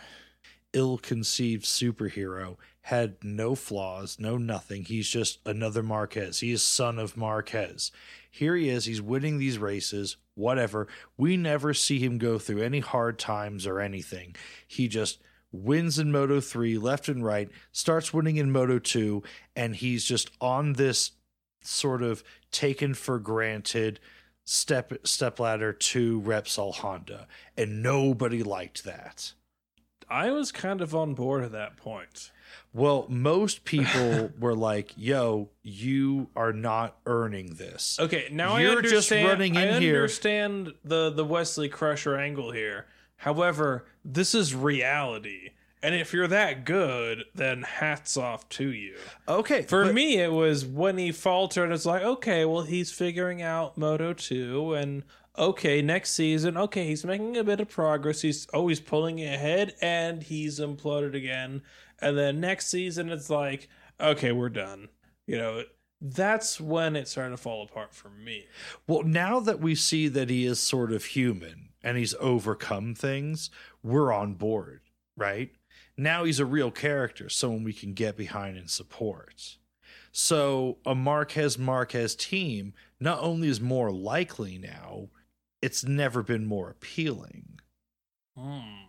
ill-conceived superhero, had no flaws, no nothing. He's just another Marquez. He is son of Marquez. Here he is. He's winning these races. Whatever. We never see him go through any hard times or anything. He just wins in Moto 3 left and right, starts winning in Moto 2, and he's just on this sort of taken for granted step step ladder to Repsol Honda. And nobody liked that. I was kind of on board at that point. Well, most people [laughs] were like, "Yo, you are not earning this." Okay, now You're understand. just running in I here- understand the the Wesley Crusher angle here. However, this is reality, and if you're that good, then hats off to you. Okay, For but- me, it was when he faltered. It's like, okay, well, he's figuring out Moto two, and okay, next season, okay, he's making a bit of progress. He's always pulling ahead, and he's imploded again. And then next season, it's like, okay, we're done. You know, that's when it started to fall apart for me. Well, now that we see that he is sort of human and he's overcome things, we're on board, right? Now he's a real character, someone we can get behind and support. So a Marquez Marquez team not only is more likely now, it's never been more appealing. Hmm.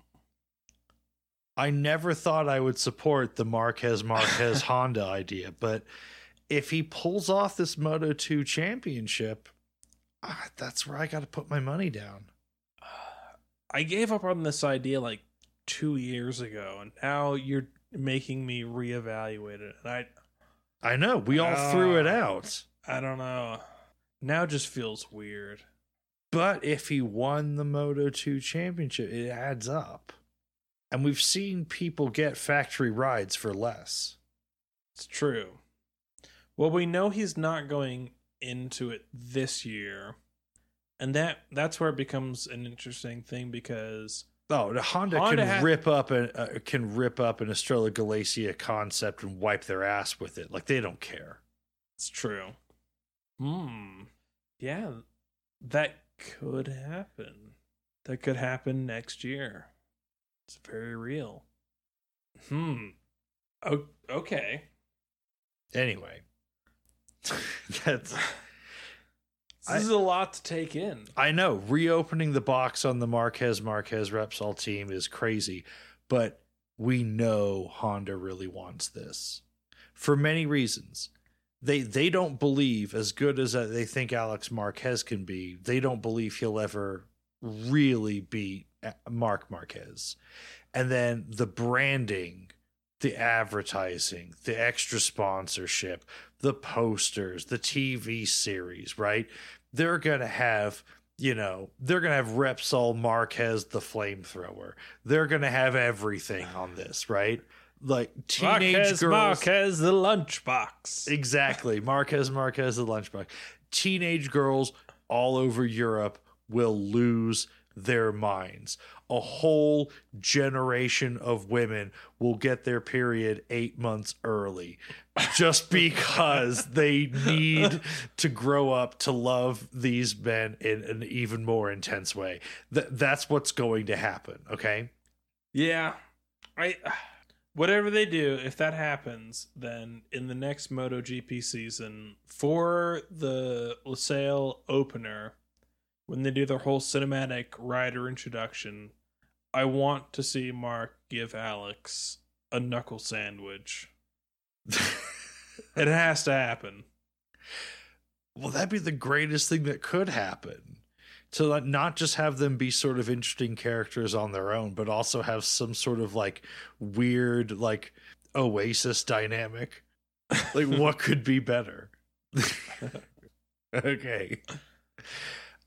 I never thought I would support the Marquez Marquez [laughs] Honda idea, but if he pulls off this Moto 2 championship, ah, that's where I got to put my money down. [sighs] I gave up on this idea like two years ago, and now you're making me reevaluate it. And I, I know, we all threw it Ah. out. I don't know. Now just feels weird. But if he won the Moto 2 championship, it adds up. And we've seen people get factory rides for less. It's true. Well, we know he's not going into it this year, and that that's where it becomes an interesting thing because Oh, the Honda, Honda can rip up an uh, can rip up an Estrella Galicia concept and wipe their ass with it. Like they don't care. it's true. Hmm. Yeah, that could happen. That could happen next year. It's very real. Hmm. Oh, okay. Anyway, [laughs] that's I- is a lot to take in. I know reopening the box on the Marquez Marquez Repsol team is crazy, but we know Honda really wants this for many reasons. They they don't believe as good as they think Alex Marquez can be. They don't believe he'll ever really beat Marc Marquez. And then the branding, the advertising, the extra sponsorship, the posters, the TV series, right? They're going to have, you know, they're going to have Repsol Marquez the flamethrower. They're going to have everything on this, right? Like teenage Marquez, girls. Marquez, the lunchbox. Exactly. Marquez Marquez the lunchbox. Teenage girls all over Europe will lose their minds. A whole generation of women will get their period eight months early just [laughs] because they need to grow up to love these men in an even more intense way. Th- that's what's going to happen. Okay. Yeah, I. [sighs] Whatever they do, if that happens, then in the next MotoGP season for the Losail opener, when they do their whole cinematic rider introduction, I want to see Marc give Alex a knuckle sandwich. It has to happen. well, that'd be the greatest thing that could happen. To not just have them be sort of interesting characters on their own, but also have some sort of like weird, like Oasis dynamic. Like, what could be better? [laughs] okay.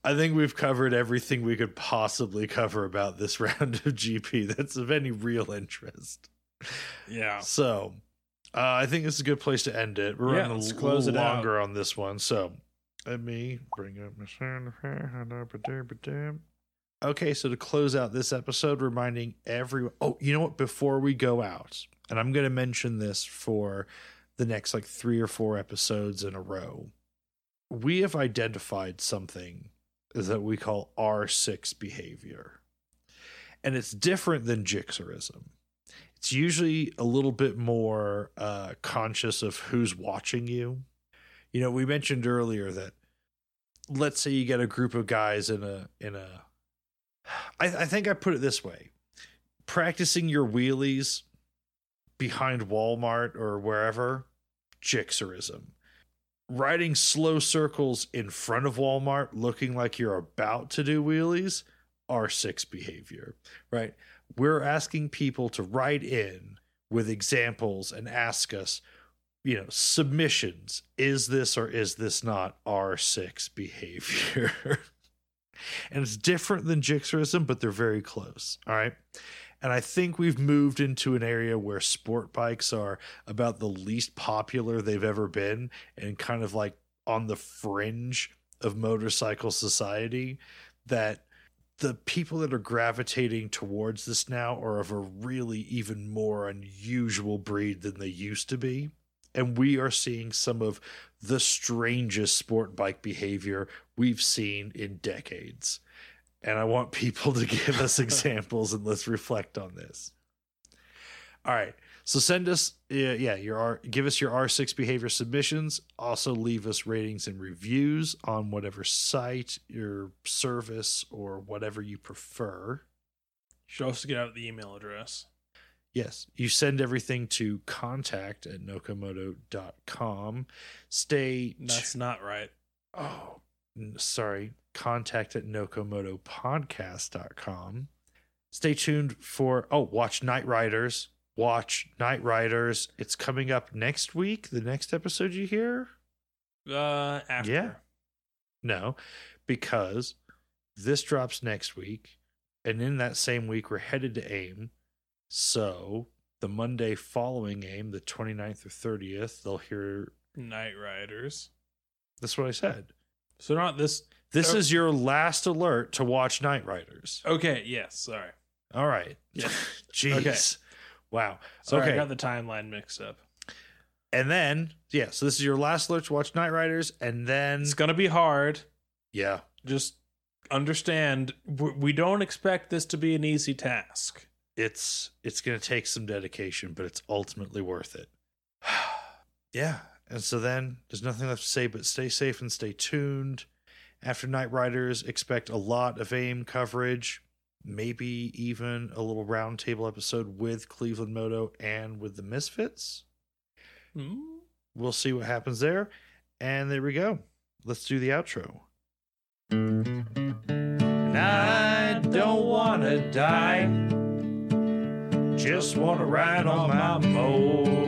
I think we've covered everything we could possibly cover about this [laughs] round of GP that's of any real interest. Yeah. So, uh, I think this is a good place to end it. We're Yeah, running a close little it out. longer on this one. So, let me bring up my sound. Of hair. Okay, so to close out this episode, reminding everyone. Oh, you know what? Before we go out, and I'm going to mention this for the next like three or four episodes in a row. We have identified something that we call R6 behavior. And it's different than Gixxerism. It's usually a little bit more uh, conscious of who's watching you. You know, we mentioned earlier that let's say you get a group of guys in a in a I, I think I put it this way practicing your wheelies behind Walmart or wherever, Gixxerism. Riding slow circles in front of Walmart looking like you're about to do wheelies, R6 behavior, right? We're asking people to write in with examples and ask us, you know, submissions. Is this or is this not R6 behavior? [laughs] and it's different than Gixxerism, but they're very close. All right. And I think we've moved into an area where sport bikes are about the least popular they've ever been and kind of like on the fringe of motorcycle society. That the people that are gravitating towards this now are of a really even more unusual breed than they used to be. And we are seeing some of the strangest sport bike behavior we've seen in decades and I want people to give us examples and let's reflect on this. All right. So send us yeah, yeah, your R give us your R6 behavior submissions. Also leave us ratings and reviews on whatever site, your service, or whatever you prefer. You should also get out the email address. Yes. You send everything to contact at nokomoto.com. Stay That's t- not right. Oh, sorry contact at nokomotopodcast.com. Stay tuned for, oh, watch Night Riders. Watch Night Riders. It's coming up next week, the next episode you hear? Uh, after. Yeah. No, because this drops next week. And in that same week, we're headed to AIM. So the Monday following AIM, the 29th or 30th, they'll hear Night Riders. That's what I said. So not this this is your last alert to watch Night Riders. Okay, yes, sorry. All right. Yeah. [laughs] Jeez. Okay. Wow. Sorry, okay. I got the timeline mixed up. And then, yeah, so this is your last alert to watch Night Riders, and then it's gonna be hard. Yeah. Just understand, we don't expect this to be an easy task. It's it's gonna take some dedication, but it's ultimately worth it. [sighs] yeah. And so then there's nothing left to say but stay safe and stay tuned. After Night Riders, expect a lot of AIM coverage, maybe even a little roundtable episode with Cleveland Moto and with the Misfits. Mm. We'll see what happens there. And there we go. Let's do the outro. And I don't want to die. Just want to ride on my motor.